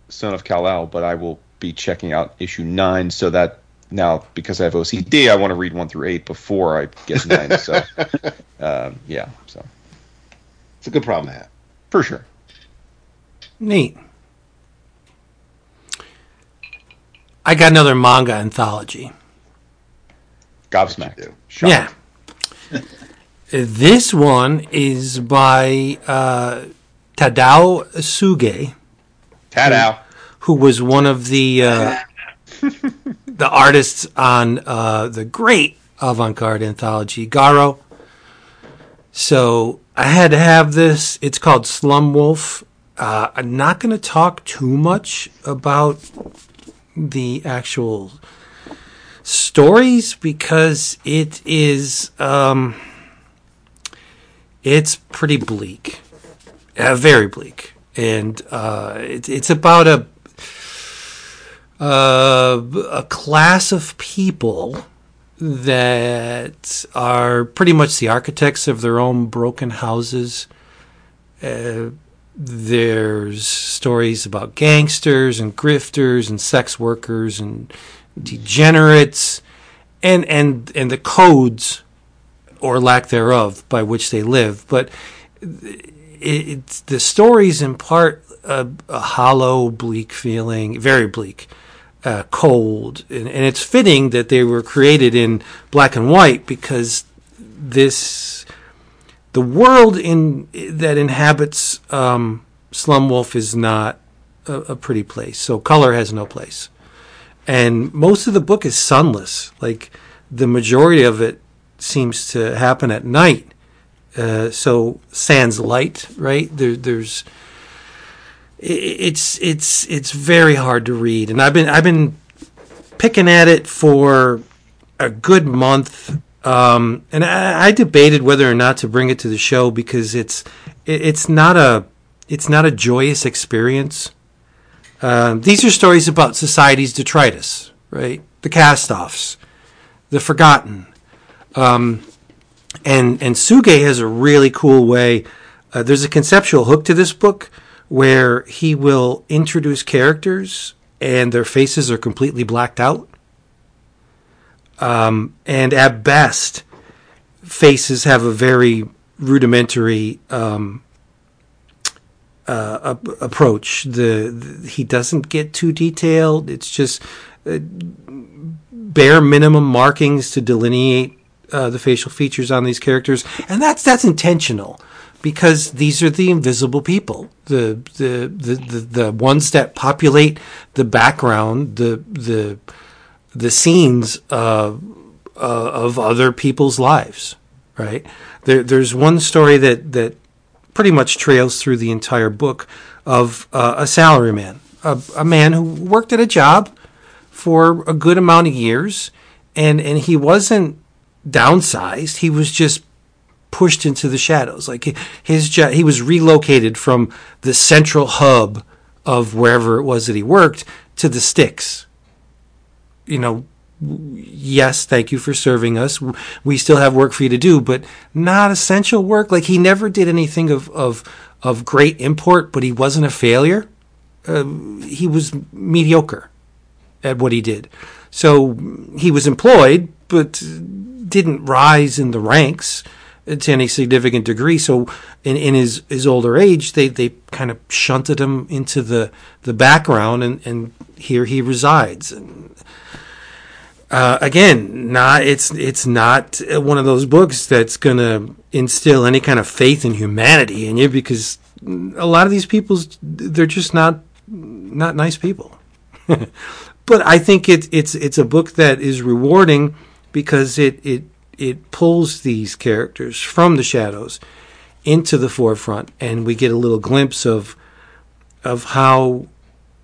Speaker 3: Son of Kal El, but I will be checking out issue nine so that now because I have OCD, I want to read one through eight before I get nine. so um, yeah, so
Speaker 5: It's a good problem to have.
Speaker 3: for sure.
Speaker 2: Neat. I got another manga anthology.
Speaker 3: Gobsmacked. Shocked.
Speaker 2: Yeah. this one is by uh, Tadao Tsuge,
Speaker 3: Tadow.
Speaker 2: who was one of the uh, the artists on uh, the great avant-garde anthology Garo. So I had to have this. It's called Slum Wolf. Uh, I'm not going to talk too much about the actual stories because it is um, it's pretty bleak, uh, very bleak, and uh, it, it's about a uh, a class of people that are pretty much the architects of their own broken houses. Uh, there's stories about gangsters and grifters and sex workers and degenerates and and and the codes or lack thereof by which they live but it's the stories impart a, a hollow bleak feeling very bleak uh, cold and, and it's fitting that they were created in black and white because this the world in that inhabits um, Slum Wolf is not a, a pretty place. So color has no place, and most of the book is sunless. Like the majority of it seems to happen at night. Uh, so sans light, right? There, there's it's it's it's very hard to read, and I've been I've been picking at it for a good month. Um, and I, I debated whether or not to bring it to the show because it's it, it's not a it's not a joyous experience. Um, these are stories about society's detritus, right? The cast-offs, the forgotten, um, and and Tsuge has a really cool way. Uh, there's a conceptual hook to this book where he will introduce characters and their faces are completely blacked out. Um, and at best, faces have a very rudimentary um, uh, ap- approach. The, the he doesn't get too detailed. It's just uh, bare minimum markings to delineate uh, the facial features on these characters, and that's that's intentional because these are the invisible people, the the the the, the ones that populate the background, the the the scenes uh, uh, of other people's lives. Right there, there's one story that that pretty much trails through the entire book of uh, a salaryman, a, a man who worked at a job for a good amount of years, and and he wasn't downsized. He was just pushed into the shadows. Like his he was relocated from the central hub of wherever it was that he worked to the sticks. You know, yes, thank you for serving us. We still have work for you to do, but not essential work. Like he never did anything of of of great import, but he wasn't a failure. Uh, he was mediocre at what he did. So he was employed, but didn't rise in the ranks to any significant degree. So in, in his, his older age, they, they kind of shunted him into the, the background, and, and here he resides. And, uh, again, not it's it's not one of those books that's going to instill any kind of faith in humanity in you because a lot of these people they're just not not nice people. but I think it's it's it's a book that is rewarding because it it it pulls these characters from the shadows into the forefront, and we get a little glimpse of of how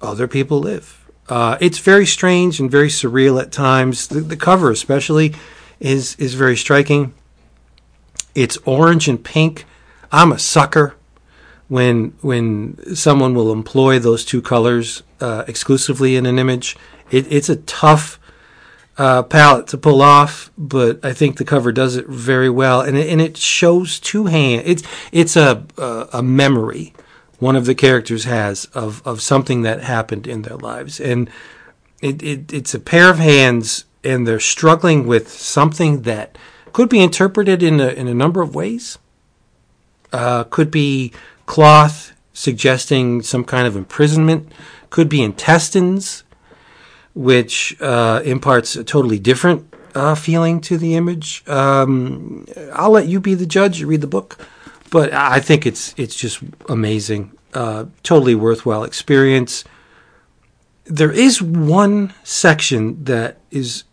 Speaker 2: other people live uh, it's very strange and very surreal at times. The, the, cover, especially, is is very striking. It's orange and pink. I'm a sucker when when someone will employ those two colors uh, exclusively in an image. It, it's a tough uh, palette to pull off, but I think the cover does it very well, and it, and it shows two hands. It's it's a a, memory one of the characters has of, of something that happened in their lives. And it, it, it's a pair of hands, and they're struggling with something that could be interpreted in a, in a number of ways. Uh, could be cloth suggesting some kind of imprisonment, could be intestines, which uh, imparts a totally different uh, feeling to the image. Um, I'll let you be the judge. You read the book but I think it's it's just amazing, uh, totally worthwhile experience. There is one section that is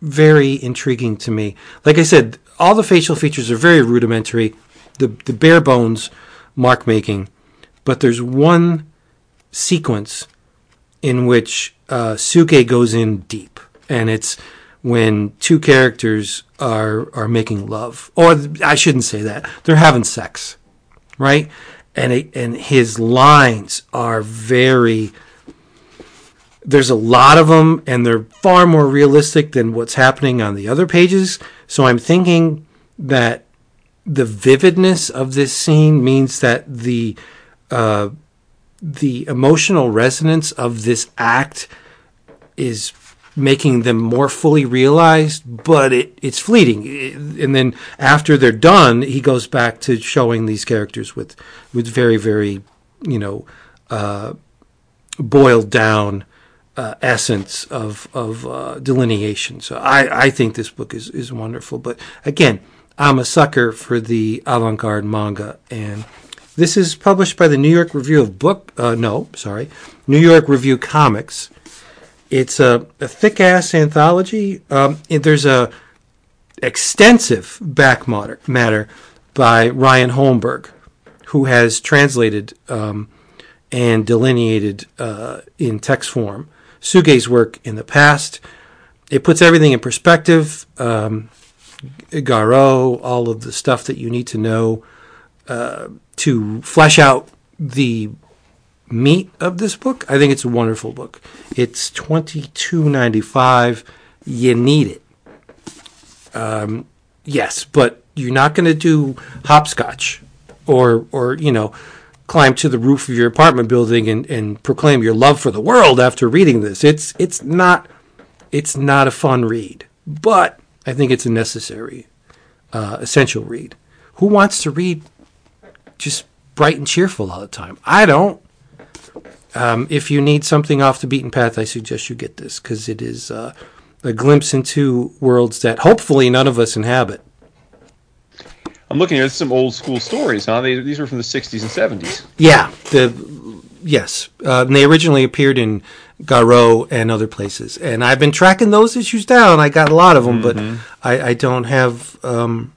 Speaker 2: very intriguing to me. Like I said, all the facial features are very rudimentary, the the bare bones mark making, but there's one sequence in which uh, Tsuge goes in deep, and it's when two characters are are making love, or I shouldn't say that they're having sex, right? And it, and his lines are very. There's a lot of them, and they're far more realistic than what's happening on the other pages. So I'm thinking that the vividness of this scene means that the uh, the emotional resonance of this act is making them more fully realized, but it, it's fleeting. And then after they're done, he goes back to showing these characters with with very very you know uh, boiled down uh, essence of of uh, delineation. So I, I think this book is is wonderful. But again, I'm a sucker for the avant garde manga and. This is published by the New York Review of Book. Uh, no, sorry, New York Review Comics, it's a, a thick ass anthology. Um, there's a extensive back matter, matter by Ryan Holmberg, who has translated um, and delineated uh, in text form Tsuge's work in the past. It puts everything in perspective. Um, Garo, all of the stuff that you need to know uh, to flesh out the meat of this book. I think it's a wonderful book. It's twenty two ninety five. You need it. Um, yes, but you're not going to do hopscotch, or or you know, climb to the roof of your apartment building and, and proclaim your love for the world after reading this. It's it's not it's not a fun read, but I think it's a necessary, uh, essential read. Who wants to read just bright and cheerful all the time? I don't. Um, if you need something off the beaten path, I suggest you get this because it is uh, a glimpse into worlds that hopefully none of us inhabit.
Speaker 3: I'm looking at some old school stories, huh? They, these were from the 60s and 70s.
Speaker 2: Yeah, the yes, uh, they originally appeared in Garo and other places, and I've been tracking those issues down. I got a lot of them, mm-hmm. but I, I, don't have um,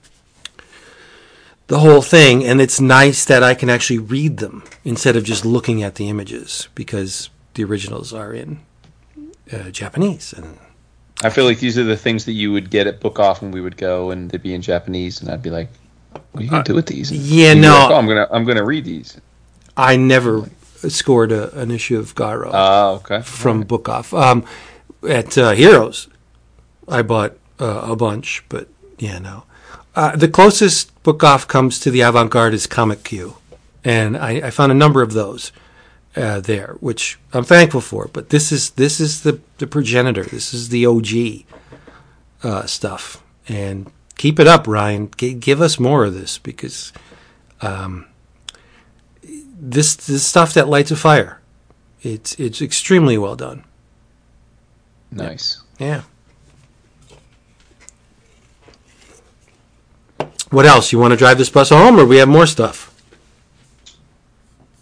Speaker 2: the whole thing, and it's nice that I can actually read them instead of just looking at the images because the originals are in uh, Japanese. And
Speaker 3: I feel like these are the things that you would get at Book Off when we would go, and they'd be in Japanese, and I'd be like, "What are you gonna uh, do with these?"
Speaker 2: Yeah, no,
Speaker 3: like, oh, I'm gonna I'm gonna read these.
Speaker 2: I never scored a, an issue of Garo.
Speaker 3: Oh, okay.
Speaker 2: From right. Book Off. Um, at uh, Heroes, I bought uh, a bunch, but yeah, no. Uh, the closest book off comes to the avant garde is Comic Q, and I, I found a number of those uh, there, which I'm thankful for. But this is this is the the progenitor. This is the OG uh, stuff, and keep it up, Ryan. G- give us more of this because um, this this stuff that lights a fire. It's it's extremely well done.
Speaker 3: Nice.
Speaker 2: Yeah. What else? You want to drive this bus home, or we have more stuff?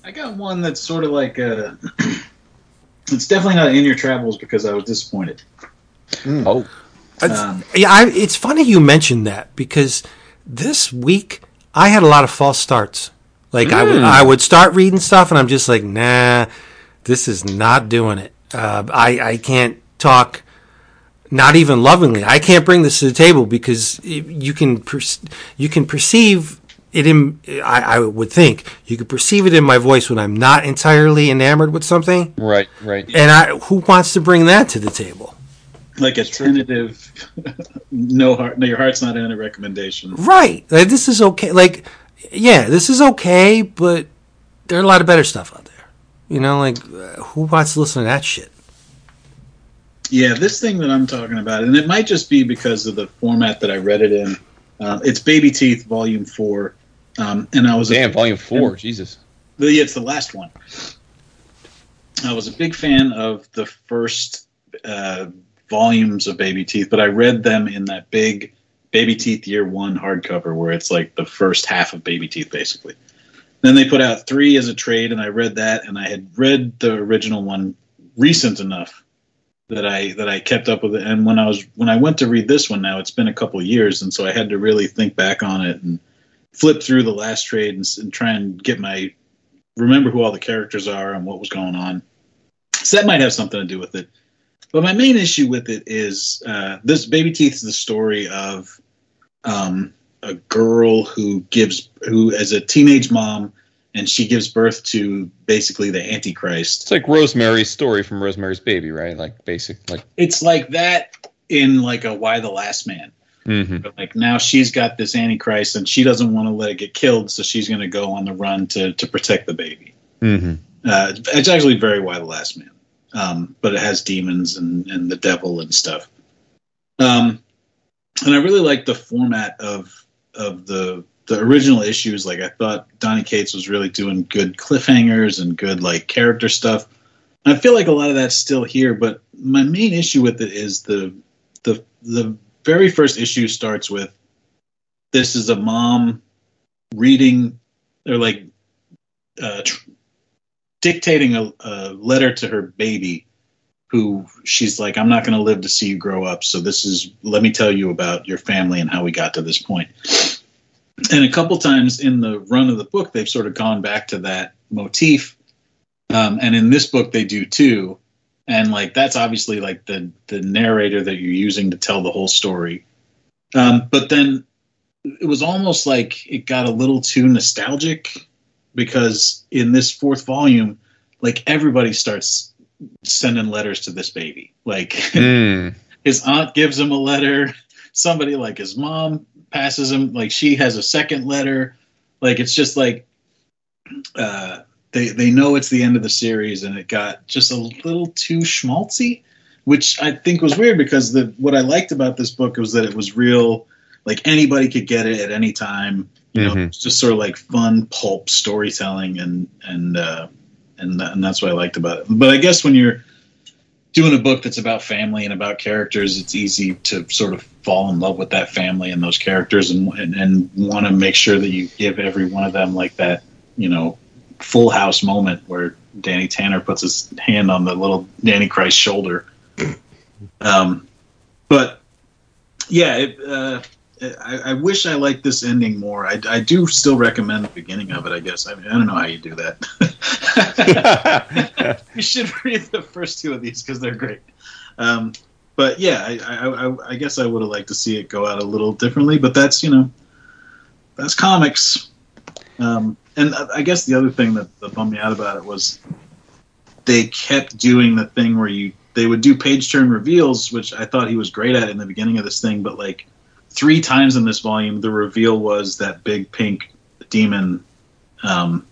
Speaker 4: I got one that's sort of like a. it's definitely not in your travels because I was disappointed.
Speaker 3: Oh,
Speaker 4: Um,
Speaker 2: Yeah, I, it's funny you mentioned that because this week I had a lot of false starts. Like I would I would start reading stuff and I'm just like, nah, this is not doing it. Uh, I I can't talk, not even lovingly. I can't bring this to the table because you can per, you can perceive it in. I, I would think you could perceive it in my voice when I'm not entirely enamored with something.
Speaker 3: right, right.
Speaker 2: And I who wants to bring that to the table?
Speaker 4: like a tentative, no heart, no, your heart's not in a recommendation.
Speaker 2: Right. Like, this is okay. Like, yeah, this is okay, but there are a lot of better stuff out there. You know, like, uh, who wants to listen to that shit?
Speaker 4: Yeah, this thing that I'm talking about, and it might just be because of the format that I read it in. Uh, it's Baby Teeth Volume Four, um, and I was a
Speaker 3: volume four. Jesus.
Speaker 4: The, yeah, it's the last one. I was a big fan of the first uh, volumes of Baby Teeth, but I read them in that big Baby Teeth Year One hardcover, where it's like the first half of Baby Teeth, basically. Then they put out three as a trade, and I read that, and I had read the original one recent enough that I that I kept up with it. And when I was when I went to read this one, now it's been a couple years, and so I had to really think back on it and flip through the last trade and, and try and get my remember who all the characters are and what was going on. So that might have something to do with it. But my main issue with it is uh, this Baby Teeth is the story of um, a girl who gives who as a teenage mom and she gives birth to basically the Antichrist.
Speaker 3: It's like Rosemary's story from Rosemary's Baby, right? Like basic, like.
Speaker 4: It's like that in like a Y the Last Man.
Speaker 3: Mm-hmm.
Speaker 4: But like now she's got this Antichrist and she doesn't want to let it get killed, so she's going to go on the run to to protect the baby.
Speaker 3: Mm-hmm.
Speaker 4: Uh, it's actually very Y the Last Man, um, but it has demons and, and the devil and stuff. Um, and I really like the format of of the the original issues. Like I thought Donny Cates was really doing good cliffhangers and good like character stuff. And I feel like a lot of that's still here, but my main issue with it is the the the very first issue starts with this is a mom reading or like uh, tr- dictating a, a letter to her baby who she's like i'm not going to live to see you grow up so this is let me tell you about your family and how we got to this point and a couple times in the run of the book they've sort of gone back to that motif. Um, and in this book they do too. And like that's obviously like the the narrator that you're using to tell the whole story. Um, but then it was almost like it got a little too nostalgic because in this fourth volume like everybody starts sending letters to this baby. Like
Speaker 3: Mm.
Speaker 4: his aunt gives him a letter. Somebody like his mom passes him. Like she has a second letter. Like it's just like uh they they know it's the end of the series and it got just a little too schmaltzy which i think was weird because the what i liked about this book was that it was real. Like anybody could get it at any time you know
Speaker 3: Mhm.
Speaker 4: it's just sort of like fun pulp storytelling and and uh and, and that's what i liked about it. But i guess when you're doing a book that's about family and about characters, it's easy to sort of fall in love with that family and those characters and and, and want to make sure that you give every one of them like that, you know, full house moment where Danny Tanner puts his hand on the little Danny Christ shoulder. Um, but yeah, it, uh, I, I wish I liked this ending more. I, I do still recommend the beginning of it. I guess I, mean, I don't know how you do that. you should read the first two of these because they're great. Um, but yeah, I, I, I, I guess I would have liked to see it go out a little differently. But that's you know, that's comics. Um, and I I guess the other thing that, that bummed me out about it was they kept doing the thing where you they would do page turn reveals, which I thought he was great at in the beginning of this thing, but like three times in this volume, the reveal was that big pink demon. Um,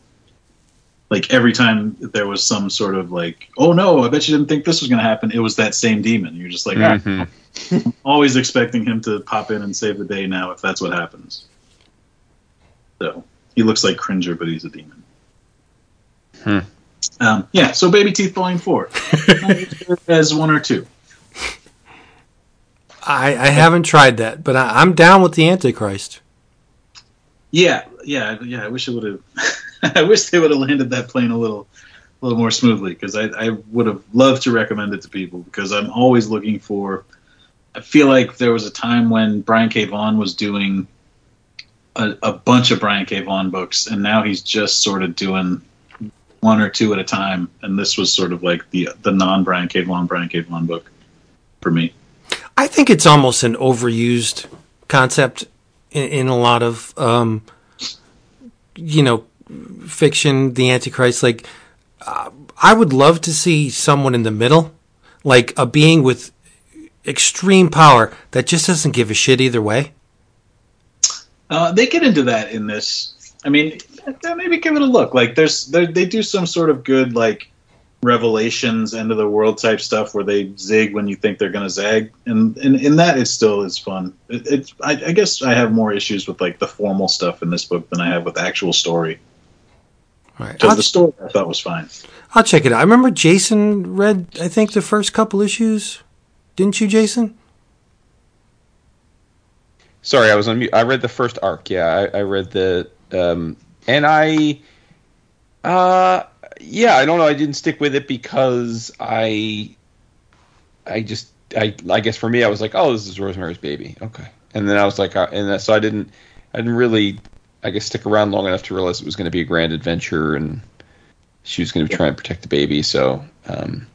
Speaker 4: like every time there was some sort of like, oh no, I bet you didn't think this was going to happen. It was that same demon. You're just like, ah,
Speaker 3: Mhm.
Speaker 4: always expecting him to pop in and save the day now if that's what happens. So he looks like Cringer, but he's a demon.
Speaker 3: Hmm.
Speaker 4: Um, yeah, so Baby Teeth Volume 4. As one or two.
Speaker 2: I, I haven't tried that, but I, I'm down with the Antichrist.
Speaker 4: Yeah, yeah, yeah. I wish it would have. I wish they would have landed that plane a little, a little more smoothly because I, I would have loved to recommend it to people because I'm always looking for. I feel like there was a time when Brian K. Vaughan was doing a, a bunch of Brian K. Vaughan books, and now he's just sort of doing one or two at a time. And this was sort of like the the non Brian K. Vaughan Brian K. Vaughan book for me.
Speaker 2: I think it's almost an overused concept in, in a lot of, um, you know, fiction. The Antichrist, like, uh, I would love to see someone in the middle, like a being with extreme power that just doesn't give a shit either way.
Speaker 4: Uh, they get into that in this. I mean, maybe give it a look. Like, there's there, they do some sort of good like revelations, end of the world type stuff where they zig when you think they're gonna zag, and in in that it still is fun. It, it's I, I guess I have more issues with like the formal stuff in this book than I have with actual story.
Speaker 2: All right,
Speaker 4: Because
Speaker 2: I'll,
Speaker 4: the story I thought was fine.
Speaker 2: I'll check it out. I remember Jason read, I think, the first couple issues. Didn't you, Jason?
Speaker 3: Sorry, I was on mute. I read the first arc. Yeah, I, I read the um, and I, uh, yeah, I don't know. I didn't stick with it because I, I just, I, I guess for me, I was like, oh, this is Rosemary's Baby. Okay, and then I was like, uh, and so I didn't, I didn't really, I guess, stick around long enough to realize it was going to be a grand adventure and she was going to try and protect the baby. So, um,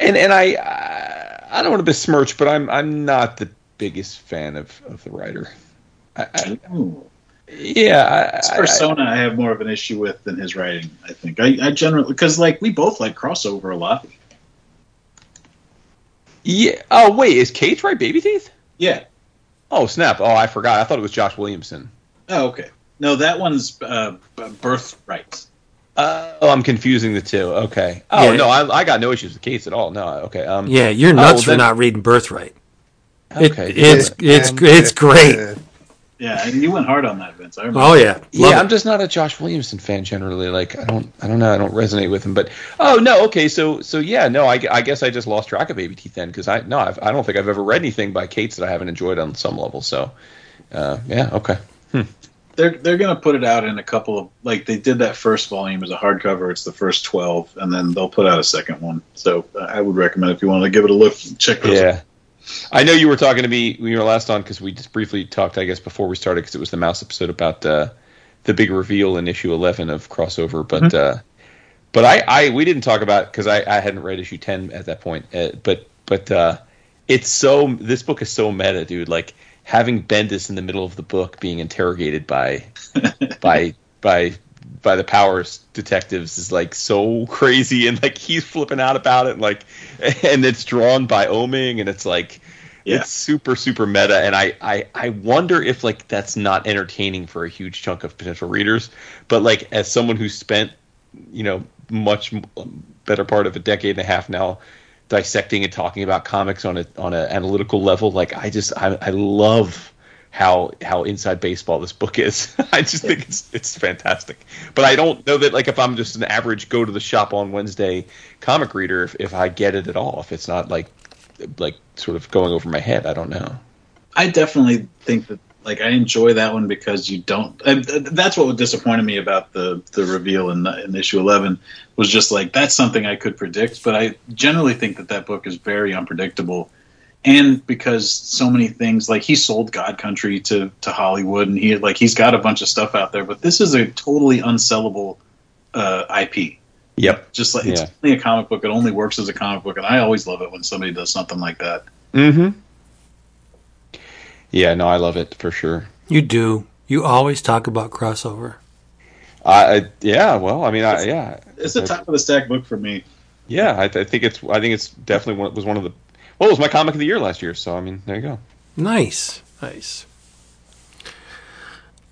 Speaker 3: and and I, I, I don't want to besmirch, but I'm I'm not the biggest fan of of the writer. I, I. yeah, I,
Speaker 4: His
Speaker 3: I-
Speaker 4: persona I have more of an issue with than his writing. I think I, I generally because like we both like crossover a lot.
Speaker 3: yeah. Oh wait, is Cates right? Baby teeth?
Speaker 4: Yeah.
Speaker 3: Oh snap! Oh, I forgot. I thought it was Josh Williamson.
Speaker 4: Oh, okay. No, that one's uh, birthright.
Speaker 3: Uh, oh, I'm confusing the two. Okay. Oh
Speaker 2: Yeah.
Speaker 3: no, I, I got no issues with Cates at all. No. Okay. Um.
Speaker 2: Yeah, you're
Speaker 3: Oh,
Speaker 2: nuts
Speaker 3: well,
Speaker 2: for
Speaker 3: then-
Speaker 2: not reading Birthright. It-
Speaker 3: Okay.
Speaker 2: it's it's it's great.
Speaker 4: Yeah, and you went hard on that, Vince. I remember.
Speaker 2: Oh yeah,
Speaker 3: Yeah,
Speaker 2: Love
Speaker 3: I'm just not a Josh Williamson fan generally. Like, I don't, I don't know, I don't resonate with him. But oh no, okay, so so yeah, no, I, I guess I just lost track of Baby Teeth then because I no, I've, I don't think I've ever read anything by Cates that I haven't enjoyed on some level. So, uh, yeah, okay,
Speaker 4: They're they're gonna put it out in a couple of like they did that first volume as a hardcover. It's the first twelve, and then they'll put out a second one. So uh, I would recommend if you want to give it a look, check those.
Speaker 3: yeah. I know you were talking to me when you were last on because we just briefly talked, I guess, before we started because it was the mouse episode about uh, the big reveal in issue 11 of crossover. But uh, but I, I we didn't talk about because I, I hadn't read issue 10 at that point. Uh, but but uh, it's so this book is so meta, dude. Like having Bendis in the middle of the book being interrogated by by by by the powers detectives is like so crazy and like he's flipping out about it and like and it's drawn by Oeming and it's like
Speaker 4: Yeah.
Speaker 3: it's super super meta and I, I I wonder if like that's not entertaining for a huge chunk of potential readers but like as someone who spent you know much better part of a decade and a half now dissecting and talking about comics on a on an analytical level like I just I, I love how how inside baseball this book is. I just think it's it's fantastic. But I don't know that like if I'm just an average go to the shop on Wednesday comic reader if, if I get it at all. If it's not like like sort of going over my head, I don't know.
Speaker 4: I definitely think that like I enjoy that one because you don't. That's what disappointed me about the the reveal in, in issue eleven was just like that's something I could predict, but I generally think that that book is very unpredictable, and because so many things like he sold God Country to to Hollywood and he like he's got a bunch of stuff out there, but this is a totally unsellable uh, IP.
Speaker 3: Yep.
Speaker 4: Just like
Speaker 3: Yeah.
Speaker 4: it's only a comic book, it only works as a comic book, and I always love it when somebody does something like that.
Speaker 3: Mm-hmm. Yeah, no, I love it for sure.
Speaker 2: You do. You always talk about crossover.
Speaker 3: I, I yeah, well, I mean, I, yeah,
Speaker 4: It's the top of the stack book for me.
Speaker 3: yeah. I, I think it's I think it's definitely one, was one of the well, it was my comic of the year last year. So I mean, there you go.
Speaker 2: Nice. Nice.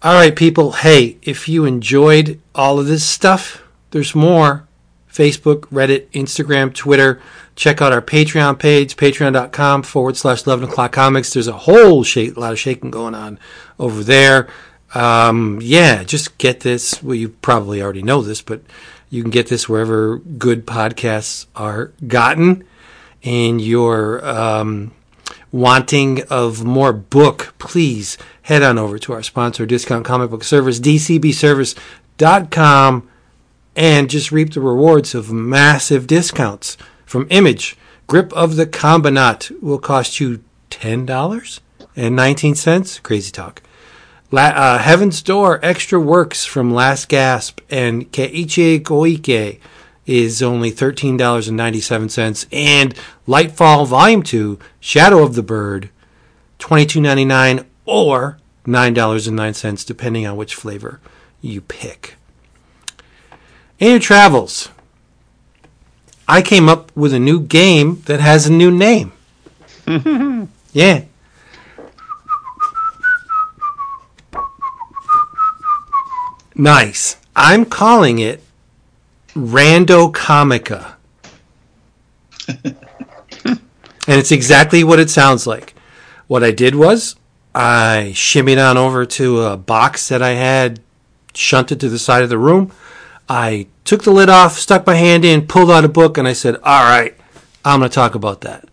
Speaker 2: All right, people. Hey, if you enjoyed all of this stuff, there's more. Facebook, Reddit, Instagram, Twitter. Check out our Patreon page, patreon.com forward slash 11 o'clock comics. There's a whole lot of shaking going on over there. Um, yeah, just get this. Well, you probably already know this, but you can get this wherever good podcasts are gotten. And you're um, wanting of more book, please head on over to our sponsor, Discount Comic Book Service, dcbservice.com, and just reap the rewards of massive discounts from Image. Grip of the Combinat will cost you $10.19. Crazy talk. La- uh, Heaven's Door Extra Works from Last Gasp and Keiichi Koike is only $13.97. And Lightfall Volume 2, Shadow of the Bird, $22.99 or $9.09, depending on which flavor you pick. In your travels, I came up with a new game that has a new name. yeah. Nice. I'm calling it Rando Comica. and it's exactly what it sounds like. What I did was I shimmied on over to a box that I had shunted to the side of the room. I took the lid off, stuck my hand in, pulled out a book, and I said, All right, I'm going to talk about that.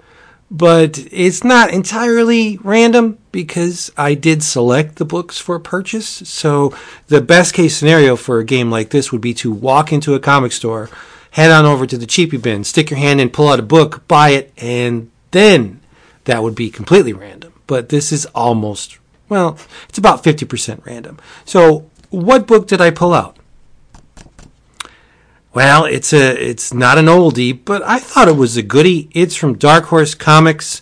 Speaker 2: But it's not entirely random because I did select the books for purchase. So the best case scenario for a game like this would be to walk into a comic store, head on over to the cheapy bin, stick your hand in, pull out a book, buy it, and then that would be completely random. But this is almost, well, it's about 50% random. So what book did I pull out? Well, it's a it's not an oldie, but I thought it was a goodie. It's from Dark Horse Comics.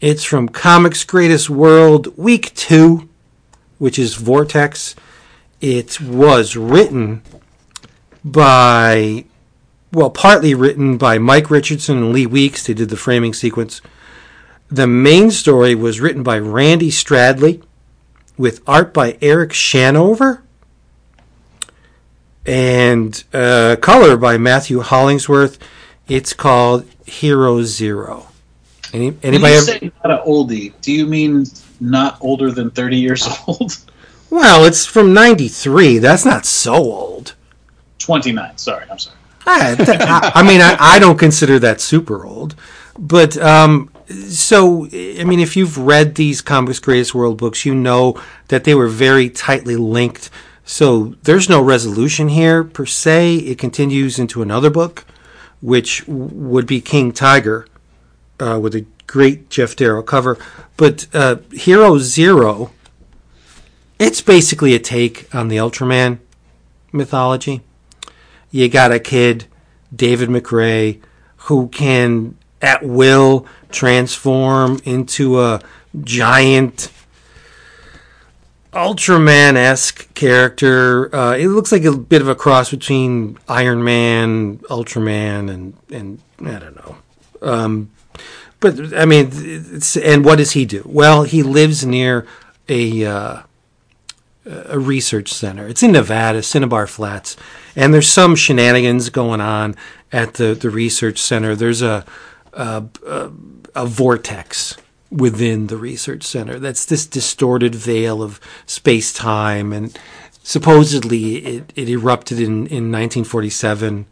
Speaker 2: It's from Comics Greatest World Week 2, which is Vortex. It was written by well, partly written by Mike Richardson and Lee Weeks. They did the framing sequence. The main story was written by Randy Stradley with art by Eric Shanower and uh, color by Matthew Hollingsworth. It's called Hero Zero. Any, anybody?
Speaker 4: you
Speaker 2: Ever,
Speaker 4: say not an oldie, do you mean not older than 30 years old?
Speaker 2: well, it's from '93. That's not so old.
Speaker 4: 29, sorry, I'm sorry.
Speaker 2: I, I, I mean, I, I don't consider that super old, but um, so I mean, if you've read these Comics Greatest World books, you know that they were very tightly linked. So there's no resolution here per se. It continues into another book, which would be King Tiger, uh, with a great Geof Darrow cover. But uh, Hero Zero, it's basically a take on the Ultraman mythology you got a kid, David McRae, who can at will transform into a giant Ultraman esque character. Uh, it looks like a bit of a cross between Iron Man, Ultraman, and and I don't know. Um, but I mean, and what does he do? Well, he lives near a uh, a research center. It's in Nevada, Cinnabar Flats, and there's some shenanigans going on at the, the research center. There's a, a a a vortex within the research center. That's this distorted veil of space time, and supposedly it, it erupted in, in 1947.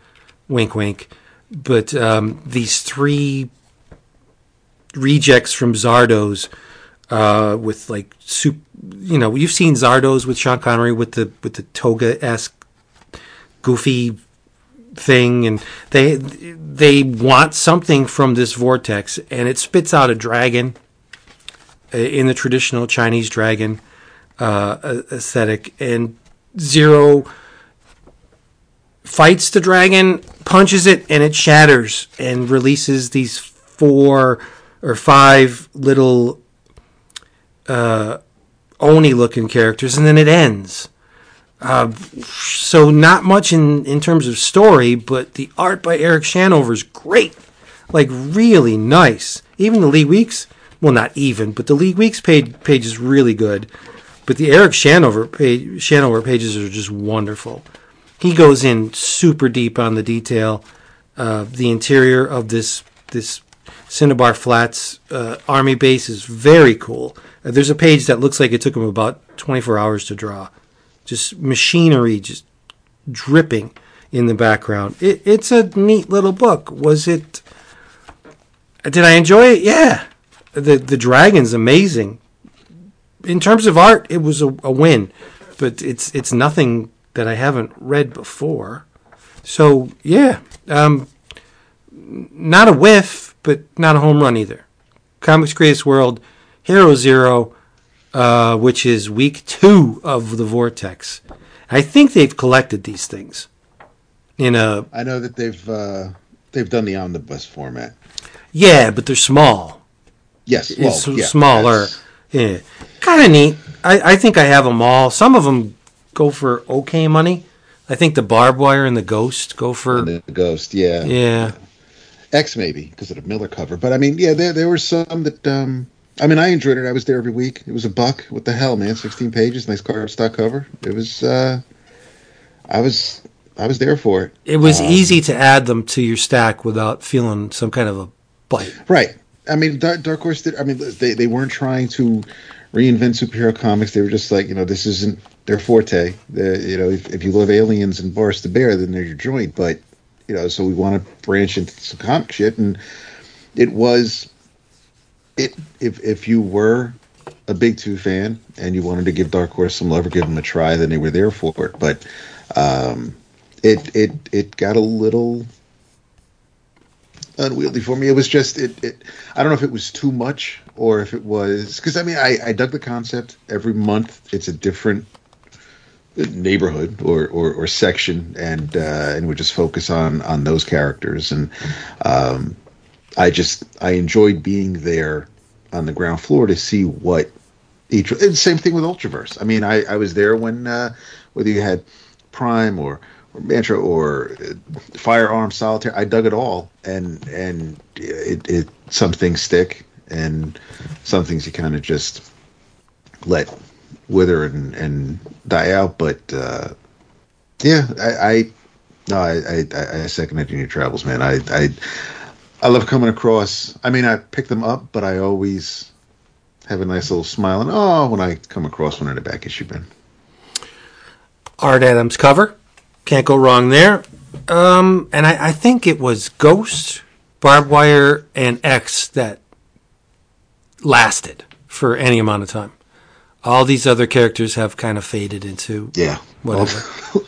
Speaker 2: Wink, wink. But um, these three rejects from Zardoz uh, with like soup. You know, you've seen Zardoz with Sean Connery with the with the toga esque goofy thing, and they they want something from this vortex, and it spits out a dragon in the traditional Chinese dragon uh, aesthetic, and Zero fights the dragon, punches it, and it shatters and releases these four or five little uh, Oni looking characters, and then it ends. Uh, so not much in, in terms of story, but the art by Eric Shanower is great, like really nice. Even the Lee Weeks, well, not even, but the Lee Weeks page page is really good. But the Eric Shanower page, Shanower pages are just wonderful. he goes in super deep on the detail. Uh, the interior of this this Cinnabar Flats uh, army base is very cool. Uh, there's a page that looks like it took him about 24 hours to draw. Just machinery, just dripping in the background. It, it's a neat little book. Was it? Did I enjoy it? Yeah. The the dragon's amazing. In terms of art, it was a, a win, but it's it's nothing that I haven't read before. So yeah, um, not a whiff, but not a home run either. Comics Greatest World, Hero Zero, uh, which is week two of the Vortex. I think they've collected these things in a
Speaker 5: I know that they've uh, they've done the omnibus format.
Speaker 2: yeah, but they're small.
Speaker 5: Yes, well, yeah,
Speaker 2: smaller. Yeah, kind of neat. I, I think I have them all. Some of them go for okay money. I think the barbed wire and the ghost go for
Speaker 5: and the ghost, yeah,
Speaker 2: yeah.
Speaker 5: X maybe because of the Miller cover. But I mean, yeah, there there were some that. um I mean, I enjoyed it. I was there every week. It was a buck. What the hell, man? Sixteen pages, nice cardstock cover. It was. uh I was. I was there for it.
Speaker 2: It was easy to add them to your stack without feeling some kind of a bite.
Speaker 5: Right. I mean, Dark, Horse did. I mean, they they weren't trying to reinvent superhero comics. They were just like, you know, this isn't their forte. You know, if, if you love aliens and Boris the Bear, then they're your joint. But you know, so we want to branch into some comic shit, and it was it. If if you were a Big Two fan and you wanted to give Dark Horse some love or give them a try, then they were there for it. But um, it it it got a little unwieldy for me. It was just it, it. I don't know if it was too much or if it was because I mean I, I dug the concept. Every month it's a different neighborhood or, or, or section, and uh, and we just focus on on those characters. And um, I just I enjoyed being there on the ground floor to see what each. And same thing with Ultraverse. I mean I I was there when uh, whether you had Prime or or Mantra or uh, Firearm Solitaire. I dug it all, and and it, it some things stick, and some things you kind of just let wither and, and die out. But uh, yeah, I, I no, I, I I second it in your travels, man. I I I love coming across. I mean, I pick them up, but I always have a nice little smile and oh when I come across one in a back issue bin.
Speaker 2: Art Adams cover. Can't go wrong there. Um, and I, I think it was Ghost, Barbed Wire, and X that lasted for any amount of time. All these other characters have kind of faded into
Speaker 5: Yeah,
Speaker 2: whatever.
Speaker 5: All,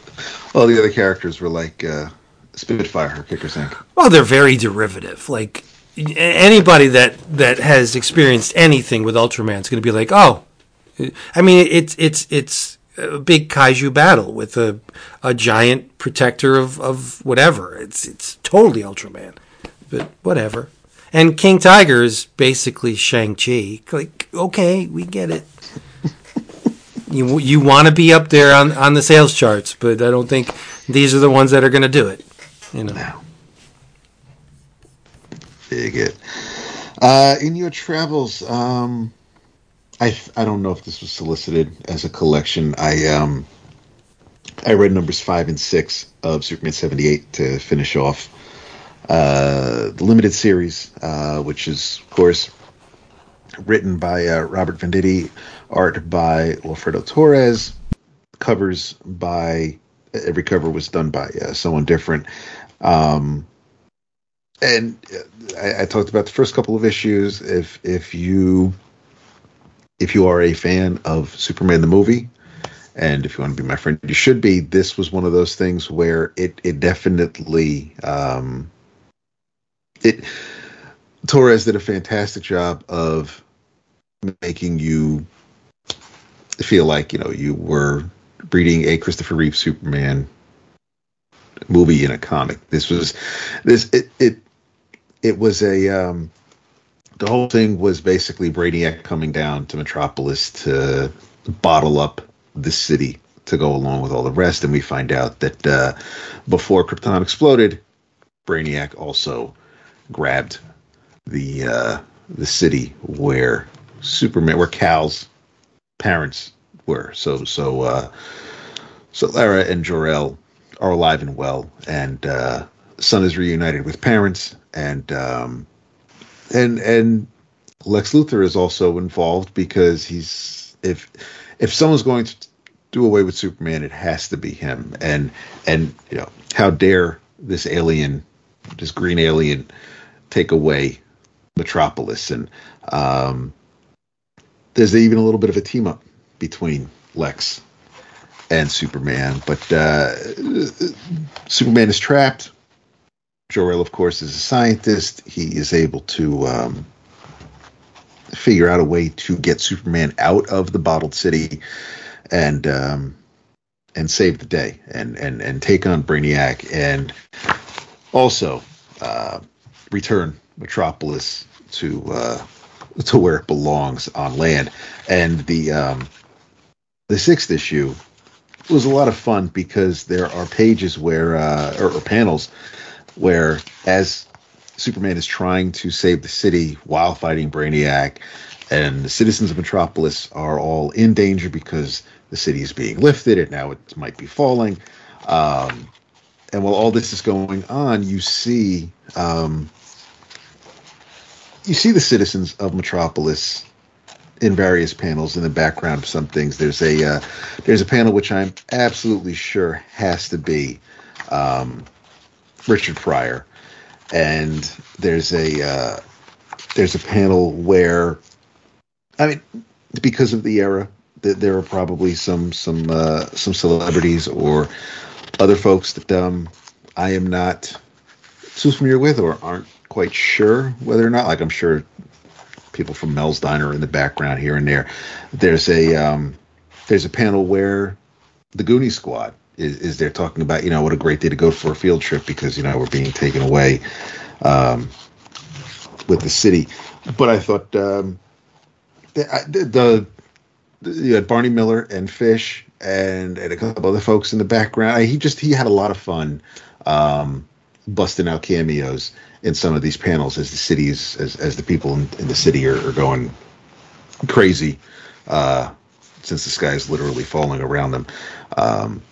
Speaker 5: all the other characters were like uh, Spitfire or Kicker's Inc.
Speaker 2: Well, they're very derivative. Like anybody that that has experienced anything with Ultraman is going to be like, oh, I mean, it's it's it's a big kaiju battle with a a giant protector of of whatever. It's it's totally Ultraman, but whatever. And King Tiger is basically Shang Chi. Like, okay, we get it. you you want to be up there on on the sales charts, but I don't think these are the ones that are going to do it. You know.
Speaker 5: Dig it. Uh, in your travels, um, I I don't know if this was solicited as a collection. I um, I read numbers five and six of Superman seventy eight to finish off uh, the limited series, uh, which is of course written by uh, Robert Venditti, art by Wilfredo Torres, covers by every cover was done by uh, someone different. Um, and uh, I, I talked about the first couple of issues. If if you if you are a fan of Superman the movie, and if you want to be my friend, you should be. This was one of those things where it it definitely um, it Torres did a fantastic job of making you feel like you know you were reading a Christopher Reeve Superman movie in a comic. This was this it it it was a um the whole thing was basically Brainiac coming down to Metropolis to bottle up the city to go along with all the rest, and we find out that uh, before Krypton exploded, Brainiac also grabbed the uh, the city where Superman, where Kal's parents were. So so uh, so Lara and Jor-El are alive and well, and uh, son is reunited with parents, and um, and and Lex Luthor is also involved because he's if if someone's going to do away with Superman, it has to be him. And and you know how dare this alien, this green alien, take away Metropolis? And um, there's even a little bit of a team up between Lex and Superman, but uh, Superman is trapped. Jor-El, of course, is a scientist. He is able to um, figure out a way to get Superman out of the bottled city and um, and save the day and and and take on Brainiac and also uh, return Metropolis to uh, to where it belongs on land. And the um, the sixth issue was a lot of fun because there are pages where uh, or, or panels where as Superman is trying to save the city while fighting Brainiac, and the citizens of Metropolis are all in danger because the city is being lifted and now it might be falling. Um, and while all this is going on, you see um, you see the citizens of Metropolis in various panels in the background of some things. There's a uh, there's a panel which I'm absolutely sure has to be um, Richard Pryor, and there's a uh, there's a panel where I mean because of the era that there are probably some some uh, some celebrities or other folks that um, I am not too familiar with or aren't quite sure whether or not. Like I'm sure people from Mel's Diner in the background here and there. There's a um, there's a panel where the Goonie Squad is, is there talking about you know what a great day to go for a field trip because you know we're being taken away um, with the city. But I thought um, the, the you had Barney Miller and Fish and, and a couple other folks in the background. He just he had a lot of fun um, busting out cameos in some of these panels as the cities as as the people in, in the city are, are going crazy uh, since the sky is literally falling around them. Um,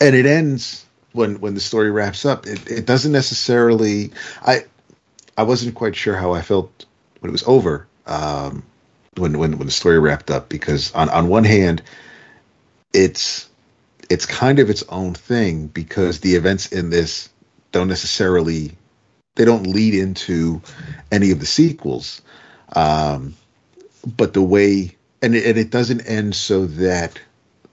Speaker 5: and it ends when when the story wraps up. It, it doesn't necessarily. I I wasn't quite sure how I felt when it was over. Um, when when when the story wrapped up because on on one hand it's it's kind of its own thing because the events in this don't necessarily they don't lead into any of the sequels um, but the way and it, and it doesn't end so that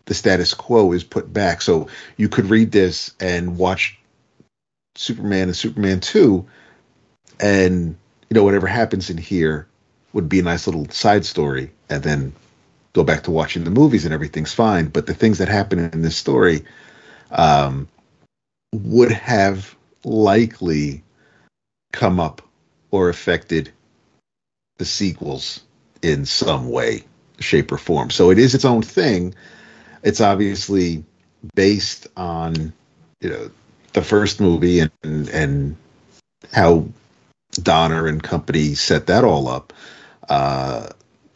Speaker 5: the status quo is put back so you could read this and watch superman and superman 2 and you know whatever happens in here would be a nice little side story and then go back to watching the movies and everything's fine. But the things that happen in this story um, would have likely come up or affected the sequels in some way, shape, or form. So it is its own thing. It's obviously based on you know the first movie and and how Donner and company set that all up. Uh,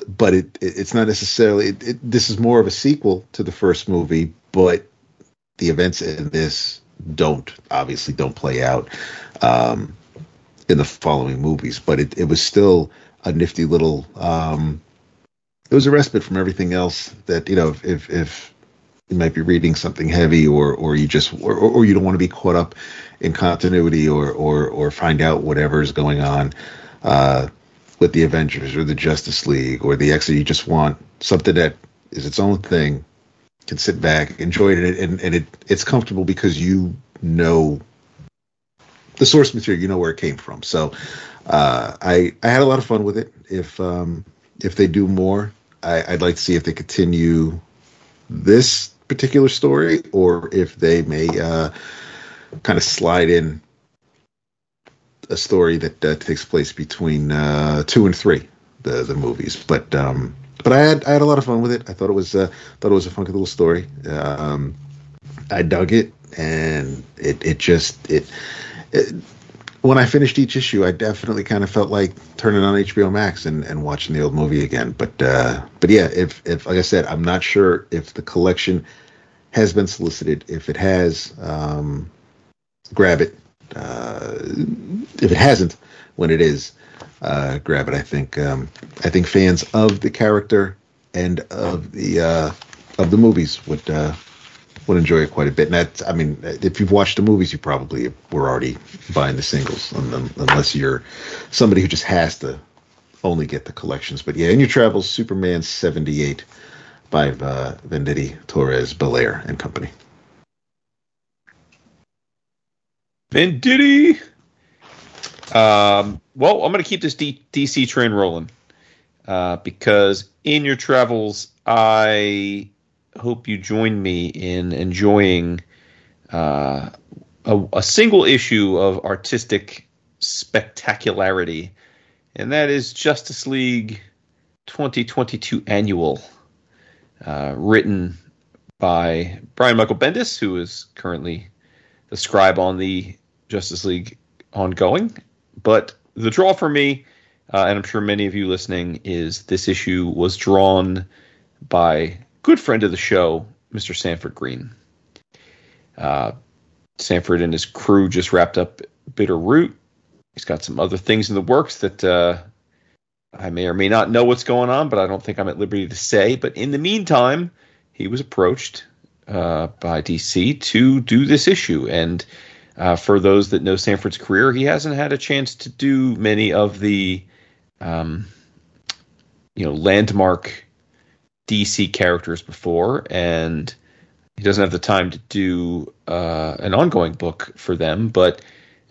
Speaker 5: but it, it, it's not necessarily. It, this is more of a sequel to the first movie, but the events in this don't obviously don't play out um, in the following movies. But it, it was still a nifty little. Um, it was a respite from everything else that you know if, if you might be reading something heavy or or you just or, or you don't want to be caught up in continuity or or or find out whatever is going on uh, with the Avengers or the Justice League or the X. You just want something that is its own thing, can sit back, enjoy it, and, and it it's comfortable because you know the source material, you know where it came from. So uh, I I had a lot of fun with it. If um, if they do more, I, I'd like to see if they continue this particular story or if they may uh, kind of slide in a story that uh, takes place between uh, two and three, the the movies. But um, but I had I had a lot of fun with it. I thought it was uh, thought it was a funky little story. Um, I dug it, and it it just it, it when I finished each issue, I definitely kind of felt like turning on HBO Max and, and watching the old movie again. But uh, but yeah, if if like I said, I'm not sure if the collection has been solicited. If it has, um, grab it. Uh, if it hasn't, when it is, uh, grab it. I think um, I think fans of the character and of the uh, of the movies would uh, would enjoy it quite a bit. And that's, I mean, if you've watched the movies, you probably were already buying the singles, unless you're somebody who just has to only get the collections. But yeah, in your travels, Superman seventy eight by uh, Venditti, Torres, Bellaire, and company.
Speaker 3: Venditti. Um, well, I'm going to keep this D- DC train rolling uh, because in your travels, I hope you join me in enjoying uh, a, a, single issue of artistic spectacularity, and that is Justice League 2022 Annual, uh, written by Brian Michael Bendis, who is currently the scribe on the Justice League ongoing. But the draw for me, uh, and I'm sure many of you listening, is this issue was drawn by good friend of the show, Mr. Sanford Greene. Uh, Sanford and his crew just wrapped up Bitter Root. He's got some other things in the works that uh, I may or may not know what's going on, but I don't think I'm at liberty to say. But in the meantime, he was approached uh, by DC to do this issue. And uh, for those that know Sanford's career, he hasn't had a chance to do many of the, um, you know, landmark DC characters before, and he doesn't have the time to do uh, an ongoing book for them, but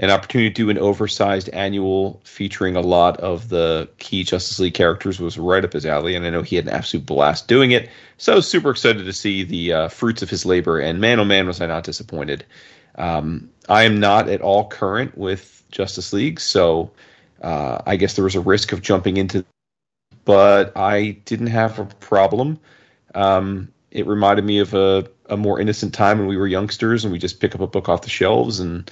Speaker 3: an opportunity to do an oversized annual featuring a lot of the key Justice League characters was right up his alley, and I know he had an absolute blast doing it. So super excited to see the uh, fruits of his labor, and man, oh man, was I not disappointed. Um, I am not at all current with Justice League, so uh, I guess there was a risk of jumping into but I didn't have a problem. Um, it reminded me of a, a more innocent time when we were youngsters and we just pick up a book off the shelves and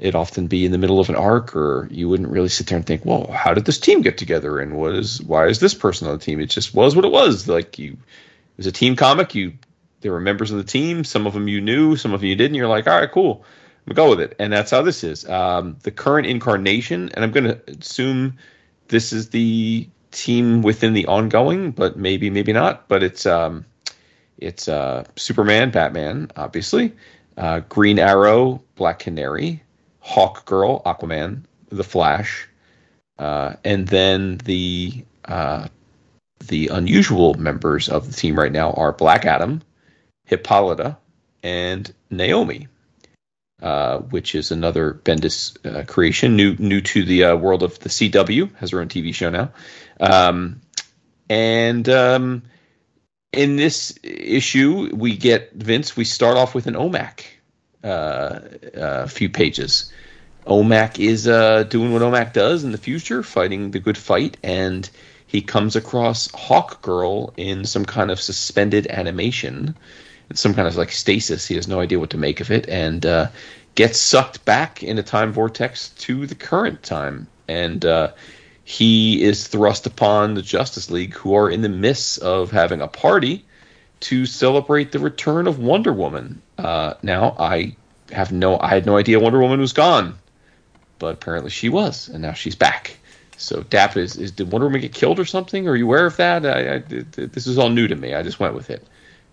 Speaker 3: it'd often be in the middle of an arc or you wouldn't really sit there and think, well, how did this team get together and what is why is this person on the team? It just was what it was. Like you it was a team comic, you there were members of the team, some of them you knew, some of them you didn't. You're like, all right, cool. I'm gonna go with it. And that's how this is. Um, the current incarnation, and I'm gonna assume this is the team within the ongoing, but maybe maybe not. But it's um, it's uh, Superman, Batman, obviously, uh, Green Arrow, Black Canary, Hawk Girl, Aquaman, The Flash, uh, and then the uh, the unusual members of the team right now are Black Adam, Hippolyta, and Naomi. Uh, which is another Bendis uh, creation, new new to the uh, world of the CW, has her own TV show now. Um, and um, in this issue, we get Vince. We start off with an OMAC, uh, a few pages. OMAC is uh, doing what OMAC does in the future, fighting the good fight, and he comes across Hawk Girl in some kind of suspended animation. Some kind of like stasis. He has no idea what to make of it, and uh, gets sucked back in a time vortex to the current time. And uh, he is thrust upon the Justice League, who are in the midst of having a party to celebrate the return of Wonder Woman. Uh, now, I have no, I had no idea Wonder Woman was gone, but apparently she was, and now she's back. So, Dap, is, is did Wonder Woman get killed or something? Are you aware of that? I, I, this is all new to me. I just went with it.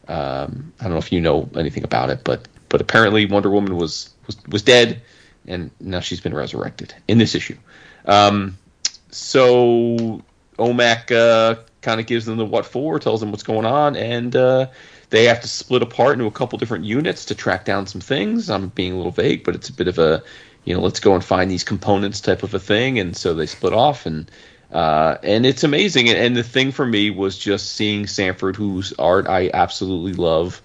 Speaker 3: Um, I don't know if you know anything about it, but but apparently Wonder Woman was was, was dead, and now she's been resurrected in this issue. Um, so OMAC uh, kind of gives them the what for, tells them what's going on, and uh, they have to split apart into a couple different units to track down some things. I'm being a little vague, but it's a bit of a you know let's go and find these components type of a thing, and so they split off and. Uh, and it's amazing. And, the thing for me was just seeing Sanford, whose art I absolutely love,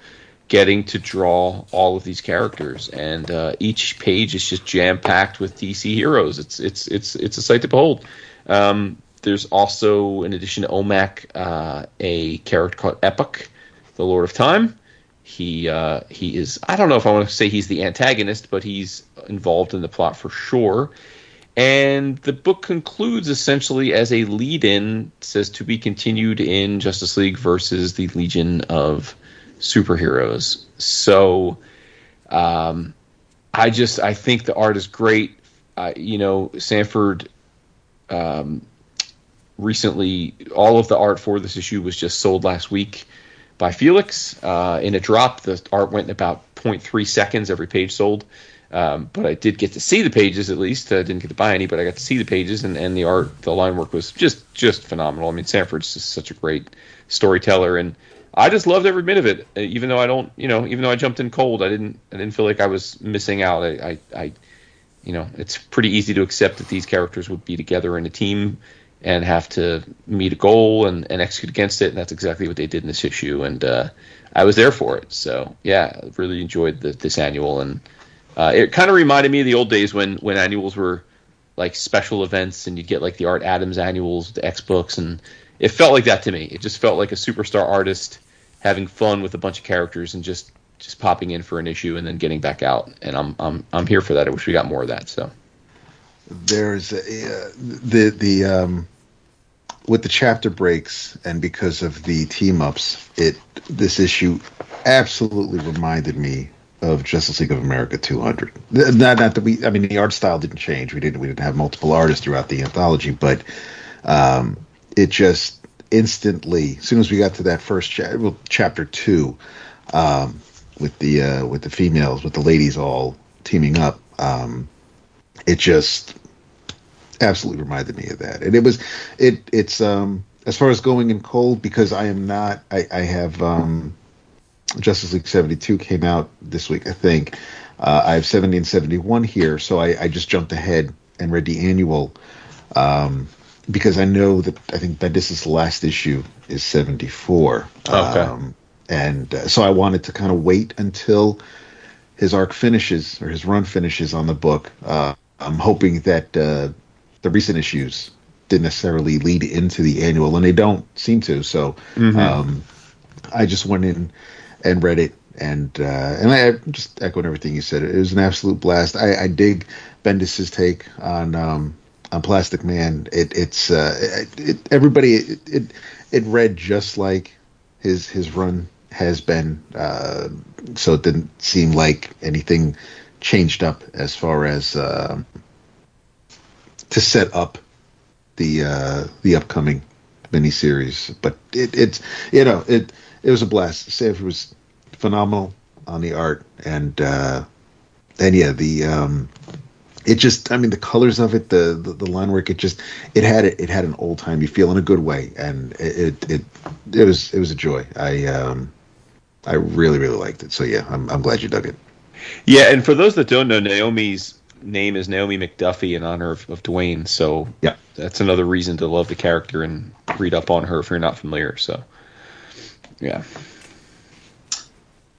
Speaker 3: getting to draw all of these characters, and uh, each page is just jam packed with DC heroes. It's it's it's it's a sight to behold. Um, there's also, in addition to OMAC, uh, a character called Epoch, the Lord of Time. He uh, he is I don't know if I want to say he's the antagonist, but he's involved in the plot for sure. And the book concludes essentially as a lead-in, says to be continued in Justice League versus the Legion of superheroes. So, um, I just I think the art is great. I, you know, Sanford um, recently, all of the art for this issue was just sold last week by Felix uh, in a drop. The art went in about 0.3 seconds every page sold. Um, but I did get to see the pages at least. I didn't get to buy any, but I got to see the pages, and, and the art, the line work was just just phenomenal. I mean, Sanford's just such a great storyteller, and I just loved every bit of it. Uh, even though I don't, you know, even though I jumped in cold, I didn't I didn't feel like I was missing out. I, I, I you know, it's pretty easy to accept that these characters would be together in a team and have to meet a goal and, and execute against it, and that's exactly what they did in this issue. And uh, I was there for it. So yeah, really enjoyed the, this annual and uh, it kind of reminded me of the old days when when annuals were like special events, and you'd get like the Art Adams annuals, the X books, and it felt like that to me. It just felt like a superstar artist having fun with a bunch of characters and just just popping in for an issue and then getting back out. And I'm I'm I'm here for that. I wish we got more of that. So
Speaker 5: there's uh, the the um, with the chapter breaks and because of the team ups, it this issue absolutely reminded me of Justice League of America 200. Not, not that we, I mean, the art style didn't change. We didn't, we didn't have multiple artists throughout the anthology, but um, it just instantly, as soon as we got to that first cha- well, chapter two, um, with the uh, with the females, with the ladies all teaming up, um, it just absolutely reminded me of that. And it was, it it's um as far as going in cold because I am not, I, I have um Justice League 72 came out this week, I think. Uh, I have 70 and 71 here, so I, I, just jumped ahead and read the annual um, because I know that I think Bendis' last issue is 74.
Speaker 3: Okay. Um,
Speaker 5: and uh, so I wanted to kind of wait until his arc finishes or his run finishes on the book. Uh, I'm hoping that uh, the recent issues didn't necessarily lead into the annual, and they don't seem to. So mm-hmm. um, I just went in and read it, and uh, and I just echoed everything you said. It was an absolute blast. I, I dig Bendis's take on um, on Plastic Man. It, it's uh, it, it, everybody it, it, it read just like his his run has been, uh, so it didn't seem like anything changed up as far as uh, to set up the uh, the upcoming miniseries. But it, it's you know it it was a blast. Sanford was phenomenal on the art, and uh, and yeah, the um, it just I mean the colors of it, the the, the line work, it just it had it, it had an old timey feel in a good way, and it, it it it was it was a joy. I um I really really liked it. So yeah, I'm I'm glad you dug it.
Speaker 3: Yeah, and for those that don't know, Naomi's name is Naomi McDuffie in honor of, of Dwayne. So
Speaker 5: yeah,
Speaker 3: that's another reason to love the character and read up on her if you're not familiar. So yeah.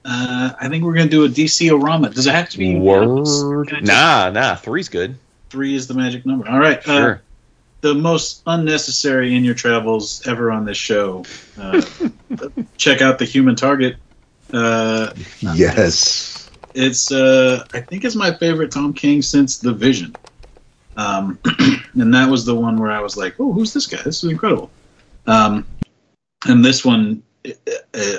Speaker 4: Uh, I think we're gonna do a DC Orama. Does it have to be
Speaker 3: word? Nah, nah. Three's good.
Speaker 4: Three is the magic number. All right.
Speaker 3: Uh, sure. Uh,
Speaker 4: the most unnecessary in your travels ever on this show. Uh, check out the Human Target. Uh,
Speaker 5: yes.
Speaker 4: It's uh, I think it's my favorite Tom King since The Vision. Um, and that was the one where I was like, "Oh, who's this guy? This is incredible." Um, and this one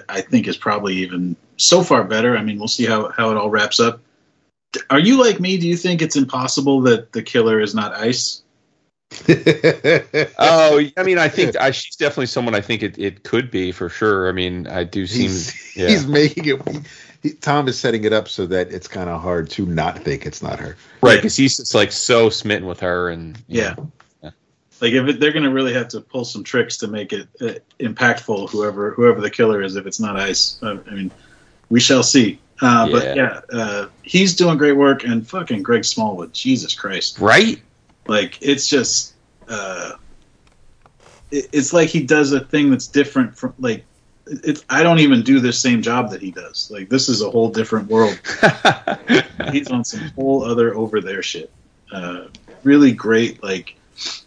Speaker 4: I think is probably even so far better. I mean, we'll see how, how it all wraps up. Are you like me? Do you think it's impossible that the killer is not Ice?
Speaker 3: oh, I mean, I think I, she's definitely someone I think it, it could be for sure. I mean, I do seem
Speaker 5: he's, yeah. he's making it. He, Tom is setting it up so that it's kind of hard to not think it's not her,
Speaker 3: right? Because he's just like so smitten with her, and
Speaker 4: yeah. Know. Like if it, they're going to really have to pull some tricks to make it uh, impactful, whoever whoever the killer is, if it's not Ice, uh, I mean, we shall see. Uh, yeah. But yeah, uh, he's doing great work, and fucking Greg Smallwood, Jesus Christ,
Speaker 3: right?
Speaker 4: Like it's just, uh, it, it's like he does a thing that's different from like. It's I don't even do the same job that he does. Like this is a whole different world. he's on some whole other over there shit. Uh, really great, like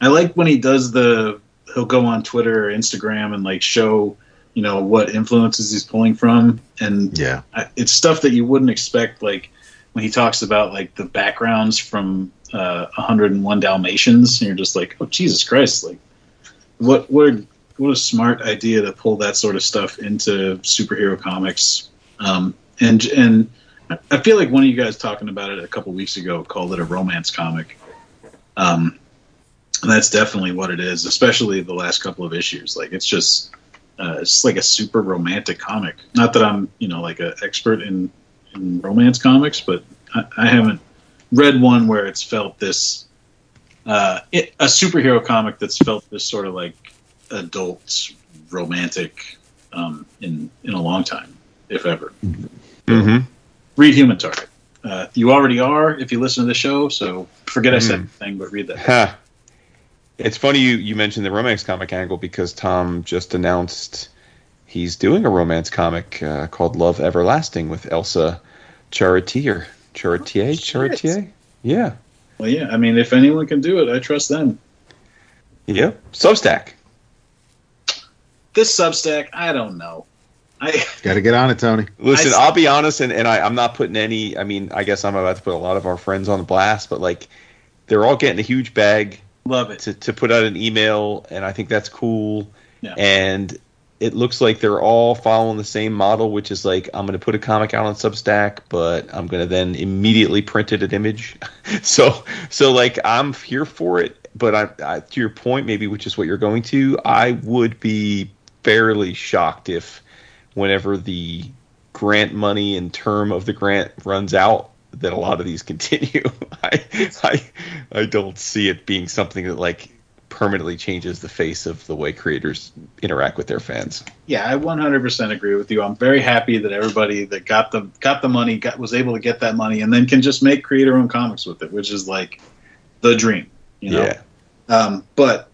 Speaker 4: I like when he does the he'll go on Twitter or Instagram and like show you know what influences he's pulling from and
Speaker 5: yeah
Speaker 4: I, it's stuff that you wouldn't expect like when he talks about like the backgrounds from uh, 101 Dalmatians and you're just like oh Jesus Christ like what what what a smart idea to pull that sort of stuff into superhero comics. Um, and and I feel like one of you guys talking about it a couple weeks ago called it a romance comic. Um, and that's definitely what it is, especially the last couple of issues. Like it's just uh, it's like a super romantic comic. Not that I'm you know like an expert in in romance comics, but I, I haven't read one where it's felt this uh, it, a superhero comic that's felt this sort of like adult romantic um, in in a long time, if ever.
Speaker 3: Mm-hmm.
Speaker 4: Read Human Target. Uh, you already are if you listen to the show, so forget I said anything, but read that.
Speaker 3: Ha. It's funny you, you mentioned the romance comic angle because Tom just announced he's doing a romance comic uh, called Love Everlasting with Elsa Charretier. Charretier? Charretier? Yeah.
Speaker 4: Well, yeah. I mean, if anyone can do it, I trust them.
Speaker 3: Yep. Substack.
Speaker 4: This Substack, I don't know. I
Speaker 5: Got to get on it, Tony.
Speaker 3: Listen,
Speaker 4: I-
Speaker 3: I'll be honest, and, and I, I'm not putting any. I mean, I guess I'm about to put a lot of our friends on the blast, but like, they're all getting a huge bag
Speaker 4: love it.
Speaker 3: to, to put out an email, and I think that's cool.
Speaker 4: Yeah.
Speaker 3: And it looks like they're all following the same model, which is like I'm going to put a comic out on Substack, but I'm going to then immediately print it an Image. so so like I'm here for it, but I, I to your point, maybe which is what you're going to, I would be fairly shocked if whenever the grant money and term of the grant runs out that a lot of these continue. I, I I don't see it being something that like permanently changes the face of the way creators interact with their fans.
Speaker 4: Yeah, I 100% agree with you. I'm very happy that everybody that got the got the money got was able to get that money and then can just make create their own comics with it, which is like the dream. You know?
Speaker 3: Yeah.
Speaker 4: Um, but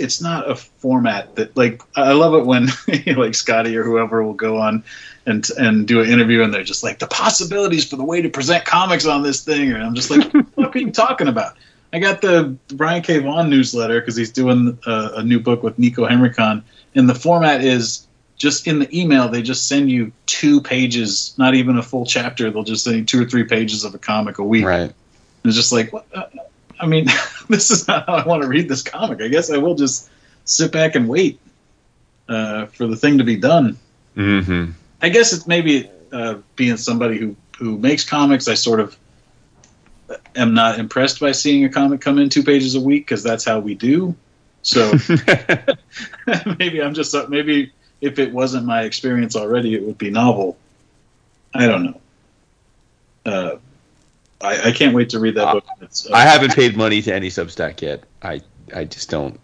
Speaker 4: it's not a format that like I love it when like Scotty or whoever will go on and and do an interview and they're just like the possibilities for the way to present comics on this thing and I'm just like what are you talking about? I got the Brian K. Vaughan newsletter because he's doing a, a new book with Niko Henrichon and the format is just in the email they just send you two pages, not even a full chapter. They'll just send you two or three pages of a comic a week.
Speaker 3: Right.
Speaker 4: It's just like, what? Uh, I mean, this is not how I want to read this comic. I guess I will just sit back and wait uh, for the thing to be done.
Speaker 3: Mm-hmm.
Speaker 4: I guess it's maybe uh, being somebody who who makes comics. I sort of am not impressed by seeing a comic come in two pages a week because that's how we do. So maybe I'm just maybe if it wasn't my experience already, it would be novel. I don't know. Uh, I, I can't wait to read that
Speaker 3: Uh,
Speaker 4: book. Uh,
Speaker 3: I haven't paid money to any Substack yet. I I just don't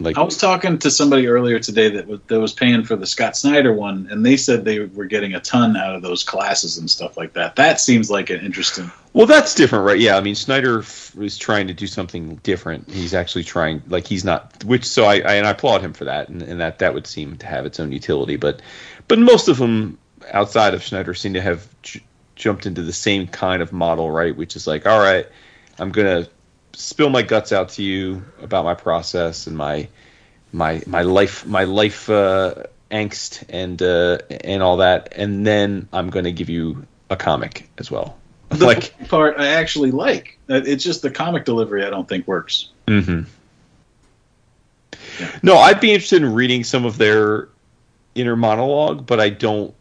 Speaker 3: like.
Speaker 4: I was talking to somebody earlier today that was, that was paying for the Scott Snyder one, and they said they were getting a ton out of those classes and stuff like that. That seems like an interesting.
Speaker 3: Well, that's different, right? Yeah, I mean, Snyder f- is trying to do something different. He's actually trying, like, he's not, which, so I, I and I applaud him for that, and, and that that would seem to have its own utility. But, but most of them outside of Snyder seem to have jumped into the same kind of model, right? Which is like, all right, I'm gonna spill my guts out to you about my process and my my my life my life uh, angst and uh, and all that, and then I'm gonna give you a comic as well.
Speaker 4: The
Speaker 3: like,
Speaker 4: part I actually like. Uh, It's just the comic delivery I don't think works.
Speaker 3: Mm-hmm. no, I'd be interested in reading some of their inner monologue, but I don't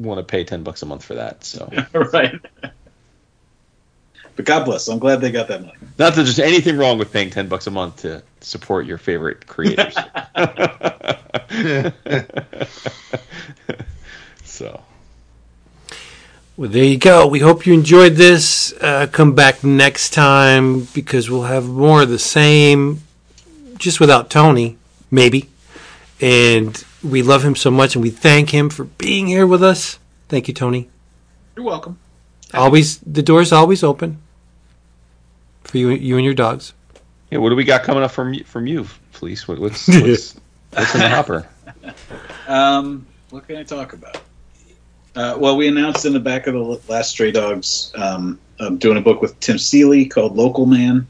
Speaker 3: want to pay ten bucks a month for that. So,
Speaker 4: right. But God bless. I'm glad they got that money.
Speaker 3: not that there's anything wrong with paying ten bucks a month to support your favorite creators. so,
Speaker 2: Well, there you go. We hope you enjoyed this. Uh, come back next time because we'll have more of the same, just without Tony, maybe. And we love him so much, and we thank him for being here with us. Thank you, Tony.
Speaker 4: You're welcome.
Speaker 2: Always, the door's always open for you, you and your dogs.
Speaker 3: yeah, what do we got coming up from you- from you, Fleecs? What, what's what's, what's in the hopper?
Speaker 4: Um, what can I talk about? Uh, well, we announced in the back of the last Stray Dogs, um, I'm doing a book with Tim Seeley called Local Man.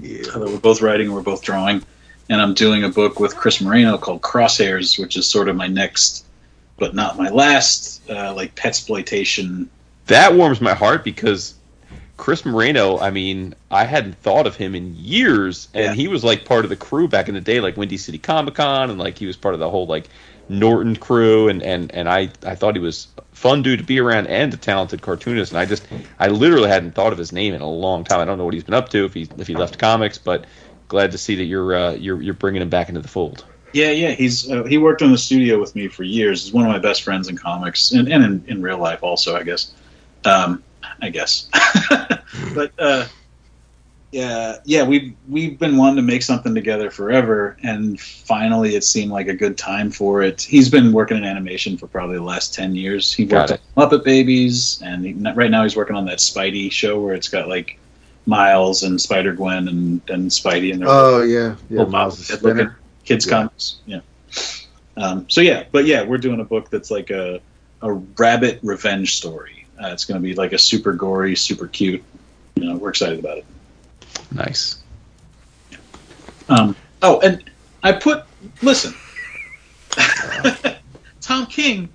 Speaker 5: Yeah.
Speaker 4: Uh, we're both writing and we're both drawing. And I'm doing a book with Chris Moreno called Crosshairs, which is sort of my next, but not my last, uh, like pet exploitation.
Speaker 3: That warms my heart because Chris Moreno, I mean, I hadn't thought of him in years, and
Speaker 4: Yeah.
Speaker 3: he was like part of the crew back in the day, like Windy City Comic Con, and like he was part of the whole like Norton crew, and and and I I thought he was fun dude to be around and a talented cartoonist, and I just I literally hadn't thought of his name in a long time. I don't know what he's been up to if he if he left comics, but glad to see that you're uh, you're you're bringing him back into the fold.
Speaker 4: Yeah, yeah. He's uh, he worked in the studio with me for years. He's one of my best friends in comics and, and in, in real life also, I guess. Um, I guess. but uh, yeah, yeah. We've we've been wanting to make something together forever, and finally, it seemed like a good time for it. He's been working in animation for probably the last ten years. He
Speaker 3: Got
Speaker 4: worked on Muppet Babies, and he, right now he's working on that Spidey show where it's got like Miles and Spider Gwen and and Spidey and their
Speaker 5: Oh yeah, yeah.
Speaker 4: little
Speaker 5: Miles the
Speaker 4: looking kids
Speaker 5: Yeah.
Speaker 4: comics. Yeah. Um, so yeah, but yeah, we're doing a book that's like a a rabbit revenge story. Uh, it's going to be like a super gory, super cute. You know, we're excited about it.
Speaker 3: Nice.
Speaker 4: Um, oh, and I put listen, Tom King,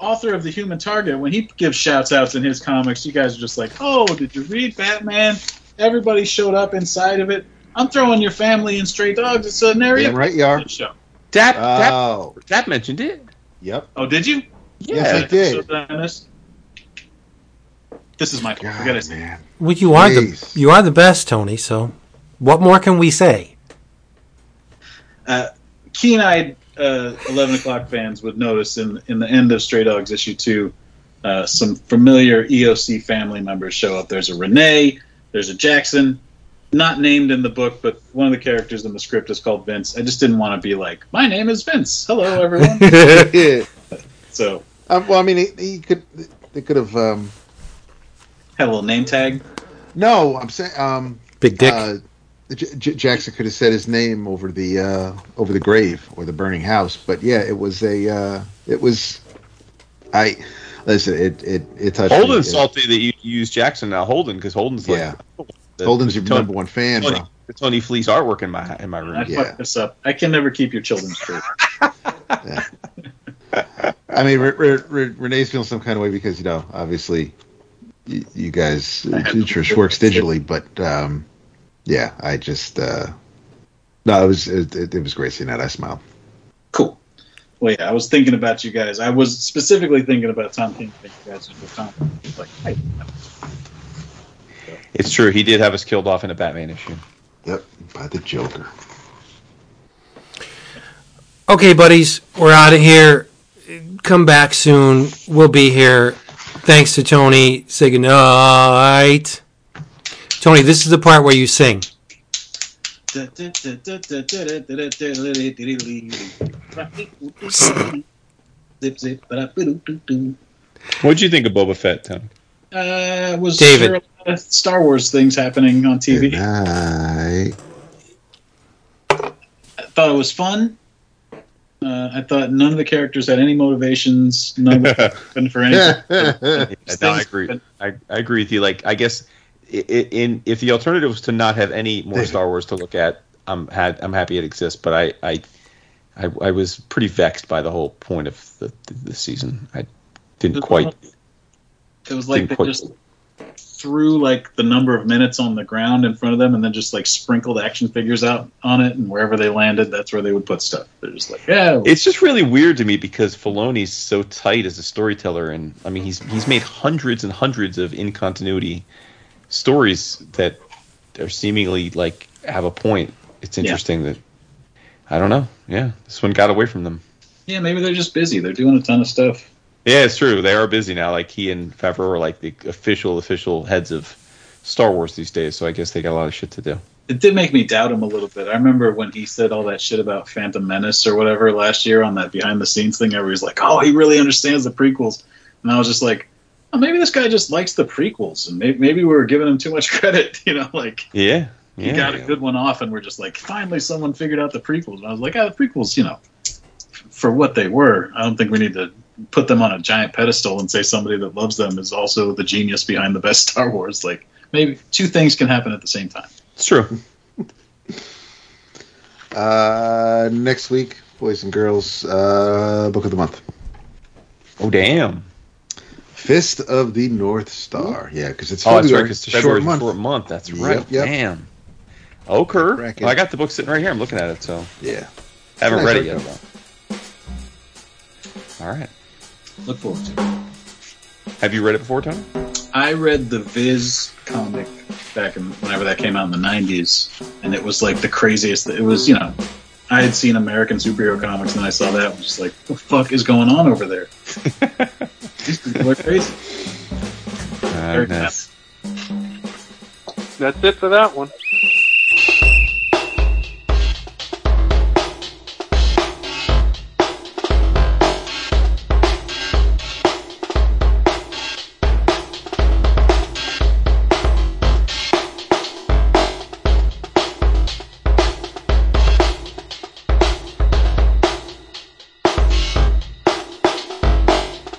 Speaker 4: author of the Human Target, when he gives shouts outs in his comics, you guys are just like, "Oh, did you read Batman?" Everybody showed up inside of it. I'm throwing your family in Stray Dogs. It's an area
Speaker 5: Damn right you are.
Speaker 4: show.
Speaker 3: Dap, Dap,
Speaker 5: Oh,
Speaker 3: Dap mentioned it.
Speaker 5: yep.
Speaker 4: Oh, did you?
Speaker 5: Yes, I did.
Speaker 4: I? This is my fault. I
Speaker 5: God,
Speaker 4: gotta
Speaker 5: man.
Speaker 2: Well, you are the you are the best, Tony. So, what more can we say?
Speaker 4: Uh, keen-eyed uh, 11 o'clock fans would notice in in the end of Stray Dogs issue two, uh, some familiar EOC family members show up. There's a Renee, there's a Jackson, not named in the book, but one of the characters in the script is called Vince. I just didn't want to be like, my name is Vince. Hello, everyone.
Speaker 5: Yeah.
Speaker 4: so
Speaker 5: Um, well, I mean, he, he could. They could have. Um,
Speaker 4: had a little name tag.
Speaker 5: no, I'm saying. Um,
Speaker 2: Big Dick.
Speaker 5: Uh, J- J- Jackson could have said his name over the uh, over the grave or the burning house, but yeah, it was a. Uh, it was. I listen. It it it touched. me.
Speaker 3: Holden's
Speaker 5: It-
Speaker 3: salty that you use Jackson now. Holden because Holden's like
Speaker 5: Yeah.
Speaker 3: the-
Speaker 5: Holden's your
Speaker 3: Tony,
Speaker 5: number one fan,
Speaker 3: Tony,
Speaker 5: bro.
Speaker 3: the Tony Fleecs artwork in my in my
Speaker 4: I
Speaker 3: room.
Speaker 5: Yeah.
Speaker 4: fucked this up. I can never keep your children straight.
Speaker 5: I mean, Re- Re- Re- Renee's feeling some kind of way because you know, obviously, you, you guys
Speaker 4: I
Speaker 5: Trish works digitally, but um, yeah, I just uh, no, it was it, it, it was great seeing that. I smiled.
Speaker 4: Cool. Well, yeah, I was thinking about you guys. I was specifically thinking about Tom King. Thank you guys for Tom. Like, hey,
Speaker 3: It's true. He did have us killed off in a Batman issue.
Speaker 5: Yep, by the Joker.
Speaker 2: Okay, buddies, we're out of here. Come back soon. We'll be here. Thanks to Tony. Say goodnight. Tony, this is the part where you sing.
Speaker 4: Zip, zip, ba-da-ba-doo-doo-doo.
Speaker 3: What'd you think of Boba Fett, Tony?
Speaker 4: Uh, was
Speaker 2: David.
Speaker 4: there a lot of Star Wars things happening on TV?
Speaker 5: Good.
Speaker 4: I thought it was fun. Uh, I thought none of the characters had any motivations. None of them for anything.
Speaker 3: Yeah, no, I agree. I, I agree with you. Like, I guess i- i- in if the alternative was to not have any more
Speaker 5: David.
Speaker 3: Star Wars to look at, I'm had I'm happy it exists. But I I, I, I was pretty vexed by the whole point of the the, the season. I didn't quite.
Speaker 4: It was like they
Speaker 3: quite-
Speaker 4: just threw like the number of minutes on the ground in front of them, and then just like sprinkled action figures out on it, and wherever they landed, that's where they would put stuff. They're just like, yeah,
Speaker 3: It's just really weird to me because Filoni's so tight as a storyteller, and I mean he's he's made hundreds and hundreds of in continuity stories that are seemingly like have a point. It's
Speaker 4: Yeah.
Speaker 3: interesting that I don't know. Yeah, this one got away from them.
Speaker 4: yeah, maybe they're just busy. They're doing a ton of stuff.
Speaker 3: Yeah, it's true. They are busy now. Like he and Favreau are like the official official heads of Star Wars these days. So I guess they got a lot of shit to do.
Speaker 4: It did make me doubt him a little bit. I remember when he said all that shit about Phantom Menace or whatever last year on that behind the scenes thing. Everybody's like, "Oh, he really understands the prequels," and I was just like, oh, "Maybe this guy just likes the prequels, and maybe, maybe we were giving him too much credit." You know, like
Speaker 3: Yeah,
Speaker 4: he
Speaker 3: yeah.
Speaker 4: got a good one off, and we're just like, finally, someone figured out the prequels. And I was like, ah, the prequels, you know, for what they were. I don't think we need to put them on a giant pedestal and say somebody that loves them is also the genius behind the best Star Wars. Like, maybe two things can happen at the same time.
Speaker 3: It's true.
Speaker 5: Uh, next week, boys and girls, uh, book of the month.
Speaker 3: Oh damn.
Speaker 5: Fist of the North Star. Yeah, because it's
Speaker 3: Oh, that's right.
Speaker 5: February. It's a
Speaker 3: February's
Speaker 5: short month.
Speaker 3: short month. That's right.
Speaker 5: yep.
Speaker 3: Damn. Ochre.
Speaker 5: Cracking.
Speaker 3: Well, I got the book sitting right here. I'm looking at it, so
Speaker 5: Yeah.
Speaker 3: I haven't
Speaker 5: Nice
Speaker 3: read it yet. Though. All right.
Speaker 4: Look forward to it.
Speaker 3: Have you read it before, Tony?
Speaker 4: I read the Viz comic back in whenever that came out in the '90s, and it was like the craziest. It was, you know, I had seen American superhero comics, and I saw that. I was just like, "What the fuck is going on over there?" These people are crazy. Very
Speaker 3: nice.
Speaker 6: That's it for that one.